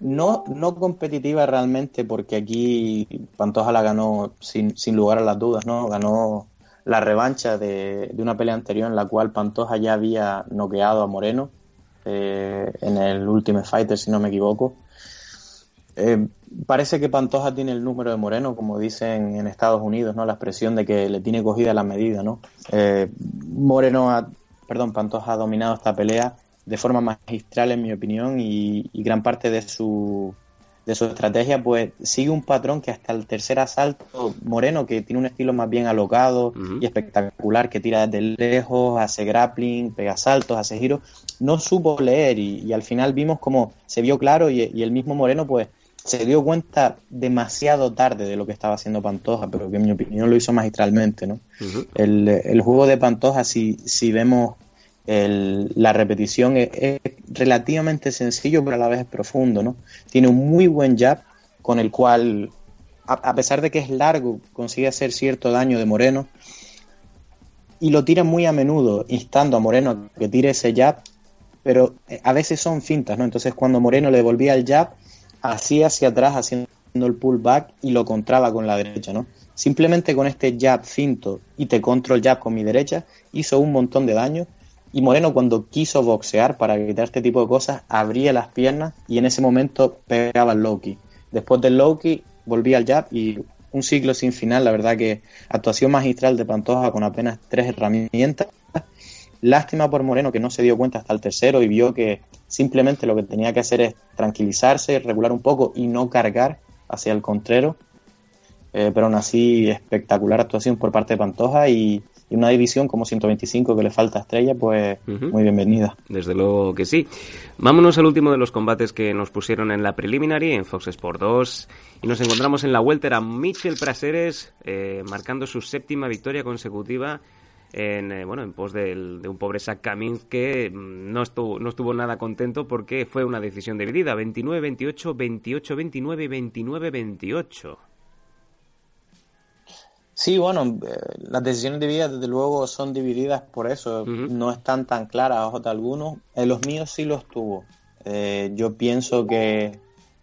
No, no competitiva realmente, porque aquí Pantoja la ganó sin, sin lugar a las dudas, ¿no? Ganó la revancha de, una pelea anterior en la cual Pantoja ya había noqueado a Moreno eh, en el Ultimate Fighter, si no me equivoco. Eh, parece que Pantoja tiene el número de Moreno, como dicen en Estados Unidos, ¿no? La expresión de que le tiene cogida la medida, ¿no? Eh, Moreno, ha, perdón, Pantoja ha dominado esta pelea de forma magistral, en mi opinión, y, gran parte de su, de su estrategia, pues sigue un patrón que hasta el tercer asalto, Moreno, que tiene un estilo más bien alocado y espectacular, que tira desde lejos, hace grappling, pega saltos, hace giros, no supo leer y, al final vimos como se vio claro y, el mismo Moreno, pues se dio cuenta demasiado tarde de lo que estaba haciendo Pantoja, pero que en mi opinión lo hizo magistralmente, ¿no? el, el, juego de Pantoja, si, si vemos la repetición es, relativamente sencillo, pero a la vez es profundo, ¿no? Tiene un muy buen jab con el cual, a, pesar de que es largo, consigue hacer cierto daño de Moreno y lo tira muy a menudo, instando a Moreno a que tire ese jab, pero eh, a veces son fintas, ¿no? Entonces cuando Moreno le devolvía el jab, hacía hacia atrás haciendo el pullback y lo contraba con la derecha, ¿no? Simplemente con este jab finto y te control jab con mi derecha, hizo un montón de daño y Moreno cuando quiso boxear para evitar este tipo de cosas, abría las piernas y en ese momento pegaba el low Después del low volvía al jab y un ciclo sin final, la verdad que actuación magistral de Pantoja con apenas tres herramientas. Lástima por Moreno que no se dio cuenta hasta el tercero y vio que simplemente lo que tenía que hacer es tranquilizarse, regular un poco y no cargar hacia el contrero. Eh, pero aún así, espectacular actuación por parte de Pantoja y, y una división como 125 que le falta estrella, pues muy bienvenida. Desde luego que sí. Vámonos al último de los combates que nos pusieron en la preliminary en Fox Sport 2 y nos encontramos en la welter a Michel Praseres eh, marcando su séptima victoria consecutiva en eh, bueno en pos de un pobre Zach Kamins que mm, no estuvo no estuvo nada contento porque fue una decisión dividida 29-28 28-29 y 29-28 Sí, bueno, eh, las decisiones de vida desde luego son divididas por eso, no están tan claras a ojos de algunos. En los míos sí los tuvo. Eh, yo pienso que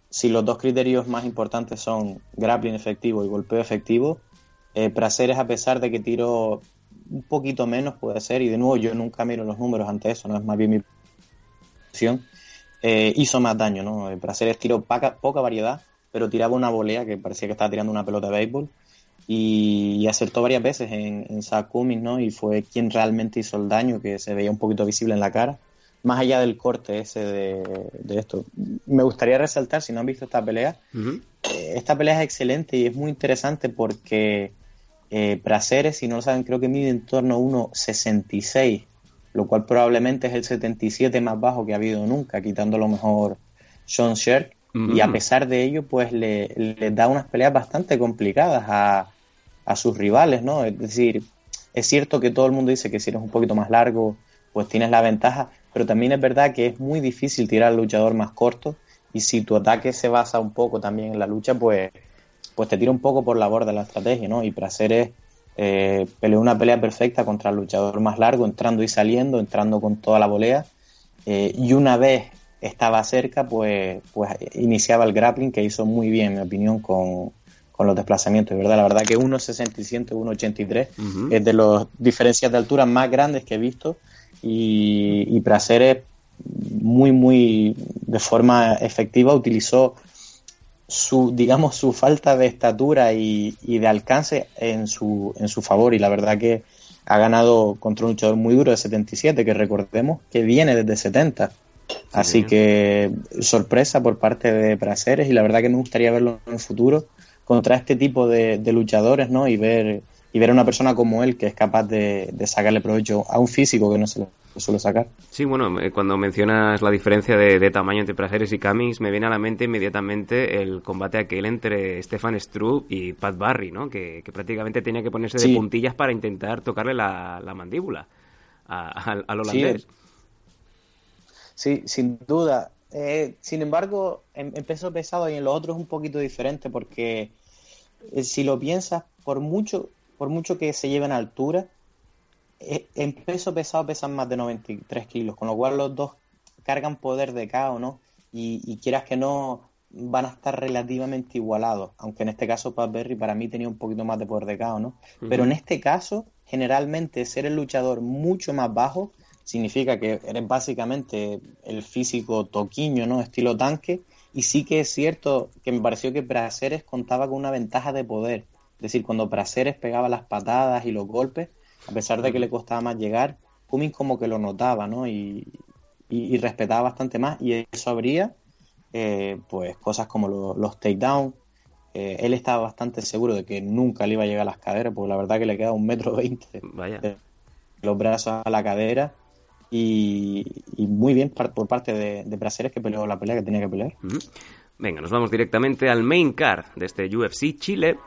si los dos criterios más importantes son grappling efectivo y golpeo efectivo, eh, Praceres a pesar de que tiro un poquito menos puede ser, y de nuevo yo nunca miro los números ante eso, no es más bien mi posición, eh, hizo más daño, ¿no? Praceres tiró poca, poca variedad, pero tiraba una volea que parecía que estaba tirando una pelota de béisbol y, acertó varias veces en, en ¿no? Y fue quien realmente hizo el daño, que se veía un poquito visible en la cara, más allá del corte ese de, esto. Me gustaría resaltar, si no han visto esta pelea, eh, esta pelea es excelente y es muy interesante porque eh, Praceres, si no lo saben, creo que mide en torno a 1,66, lo cual probablemente es el 77 más bajo que ha habido nunca, quitando lo mejor Sean Sherk. Y a pesar de ello, pues le, le da unas peleas bastante complicadas a, a sus rivales, ¿no? Es decir, es cierto que todo el mundo dice que si eres un poquito más largo, pues tienes la ventaja, pero también es verdad que es muy difícil tirar al luchador más corto y si tu ataque se basa un poco también en la lucha, pues, pues te tira un poco por la borda la estrategia, ¿no? Y Praceres eh, peleó una pelea perfecta contra el luchador más largo, entrando y saliendo, entrando con toda la volea, eh, y una vez estaba cerca, pues, pues iniciaba el grappling que hizo muy bien, en mi opinión, con, con los desplazamientos, ¿verdad? La verdad que 1.67, 1.83 es de las diferencias de altura más grandes que he visto y, y Praceres muy, muy de forma efectiva utilizó su, digamos, su falta de estatura y, de alcance en su, en su favor y la verdad que ha ganado contra un luchador muy duro de 77, que recordemos que viene desde 70. Así que sorpresa por parte de Praceres y la verdad que me gustaría verlo en el futuro contra este tipo de, de luchadores, ¿no? Y ver y ver a una persona como él que es capaz de, de sacarle provecho a un físico que no se le suele sacar. Sí, bueno, eh, cuando mencionas la diferencia de, de tamaño entre Prajeres y Cummings, me viene a la mente inmediatamente el combate aquel entre Stefan Struve y Pat Barry, ¿no? Que, que prácticamente tenía que ponerse de puntillas para intentar tocarle la, la mandíbula a- al, al holandés. Sí, sin duda. Eh, sin embargo, en, en peso pesado y en los otros es un poquito diferente porque eh, si lo piensas, por mucho, por mucho que se lleven a altura, eh, en peso pesado pesan más de 93 kilos, con lo cual los dos cargan poder de KO, ¿no? Y, y quieras que no, van a estar relativamente igualados, aunque en este caso Pat Berry para mí tenía un poquito más de poder de KO, ¿no? Pero en este caso, generalmente ser el luchador mucho más bajo significa que eres básicamente el físico toquiño, ¿no? Estilo tanque. Y sí que es cierto que me pareció que Praceres contaba con una ventaja de poder. Es decir, cuando Praceres pegaba las patadas y los golpes, a pesar de que le costaba más llegar, Cummings como que lo notaba, ¿no? Y, y- y respetaba bastante más. Y eso habría, eh, pues, cosas como lo- los takedowns. Eh, él estaba bastante seguro de que nunca le iba a llegar a las caderas, porque la verdad que le queda un metro veinte de los brazos a la cadera. Y, muy bien por parte de, de que peleó la pelea que tenía que pelear. Venga, nos vamos directamente al main card de este UFC Chile.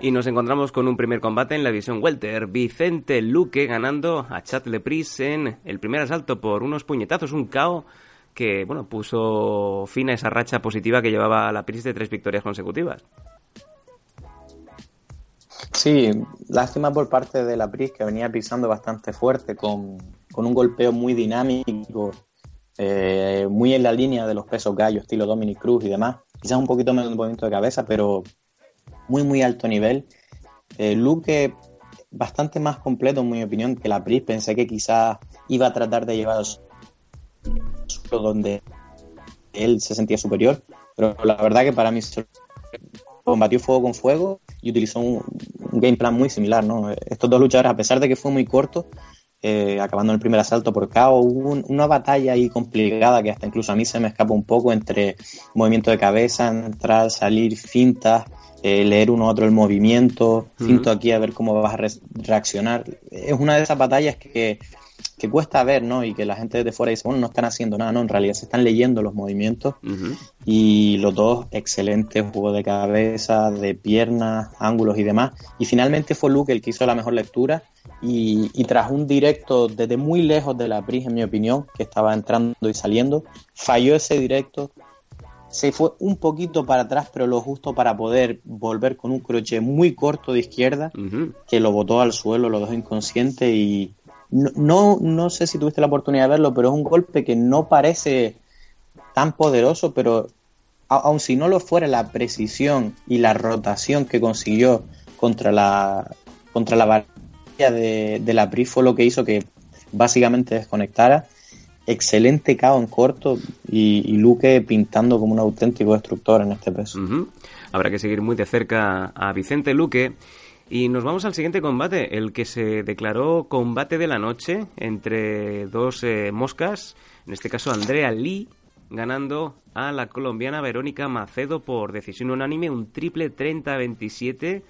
Y nos encontramos con un primer combate en la división Welter. Vicente Luque ganando a Chad Lepris en el primer asalto por unos puñetazos, un KO que bueno puso fin a esa racha positiva que llevaba la Pris de tres victorias consecutivas. Sí, lástima por parte de la Pris que venía pisando bastante fuerte con, con un golpeo muy dinámico, eh, muy en la línea de los pesos gallos, estilo Dominic Cruz y demás. Quizás un poquito menos de movimiento de cabeza, pero muy, muy alto nivel. Eh, Luque bastante más completo, en mi opinión, que la Pris. Pensé que quizás iba a tratar de llevar donde él se sentía superior, pero la verdad que para mí combatió fuego con fuego y utilizó un, un game plan muy similar, ¿no? Estos dos luchadores, a pesar de que fue muy corto, eh, acabando en el primer asalto por KO, hubo un- una batalla ahí complicada que hasta incluso a mí se me escapa un poco entre movimiento de cabeza, entrar, salir, fintas, eh, leer uno a otro el movimiento, finto aquí a ver cómo vas a re- reaccionar. Es una de esas batallas que, que cuesta ver, ¿no? Y que la gente desde fuera dice, bueno, no están haciendo nada, no, en realidad se están leyendo los movimientos y los dos excelentes, juego de cabeza, de piernas, ángulos y demás. Y finalmente fue Luke el que hizo la mejor lectura y, y tras un directo desde muy lejos de la Pris, en mi opinión, que estaba entrando y saliendo, falló ese directo. Se fue un poquito para atrás, pero lo justo para poder volver con un crochet muy corto de izquierda, que lo botó al suelo, lo dejó inconsciente y no, no, no sé si tuviste la oportunidad de verlo, pero es un golpe que no parece tan poderoso, pero aun si no lo fuera la precisión y la rotación que consiguió contra la contra la varilla de, de la PRI fue lo que hizo que básicamente desconectara. Excelente KO en corto y, Luque pintando como un auténtico destructor en este peso. Habrá que seguir muy de cerca a Vicente Luque. Y nos vamos al siguiente combate, el que se declaró combate de la noche entre dos eh, moscas, en este caso Andrea Lee, ganando a la colombiana Verónica Macedo por decisión unánime, un triple 30-27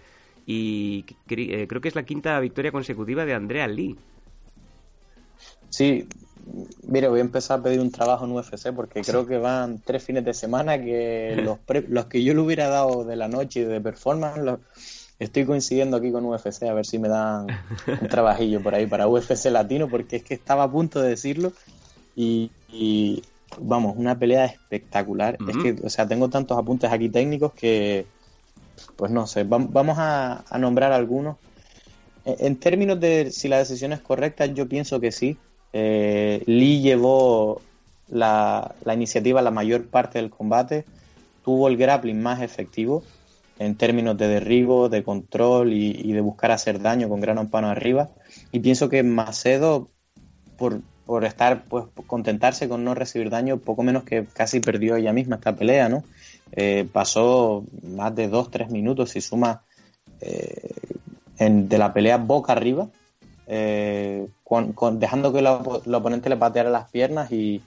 y cre- eh, creo que es la quinta victoria consecutiva de Andrea Lee. Sí, mire, voy a empezar a pedir un trabajo en UFC porque creo que van tres fines de semana que los, pre- los que yo le hubiera dado de la noche y de performance, los- estoy coincidiendo aquí con UFC a ver si me dan un trabajillo por ahí para UFC Latino porque es que estaba a punto de decirlo y, y, vamos, una pelea espectacular. Es que, o sea, tengo tantos apuntes aquí técnicos que, pues no sé, vam- vamos a, a nombrar algunos. En en términos de si la decisión es correcta, yo pienso que sí. Eh, Lee llevó la, la iniciativa la mayor parte del combate, tuvo el grappling más efectivo en términos de derribo, de control y, y de buscar hacer daño con gran pano arriba. Y pienso que Macedo, por, por estar, pues, contentarse con no recibir daño, poco menos que casi perdió ella misma esta pelea, ¿no? Eh, pasó más de 2-3 minutos y suma eh, en, de la pelea boca arriba, eh, con, con- dejando que la- el oponente le pateara las piernas y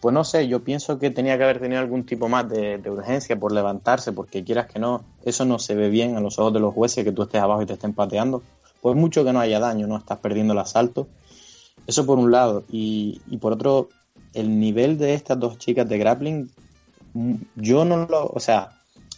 pues no sé, yo pienso que tenía que haber tenido algún tipo más de, urgencia por levantarse, porque quieras que no, eso no se ve bien a los ojos de los jueces que tú estés abajo y te estén pateando. Pues mucho que no haya daño, no estás perdiendo el asalto. Eso por un lado. Y, y por otro, el nivel de estas dos chicas de grappling, mm, yo no lo, o sea,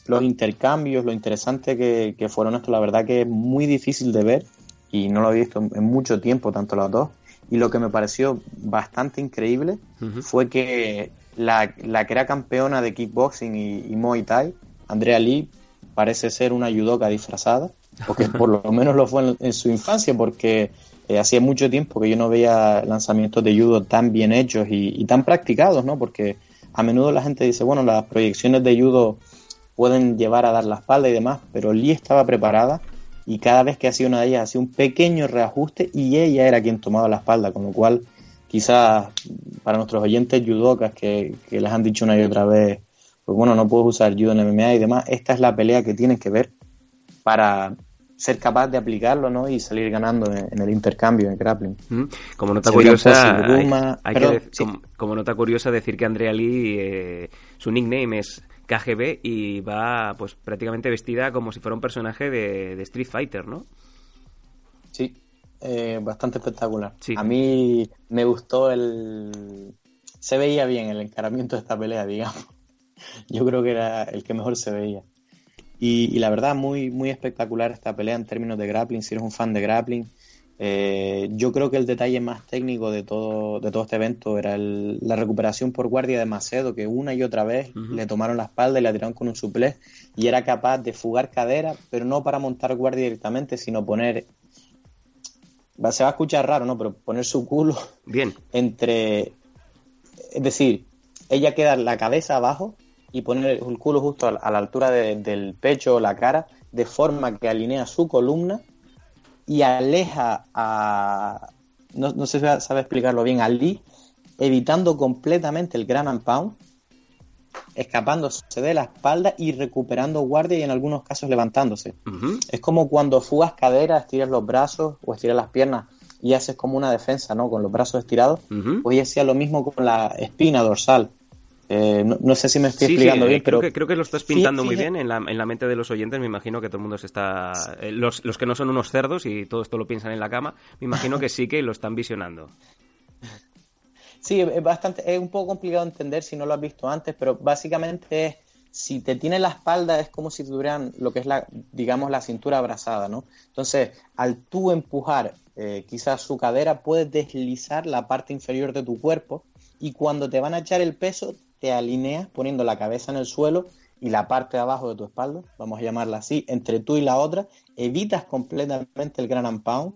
los intercambios, lo interesante que, que fueron esto, la verdad que es muy difícil de ver y no lo he visto en mucho tiempo, tanto las dos. Y lo que me pareció bastante increíble fue que la, la que era campeona de kickboxing y, y Muay Thai, Andrea Lee, parece ser una judoka disfrazada, porque por lo menos lo fue en, en su infancia, porque eh, hacía mucho tiempo que yo no veía lanzamientos de judo tan bien hechos y, y tan practicados, ¿no? Porque a menudo la gente dice, bueno, las proyecciones de judo pueden llevar a dar la espalda y demás, pero Lee estaba preparada y cada vez que hacía una de ellas hacía un pequeño reajuste y ella era quien tomaba la espalda, con lo cual quizás para nuestros oyentes judocas que, que les han dicho una y otra vez, pues bueno, no puedes usar judo en MMA y demás, esta es la pelea que tienes que ver para ser capaz de aplicarlo ¿no? y salir ganando en, en el intercambio, en grappling. Mm, Como nota curiosa, hay, que perdón, dec- sí. como, como nota curiosa decir que Andrea Lee, eh, su nickname es KGB y va pues prácticamente vestida como si fuera un personaje de, de Street Fighter, ¿no? Sí, eh, bastante espectacular. A mí me gustó el... Se veía bien el encaramiento de esta pelea, digamos. Yo creo que era el que mejor se veía. Y, y la verdad, muy, muy espectacular esta pelea en términos de grappling. Si eres un fan de grappling, eh, yo creo que el detalle más técnico de todo, de todo este evento era el- la recuperación por guardia de Macedo, que una y otra vez le tomaron la espalda y la tiraron con un suplé y era capaz de fugar cadera, pero no para montar guardia directamente, sino poner se va a escuchar raro, ¿no? Pero poner su culo Bien. entre. Es decir, ella queda la cabeza abajo y poner el culo justo a la, a la altura de- del pecho o la cara, de forma que alinea su columna y aleja a. No, no sé si sabe explicarlo bien, a Lee, evitando completamente el gran and pound, escapándose de la espalda y recuperando guardia y en algunos casos levantándose. Es como cuando fugas cadera, estiras los brazos o estiras las piernas y haces como una defensa, ¿no? Con los brazos estirados. Pues ella hacía lo mismo con la espina dorsal. Eh, no, no sé si me estoy Sí, explicando eh, bien, creo, pero que, creo que lo estás pintando muy bien en la, en la mente de los oyentes. Me imagino que todo el mundo se está. eh, los, los que no son unos cerdos y todo esto lo piensan en la cama, me imagino que sí que lo están visionando. Sí, es bastante, es un poco complicado de entender si no lo has visto antes, pero básicamente es, si te tiene la espalda es como si tuvieran lo que es la, digamos, la cintura abrazada, ¿no? Entonces, al tú empujar eh, quizás su cadera, puedes deslizar la parte inferior de tu cuerpo y cuando te van a echar el peso, te alineas poniendo la cabeza en el suelo y la parte de abajo de tu espalda, vamos a llamarla así, entre tú y la otra, evitas completamente el gran and pound,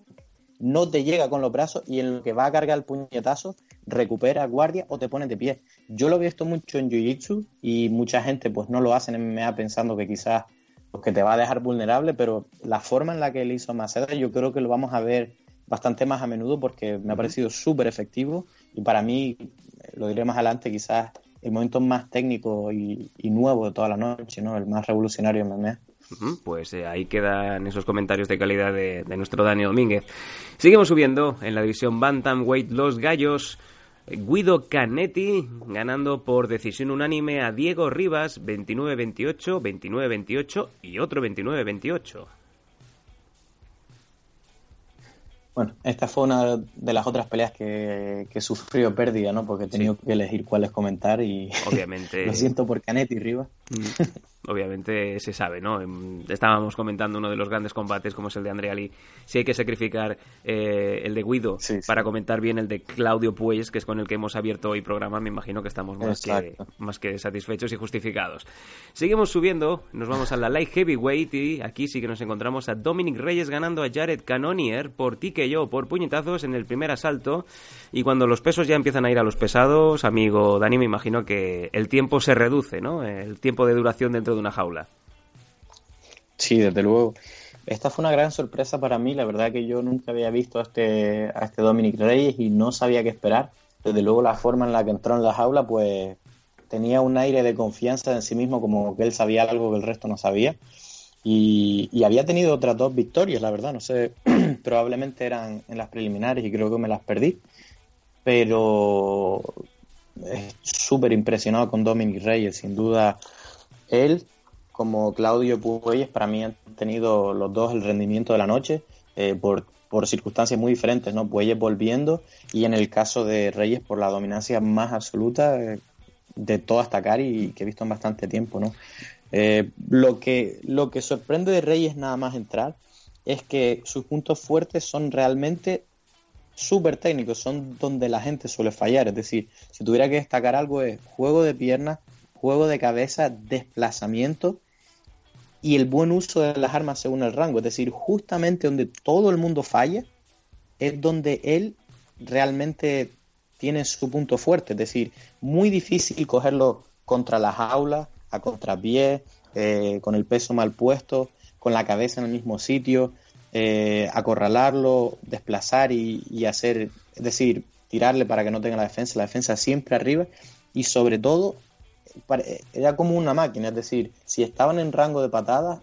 no te llega con los brazos y en lo que va a cargar el puñetazo, recupera guardia o te pones de pie. Yo lo he visto mucho en Jiu-Jitsu y mucha gente pues no lo hace en MMA pensando que quizás pues, que te va a dejar vulnerable, pero la forma en la que le hizo Maceda yo creo que lo vamos a ver bastante más a menudo porque me ha parecido súper efectivo y para mí, eh, lo diré más adelante, quizás el momento más técnico y, y nuevo de toda la noche, ¿no? El más revolucionario MMA. Ujú, Pues eh, ahí quedan esos comentarios de calidad de, nuestro Dani Domínguez. Seguimos subiendo en la división Bantamweight Los Gallos. Guido Canetti ganando por decisión unánime a Diego Rivas 29-28, 29-28 y otro 29-28. Bueno, esta fue una de las otras peleas que, que sufrió pérdida, ¿no? Porque he tenido que elegir cuáles comentar y Obviamente. lo siento por Canetti y Rivas. Mm, Obviamente se sabe, ¿no? Em, Estábamos comentando uno de los grandes combates como es el de Andrea Lee. Si hay que sacrificar eh, el de Guido para comentar bien el de Claudio Puelles, que es con el que hemos abierto hoy programa, me imagino que estamos más, que, más que satisfechos y justificados. Seguimos subiendo, nos vamos a la Light Heavyweight y aquí sí que nos encontramos a Dominic Reyes ganando a Jared Cannonier por TKO, por puñetazos en el primer asalto. Y cuando los pesos ya empiezan a ir a los pesados, amigo Dani, me imagino que el tiempo se reduce, ¿no? El tiempo de duración dentro de una jaula. Sí, desde luego. Esta fue una gran sorpresa para mí, la verdad que yo nunca había visto a este, a este Dominic Reyes y no sabía qué esperar. Desde luego la forma en la que entró en la jaula, pues tenía un aire de confianza en sí mismo, como que él sabía algo que el resto no sabía. Y, había tenido otras dos victorias, la verdad, no sé, probablemente eran en las preliminares y creo que me las perdí. Pero es súper impresionado con Dominic Reyes, sin duda. Él como Claudio Puelles, para mí han tenido los dos el rendimiento de la noche eh, por, por, circunstancias muy diferentes, ¿no? Puelles volviendo y en el caso de Reyes por la dominancia más absoluta eh, de toda esta cari que he visto en bastante tiempo, ¿no? Eh, lo, que, lo que sorprende de Reyes nada más entrar es que sus puntos fuertes son realmente súper técnicos, son donde la gente suele fallar. Es decir, si tuviera que destacar algo es juego de piernas, juego de cabeza, desplazamiento y el buen uso de las armas según el rango. Es decir, justamente donde todo el mundo falla es donde él realmente tiene su punto fuerte. Es decir, muy difícil cogerlo contra las aulas, a contrapié, eh, con el peso mal puesto, con la cabeza en el mismo sitio, eh, acorralarlo, desplazar y, y hacer, es decir, tirarle para que no tenga la defensa, la defensa siempre arriba y sobre todo era como una máquina, es decir, si estaban en rango de patadas,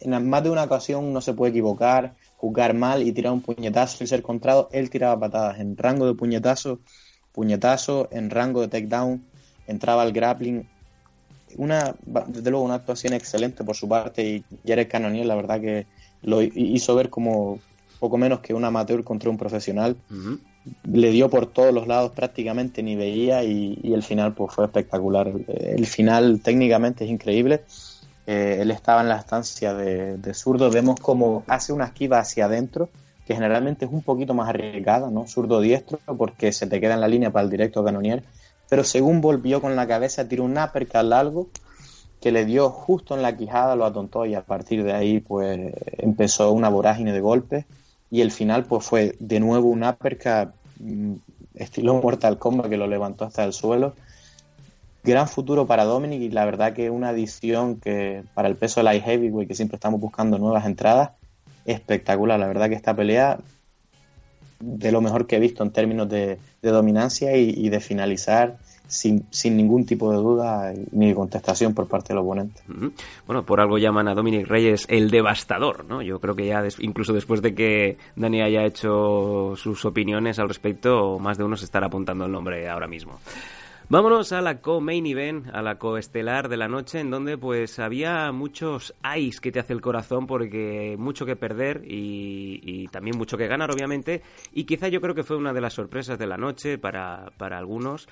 en más de una ocasión no se puede equivocar, jugar mal y tirar un puñetazo y ser contrado, él tiraba patadas. En rango de puñetazo, puñetazo, en rango de takedown, entraba al grappling. Una, desde luego, una actuación excelente por su parte y Jared Cannonier, la verdad que lo hizo ver como poco menos que un amateur contra un profesional le dio por todos los lados prácticamente ni veía y, el final pues fue espectacular. El final técnicamente es increíble. Eh, él estaba en la estancia de, zurdo, vemos como hace una esquiva hacia adentro, que generalmente es un poquito más arriesgada, ¿no? Zurdo diestro, porque se te queda en la línea para el directo canonier, pero según volvió con la cabeza, tiró un uppercut largo que le dio justo en la quijada, lo atontó y a partir de ahí pues empezó una vorágine de golpes y el final pues fue de nuevo un uppercut mm, estilo Mortal Kombat que lo levantó hasta el suelo. Gran futuro para Dominic y la verdad que una adición que para el peso de light heavyweight que siempre estamos buscando nuevas entradas, espectacular. La verdad que esta pelea de lo mejor que he visto en términos de, dominancia y, de finalizar sin, sin, ningún tipo de duda ni contestación por parte del oponente. Bueno, por algo llaman a Dominic Reyes el devastador, ¿no? Yo creo que ya incluso después de que Dani haya hecho sus opiniones al respecto, más de uno se estará apuntando el nombre ahora mismo. Vámonos a la co-main event, a la co-estelar de la noche, en donde pues había muchos ice que te hace el corazón porque mucho que perder y, y, también mucho que ganar, obviamente. Y quizá yo creo que fue una de las sorpresas de la noche para, para algunos.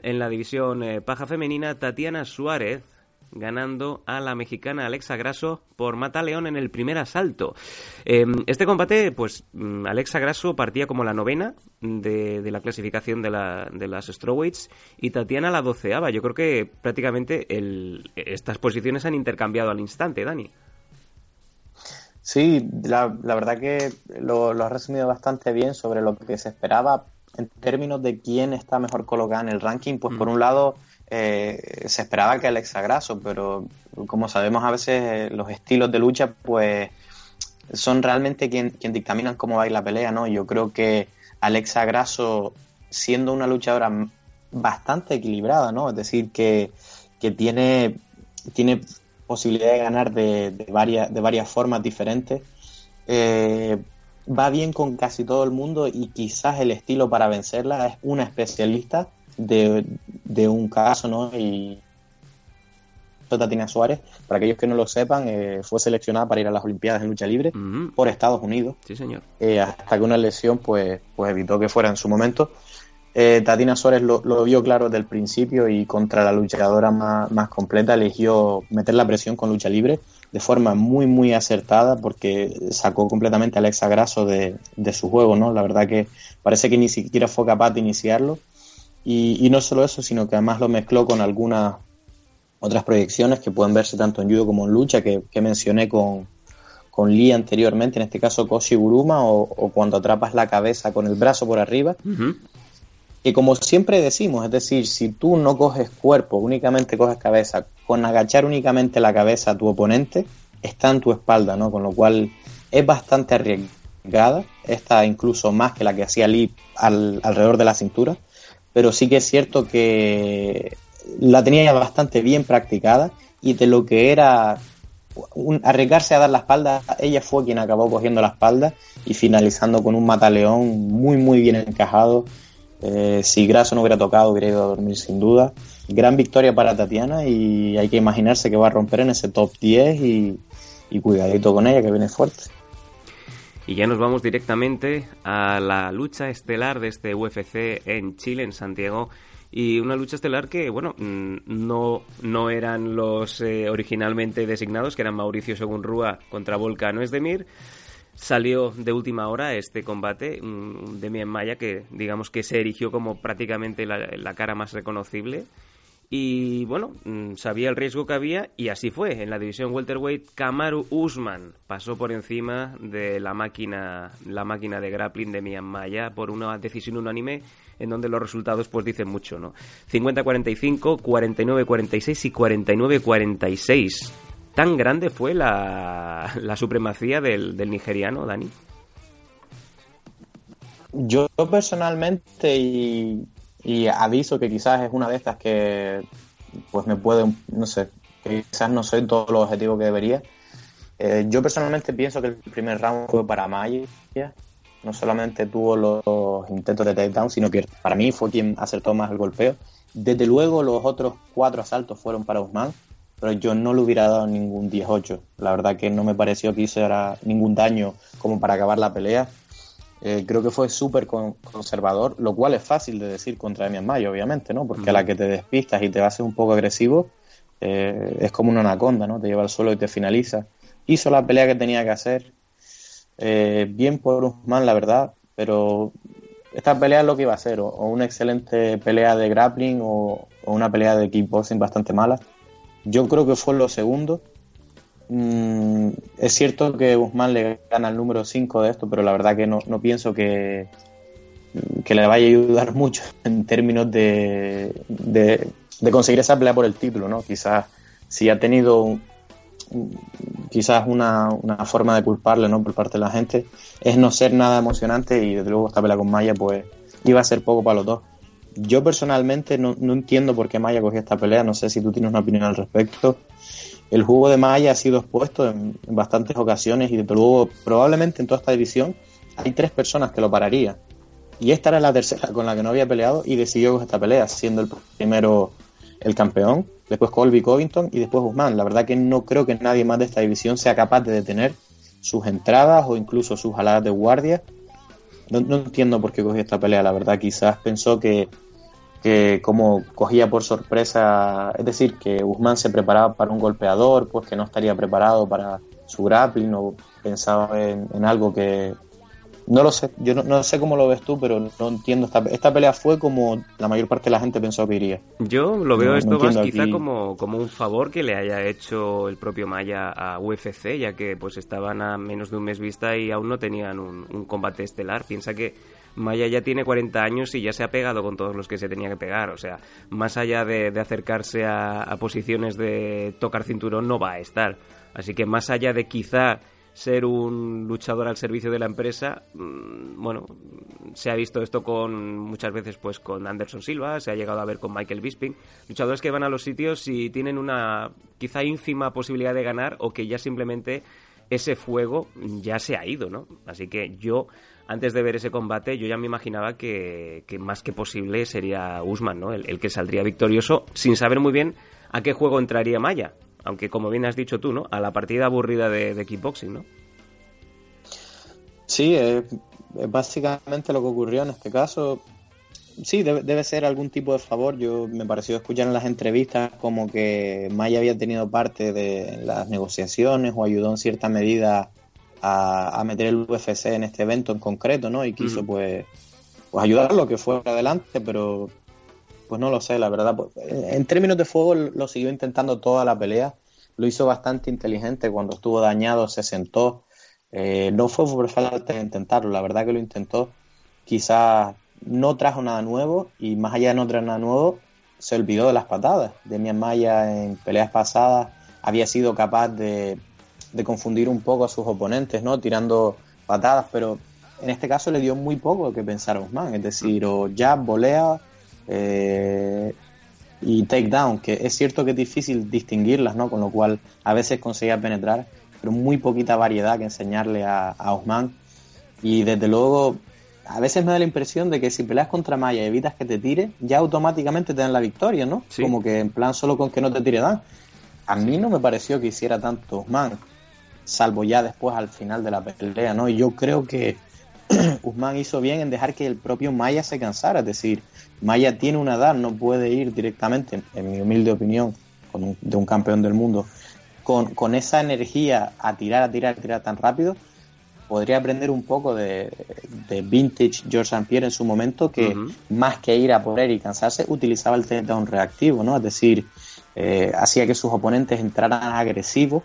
En la división eh, paja femenina, Tatiana Suárez ganando a la mexicana Alexa Grasso por Mata León en el primer asalto. Em, este combate, pues mm, Alexa Grasso partía como la novena de, la clasificación de, la, de las strawweights y Tatiana la doceava. Yo creo que prácticamente estas posiciones han intercambiado al instante, Dani. Sí, la, verdad que lo, lo has resumido bastante bien sobre lo que se esperaba en términos de quién está mejor colocada en el ranking, pues por mm. un lado eh, se esperaba que Alexa Grasso, pero como sabemos a veces eh, los estilos de lucha pues son realmente quien, quien dictaminan cómo va a ir la pelea, ¿no? Yo creo que Alexa Grasso, siendo una luchadora bastante equilibrada, ¿no? Es decir, que, que tiene, tiene posibilidad de ganar de, varias, de varias formas diferentes. Eh, va bien con casi todo el mundo y quizás el estilo para vencerla es una especialista de, un caso, ¿no? Y Tatiana Suárez, para aquellos que no lo sepan, eh, fue seleccionada para ir a las Olimpiadas de lucha libre por Estados Unidos. Sí, señor. Eh, hasta que una lesión, pues, pues evitó que fuera en su momento. Eh, Tatiana Suárez lo, lo, vio claro desde el principio y contra la luchadora más, más completa eligió meter la presión con lucha libre de forma muy, muy acertada porque sacó completamente a Alexa Grasso de, su juego, ¿no? La verdad que parece que ni siquiera fue capaz de iniciarlo. Y, no solo eso, sino que además lo mezcló con algunas otras proyecciones que pueden verse tanto en judo como en lucha, que, mencioné con, con Lee anteriormente, en este caso Koshi Guruma, o, cuando atrapas la cabeza con el brazo por arriba. Que como siempre decimos, es decir, si tú no coges cuerpo, únicamente coges cabeza, con agachar únicamente la cabeza a tu oponente, está en tu espalda, ¿no? Con lo cual es bastante arriesgada, esta incluso más que la que hacía Lee al- alrededor de la cintura, pero sí que es cierto que la tenía bastante bien practicada y de lo que era un- arriesgarse a dar la espalda, ella fue quien acabó cogiendo la espalda y finalizando con un mataleón muy muy bien encajado. Eh, si Grasso no hubiera tocado, hubiera ido a dormir sin duda. Gran victoria para Tatiana y hay que imaginarse que va a romper en ese top 10 y, y cuidadito con ella que viene fuerte. Y ya nos vamos directamente a la lucha estelar de este UFC en Chile, en Santiago. Y una lucha estelar que, bueno, mm, no, no eran los eh, originalmente designados, que eran Mauricio Según contra Volcano Esdemir. Salió de última hora este combate, un Demian Maya que digamos que se erigió como prácticamente la, cara más reconocible. Y bueno, mm, sabía el riesgo que había y así fue. En la división welterweight, Kamaru Usman pasó por encima de la máquina, la máquina de grappling de Mian Maya por una decisión unánime en donde los resultados pues dicen mucho, ¿no? 50-45, 49-46 y 49-46. Tan grande fue la, la supremacía del, del nigeriano, Dani. Yo personalmente y, aviso que quizás es una de estas que pues me puede, no sé, quizás no soy todo lo objetivo que debería. Eh, yo personalmente pienso que el primer round fue para Maya. No solamente tuvo los intentos de takedown, sino que para mí fue quien acertó más el golpeo. Desde luego los otros cuatro asaltos fueron para Usman, pero yo no le hubiera dado ningún 18. La verdad que no me pareció que hiciera ningún daño como para acabar la pelea. Eh, creo que fue súper con- conservador, lo cual es fácil de decir contra Demian Mayo, obviamente, ¿no? Porque a la que te despistas y te haces un poco agresivo, eh, es como una anaconda, ¿no? Te lleva al suelo y te finaliza. Hizo la pelea que tenía que hacer. Eh, bien por Usman, la verdad, pero esta pelea es lo que iba a ser, o, o una excelente pelea de grappling o, o una pelea de kickboxing bastante mala. Yo creo que fue lo segundo. Mm, es cierto que Guzmán le gana el número 5 de esto, pero la verdad que no, no pienso que, que le vaya a ayudar mucho en términos de, de, conseguir esa pelea por el título, ¿no? Quizás si ha tenido quizás una, una forma de culparle, ¿no? Por parte de la gente, es no ser nada emocionante y desde luego esta pelea con Maya pues iba a ser poco para los dos. Yo personalmente no, no entiendo por qué Maya cogió esta pelea, no sé si tú tienes una opinión al respecto. El juego de Maya ha sido expuesto en, bastantes ocasiones y desde luego probablemente en toda esta división hay tres personas que lo pararían. Y esta era la tercera con la que no había peleado y decidió coger esta pelea, siendo el primero el campeón, después Colby Covington y después Guzmán. La verdad que no creo que nadie más de esta división sea capaz de detener sus entradas o incluso sus jaladas de guardia. No, no entiendo por qué cogió esta pelea, la verdad. Quizás pensó que, que como cogía por sorpresa, es decir, que Guzmán se preparaba para un golpeador, pues que no estaría preparado para su grappling o pensaba en, en algo que... No lo sé, yo no, no sé cómo lo ves tú, pero no entiendo. Esta, esta pelea fue como la mayor parte de la gente pensó que iría. Yo lo veo No- no esto más quizá aquí. como, como un favor que le haya hecho el propio Maya a UFC, ya que pues estaban a menos de un mes vista y aún no tenían un, un combate estelar. Piensa que Maya ya tiene 40 años y ya se ha pegado con todos los que se tenía que pegar. O sea, más allá de, acercarse a, a posiciones de tocar cinturón, no va a estar. Así que más allá de quizá ser un luchador al servicio de la empresa, mm, bueno, se ha visto esto con muchas veces pues con Anderson Silva, se ha llegado a ver con Michael Bisping, luchadores que van a los sitios y tienen una quizá ínfima posibilidad de ganar o que ya simplemente ese fuego ya se ha ido, ¿no? Así que yo antes de ver ese combate yo ya me imaginaba que, más que posible sería Usman, ¿no? El, que saldría victorioso sin saber muy bien a qué juego entraría Maya. Aunque, como bien has dicho tú, ¿no? A la partida aburrida de, kickboxing, ¿no? Sí, es básicamente lo que ocurrió en este caso. Sí, debe, debe ser algún tipo de favor. Yo me pareció escuchar en las entrevistas como que Maya había tenido parte de las negociaciones o ayudó en cierta medida a, a meter el UFC en este evento en concreto, ¿no? Y quiso Ujú. pues, pues ayudarlo que fuera adelante, pero pues no lo sé, la verdad. Pues, en en términos de fuego lo siguió intentando toda la pelea. Lo hizo bastante inteligente. Cuando estuvo dañado se sentó. Eh, no fue por falta de intentarlo, la verdad que lo intentó. Quizás no trajo nada nuevo y más allá de no traer nada nuevo, se olvidó de las patadas. Demian Maya en peleas pasadas había sido capaz de, de confundir un poco a sus oponentes, ¿no? Tirando patadas, pero en este caso le dio muy poco que pensar a Usman, es decir, o jab, volea eh, y takedown, que es cierto que es difícil distinguirlas, ¿no? Con lo cual a veces conseguía penetrar, pero muy poquita variedad que enseñarle a, a Usman. Y desde luego, a veces me da la impresión de que si peleas contra Maya y evitas que te tire, ya automáticamente te dan la victoria, ¿no? Como que en plan solo con que no te tire dan. A mí no me pareció que hiciera tanto Usman, salvo ya después al final de la pelea, ¿no? Y yo creo que Usman hizo bien en dejar que el propio Maya se cansara, es decir, Maya tiene una edad, no puede ir directamente, en mi humilde opinión, con un- de un campeón del mundo, con, con esa energía a tirar, a tirar, a tirar tan rápido, podría aprender un poco de, de vintage George St. Pierre en su momento, que más que ir a por él y cansarse, utilizaba el takedown reactivo, ¿no? Es decir, eh, hacía que sus oponentes entraran agresivos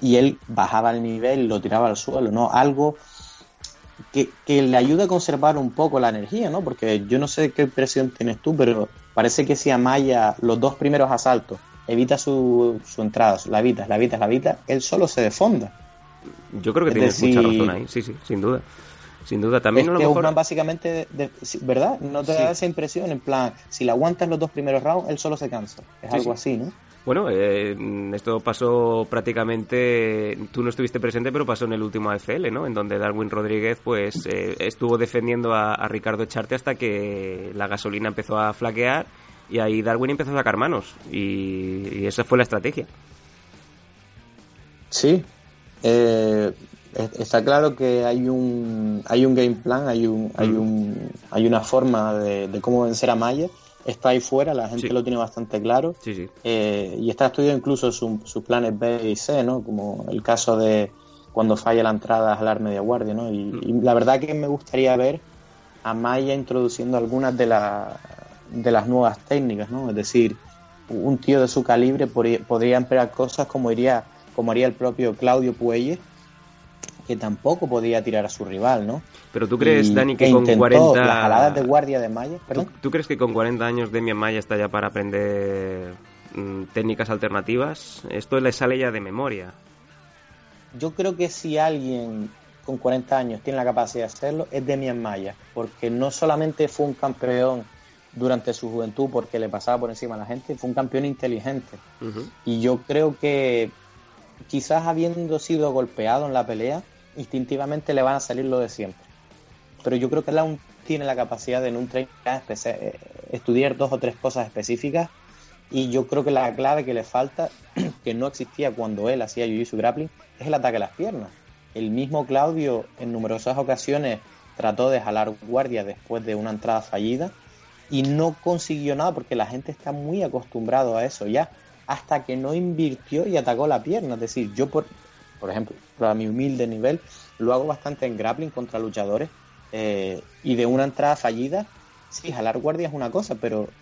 y él bajaba el nivel lo tiraba al suelo, ¿no? Algo que, que le ayude a conservar un poco la energía, ¿no? Porque yo no sé qué impresión tienes tú, pero parece que si Amaya los dos primeros asaltos evita su, su entrada, la evita, la evita, la evita, él solo se defonda. Yo creo que Es tienes decir- mucha razón ahí, sí, sí, sin duda. Sin duda, también es lo mejor... Básicamente, de- ¿verdad? No te Sí. da esa impresión, en plan, si le aguantas los dos primeros rounds, él solo se cansa. Es Sí, algo sí. así, ¿no? Bueno, eh, esto pasó prácticamente, tú no estuviste presente, pero pasó en el último AFL, ¿no? En donde Darwin Rodríguez, pues, eh, estuvo defendiendo a, a Ricardo Charte hasta que la gasolina empezó a flaquear y ahí Darwin empezó a sacar manos y, y esa fue la estrategia. Sí. Eh, es- está claro que hay un hay un game plan, hay un hay Mm. un hay una forma de, de cómo vencer a Maya. Está ahí fuera, la gente Sí. lo tiene bastante claro. Sí, sí. Eh, y está estudiado incluso su- sus planes B y C, ¿no? Como el caso de cuando falla la entrada a jalar media guardia, ¿no? Y, Mm. y la verdad que me gustaría ver a Maya introduciendo algunas de, la- de las nuevas técnicas, ¿no? Es decir, un tío de su calibre podría, podría emplear cosas como iría, como haría el propio Claudio Puelles, que tampoco podía tirar a su rival, ¿no? Pero tú crees, Y- Dani, que e con intentó 40... Las jaladas de guardia de Maya, ¿Tú, tú crees que con 40 años Demian Maya está ya para aprender mm, técnicas alternativas? Esto le sale ya de memoria. Yo creo que si alguien con 40 años tiene la capacidad de hacerlo, es Demian Maya, porque no solamente fue un campeón durante su juventud porque le pasaba por encima a la gente, fue un campeón inteligente. Y yo creo que quizás habiendo sido golpeado en la pelea, instintivamente le van a salir lo de siempre. Pero yo creo que él aún tiene la capacidad de en un training eh, estudiar dos o tres cosas específicas y yo creo que la clave que le falta, que no existía cuando él hacía Jiu-Jitsu Grappling, es el ataque a las piernas. El mismo Claudio en numerosas ocasiones trató de jalar guardia después de una entrada fallida y no consiguió nada porque la gente está muy acostumbrado a eso ya, hasta que no invirtió y atacó la pierna. Es decir, yo por, por ejemplo, a mi humilde nivel, lo hago bastante en grappling contra luchadores eh, y de una entrada fallida, sí, jalar guardia es una cosa, pero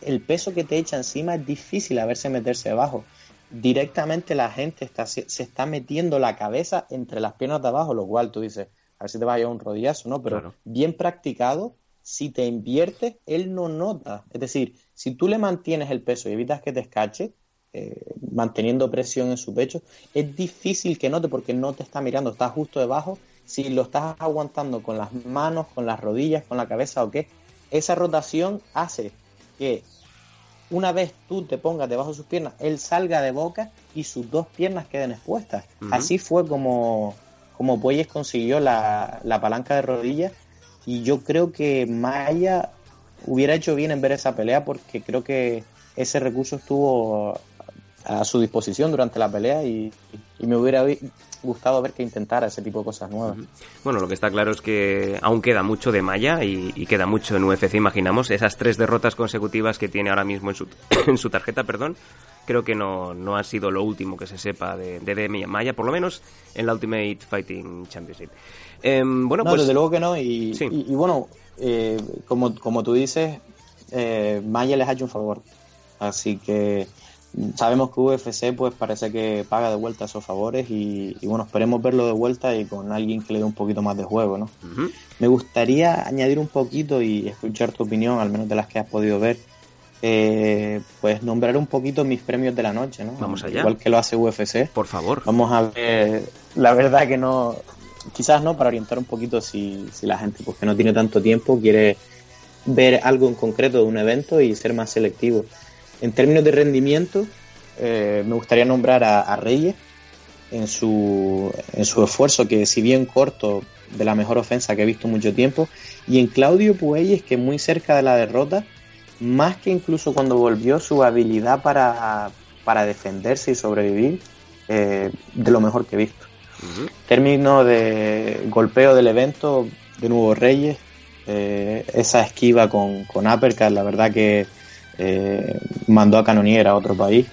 el peso que te echa encima es difícil a verse meterse abajo. Directamente la gente está, se, se está metiendo la cabeza entre las piernas de abajo, lo cual tú dices, a ver si te va a llevar un rodillazo, ¿no? Pero Claro. bien practicado, si te inviertes, él no nota. Es decir, si tú le mantienes el peso y evitas que te escache, eh, manteniendo presión en su pecho, es difícil que note porque no te está mirando, está justo debajo. Si lo estás aguantando con las manos, con las rodillas, con la cabeza o qué, esa rotación hace que una vez tú te pongas debajo de sus piernas, él salga de boca y sus dos piernas queden expuestas. Así fue como, como Puelles consiguió la, la palanca de rodillas y yo creo que Maya hubiera hecho bien en ver esa pelea porque creo que ese recurso estuvo a su disposición durante la pelea y, y me hubiera gustado ver que intentara ese tipo de cosas nuevas. Bueno, lo que está claro es que aún queda mucho de Maya y, y queda mucho en UFC, imaginamos. Esas tres derrotas consecutivas que tiene ahora mismo en su, en su tarjeta, perdón, creo que no, no ha sido lo último que se sepa de, de Demian Maya, por lo menos en la Ultimate Fighting Championship. Em, bueno, no, pues... desde luego que no. Y, Sí. y- y bueno, eh, como, como tú dices, eh, Maya les ha hecho un favor. Así que sabemos que UFC pues parece que paga de vuelta esos favores y, y bueno, esperemos verlo de vuelta y con alguien que le dé un poquito más de juego, ¿no? Me gustaría añadir un poquito y escuchar tu opinión, al menos de las que has podido ver. eh, pues nombrar un poquito mis premios de la noche, ¿no? Vamos allá. Igual que lo hace UFC. Por favor. Vamos a ver, la verdad que no, quizás no, para orientar un poquito si, si la gente pues que no tiene tanto tiempo quiere ver algo en concreto de un evento y ser más selectivo. En términos de rendimiento, eh, me gustaría nombrar a, a Reyes en su, en su esfuerzo, que si bien corto, de la mejor ofensa que he visto mucho tiempo, y en Claudio Puelles, que muy cerca de la derrota, más que incluso cuando volvió su habilidad para, para defenderse y sobrevivir, eh, de lo mejor que he visto. Término de golpeo del evento, de nuevo Reyes, eh, esa esquiva con, con Uppercut, la verdad que eh, mandó a Canonier a otro país.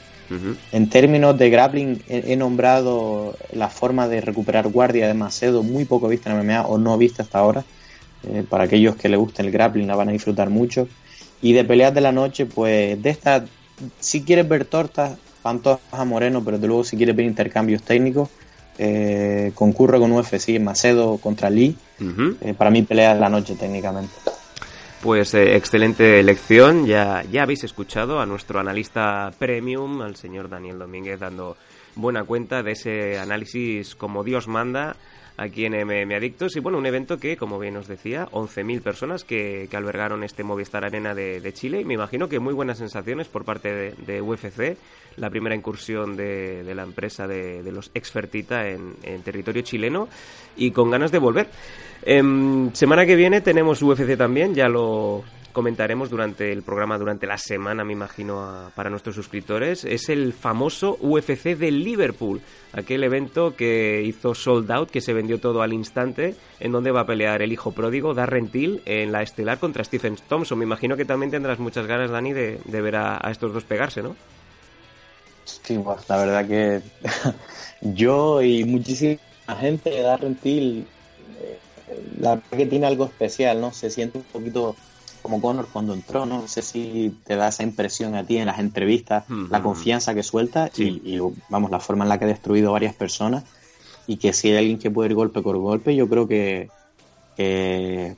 En términos de grappling, he, he nombrado la forma de recuperar guardia de Macedo, muy poco vista en MMA o no vista hasta ahora. Eh, para aquellos que les guste el grappling, la van a disfrutar mucho. Y de peleas de la noche, pues de esta, si quieres ver tortas, Pantoja Moreno, pero de luego si quieres ver intercambios técnicos, eh, concurre con UFC, Macedo contra Lee. Eh, para mí, pelea de la noche técnicamente. Pues eh, excelente elección. Ya, ya habéis escuchado a nuestro analista premium, al señor Daniel Domínguez, dando buena cuenta de ese análisis como Dios manda aquí en MM Adictos. Y bueno, un evento que, como bien os decía, 11.000 personas que, que albergaron este Movistar Arena de, de Chile. Y me imagino que muy buenas sensaciones por parte de, UFC, la primera incursión de, de la empresa de, los Exfertita en, en territorio chileno y con ganas de volver. Em, semana que viene tenemos UFC también, ya lo comentaremos durante el programa, durante la semana, me imagino, a- para nuestros suscriptores. Es el famoso UFC de Liverpool, aquel evento que hizo sold out, que se vendió todo al instante, en donde va a pelear el hijo pródigo, Darren Till, en la estelar contra Stephen Thompson. Me imagino que también tendrás muchas ganas, Dani, de, de ver a, estos dos pegarse, ¿no? Sí, pues, la verdad que yo y muchísima gente de Darren Till, eh, la verdad que tiene algo especial, ¿no? Se siente un poquito como Conor cuando entró, ¿no? No sé si te da esa impresión a ti en las entrevistas, la confianza que suelta y, y, vamos, la forma en la que ha destruido varias personas y que si hay alguien que puede ir golpe por golpe, yo creo que, que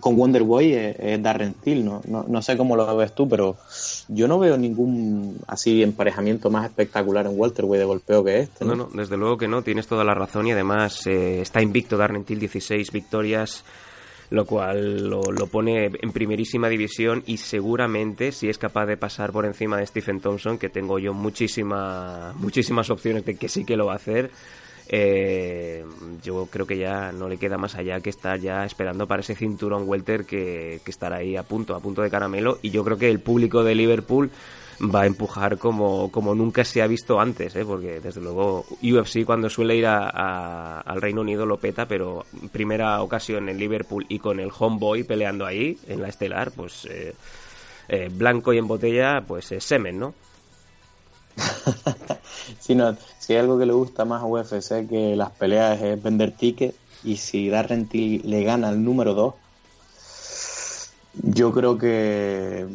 con Wonder Boy es, es Darren Till, ¿no? ¿no? No sé cómo lo ves tú, pero yo no veo ningún así emparejamiento más espectacular en welterweight de golpeo que este. No, no, desde luego que no, tienes toda la razón y además eh, está invicto Darren Till, 16 victorias, lo cual lo, lo, pone en primerísima división y seguramente si es capaz de pasar por encima de Stephen Thompson, que tengo yo muchísima, muchísimas opciones de que sí que lo va a hacer, eh, yo creo que ya no le queda más allá que estar ya esperando para ese cinturón welter que, estará ahí a punto, a punto de caramelo y yo creo que el público de Liverpool va a empujar como, como nunca se ha visto antes, ¿eh? porque desde luego UFC cuando suele ir a, al Reino Unido lo peta, pero primera ocasión en Liverpool y con el homeboy peleando ahí en la estelar, pues eh, eh, blanco y en botella, pues es semen, ¿no? si, no, si hay algo que le gusta más a UFC que las peleas es vender tickets y si Darren Till le gana al número 2, yo creo que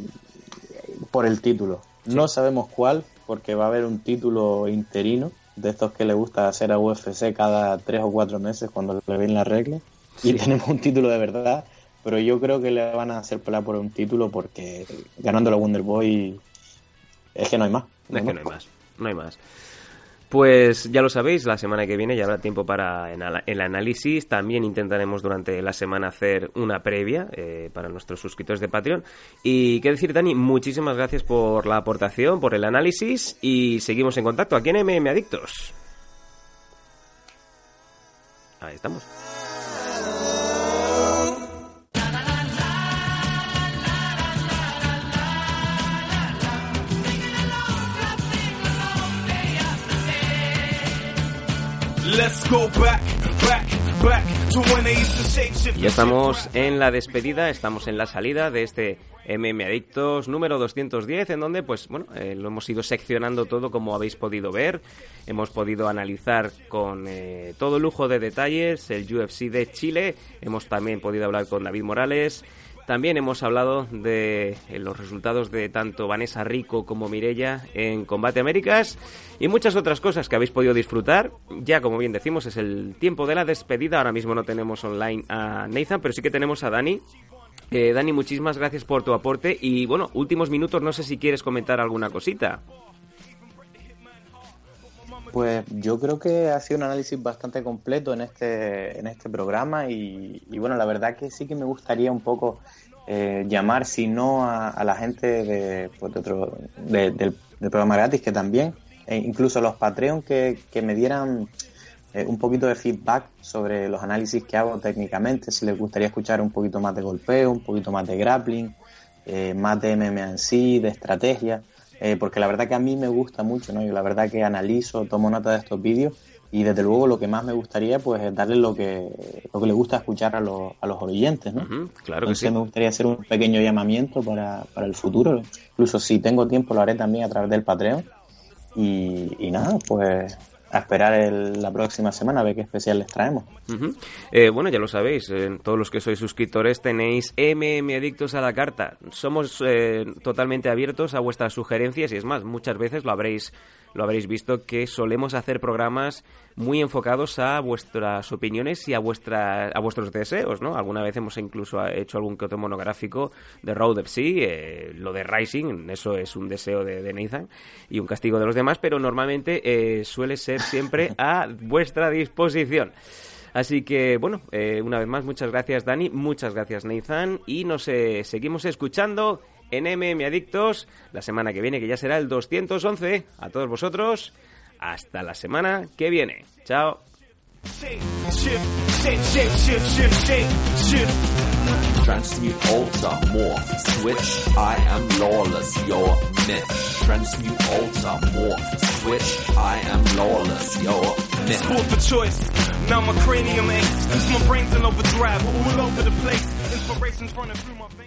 por el título. Sí. No sabemos cuál, porque va a haber un título interino de estos que le gusta hacer a UFC cada tres o cuatro meses cuando le ven la regla. Sí. Y tenemos un título de verdad, pero yo creo que le van a hacer pelear por un título porque ganando la Wonder Boy es que no hay más. No es que no hay más, no hay más. Pues ya lo sabéis, la semana que viene ya habrá tiempo para el análisis. También intentaremos durante la semana hacer una previa eh, para nuestros suscriptores de Patreon. Y qué decir, Dani, muchísimas gracias por la aportación, por el análisis y seguimos en contacto aquí en MM Adictos. Ahí estamos. Ya estamos en la despedida, estamos en la salida de este MM Adictos número 210, en donde, pues, bueno, eh, lo hemos ido seccionando todo como habéis podido ver. Hemos podido analizar con eh, todo lujo de detalles el UFC de Chile. Hemos también podido hablar con David Morales. También hemos hablado de los resultados de tanto Vanessa Rico como Mirella en Combate Américas y muchas otras cosas que habéis podido disfrutar. Ya, como bien decimos, es el tiempo de la despedida. Ahora mismo no tenemos online a Nathan, pero sí que tenemos a Dani Eh, Dani, muchísimas gracias por tu aporte y bueno, últimos minutos, no sé si quieres comentar alguna cosita. Pues yo creo que ha sido un análisis bastante completo en este, en este programa y, bueno, la verdad que sí que me gustaría un poco eh, llamar, si no a, la gente de, pues de otro, del, programa gratis, que también, e incluso los Patreon que, que me dieran eh, un poquito de feedback sobre los análisis que hago técnicamente, si les gustaría escuchar un poquito más de golpeo, un poquito más de grappling, eh, más de MMA en sí, de estrategia. Eh, porque la verdad que a mí me gusta mucho, ¿no? Yo la verdad que analizo, tomo nota de estos vídeos y desde luego lo que más me gustaría pues es darle lo que lo que le gusta escuchar a los, a los oyentes, ¿no? claro Entonces me gustaría hacer un pequeño llamamiento para, para el futuro. Incluso si tengo tiempo lo haré también a través del Patreon. Y, y nada, pues a esperar el, la próxima semana a ver qué especial les traemos. Eh, bueno, ya lo sabéis, eh, todos los que sois suscriptores tenéis MM Adictos a la carta. Somos eh, totalmente abiertos a vuestras sugerencias y es más, muchas veces lo habréis lo habréis visto que solemos hacer programas muy enfocados a vuestras opiniones y a vuestra, a vuestros deseos, ¿no? Alguna vez hemos incluso hecho algún que otro monográfico de Road FC, eh, lo de Rising, eso es un deseo de, de, Nathan y un castigo de los demás, pero normalmente eh, suele ser siempre a vuestra disposición. Así que, bueno, eh, una vez más, muchas gracias Dani, muchas gracias Nathan y nos eh, seguimos escuchando en MM Adictos la semana que viene, que ya será el 211. A todos vosotros, hasta la semana que viene. Chao. Transmute, alter, morph, switch. I am lawless, your myth. Transmute, alter, morph, switch. I am lawless, your myth. Sport for choice. Now my cranium aches. My brain's in overdrive. All over the place. Inspiration's running through my veins.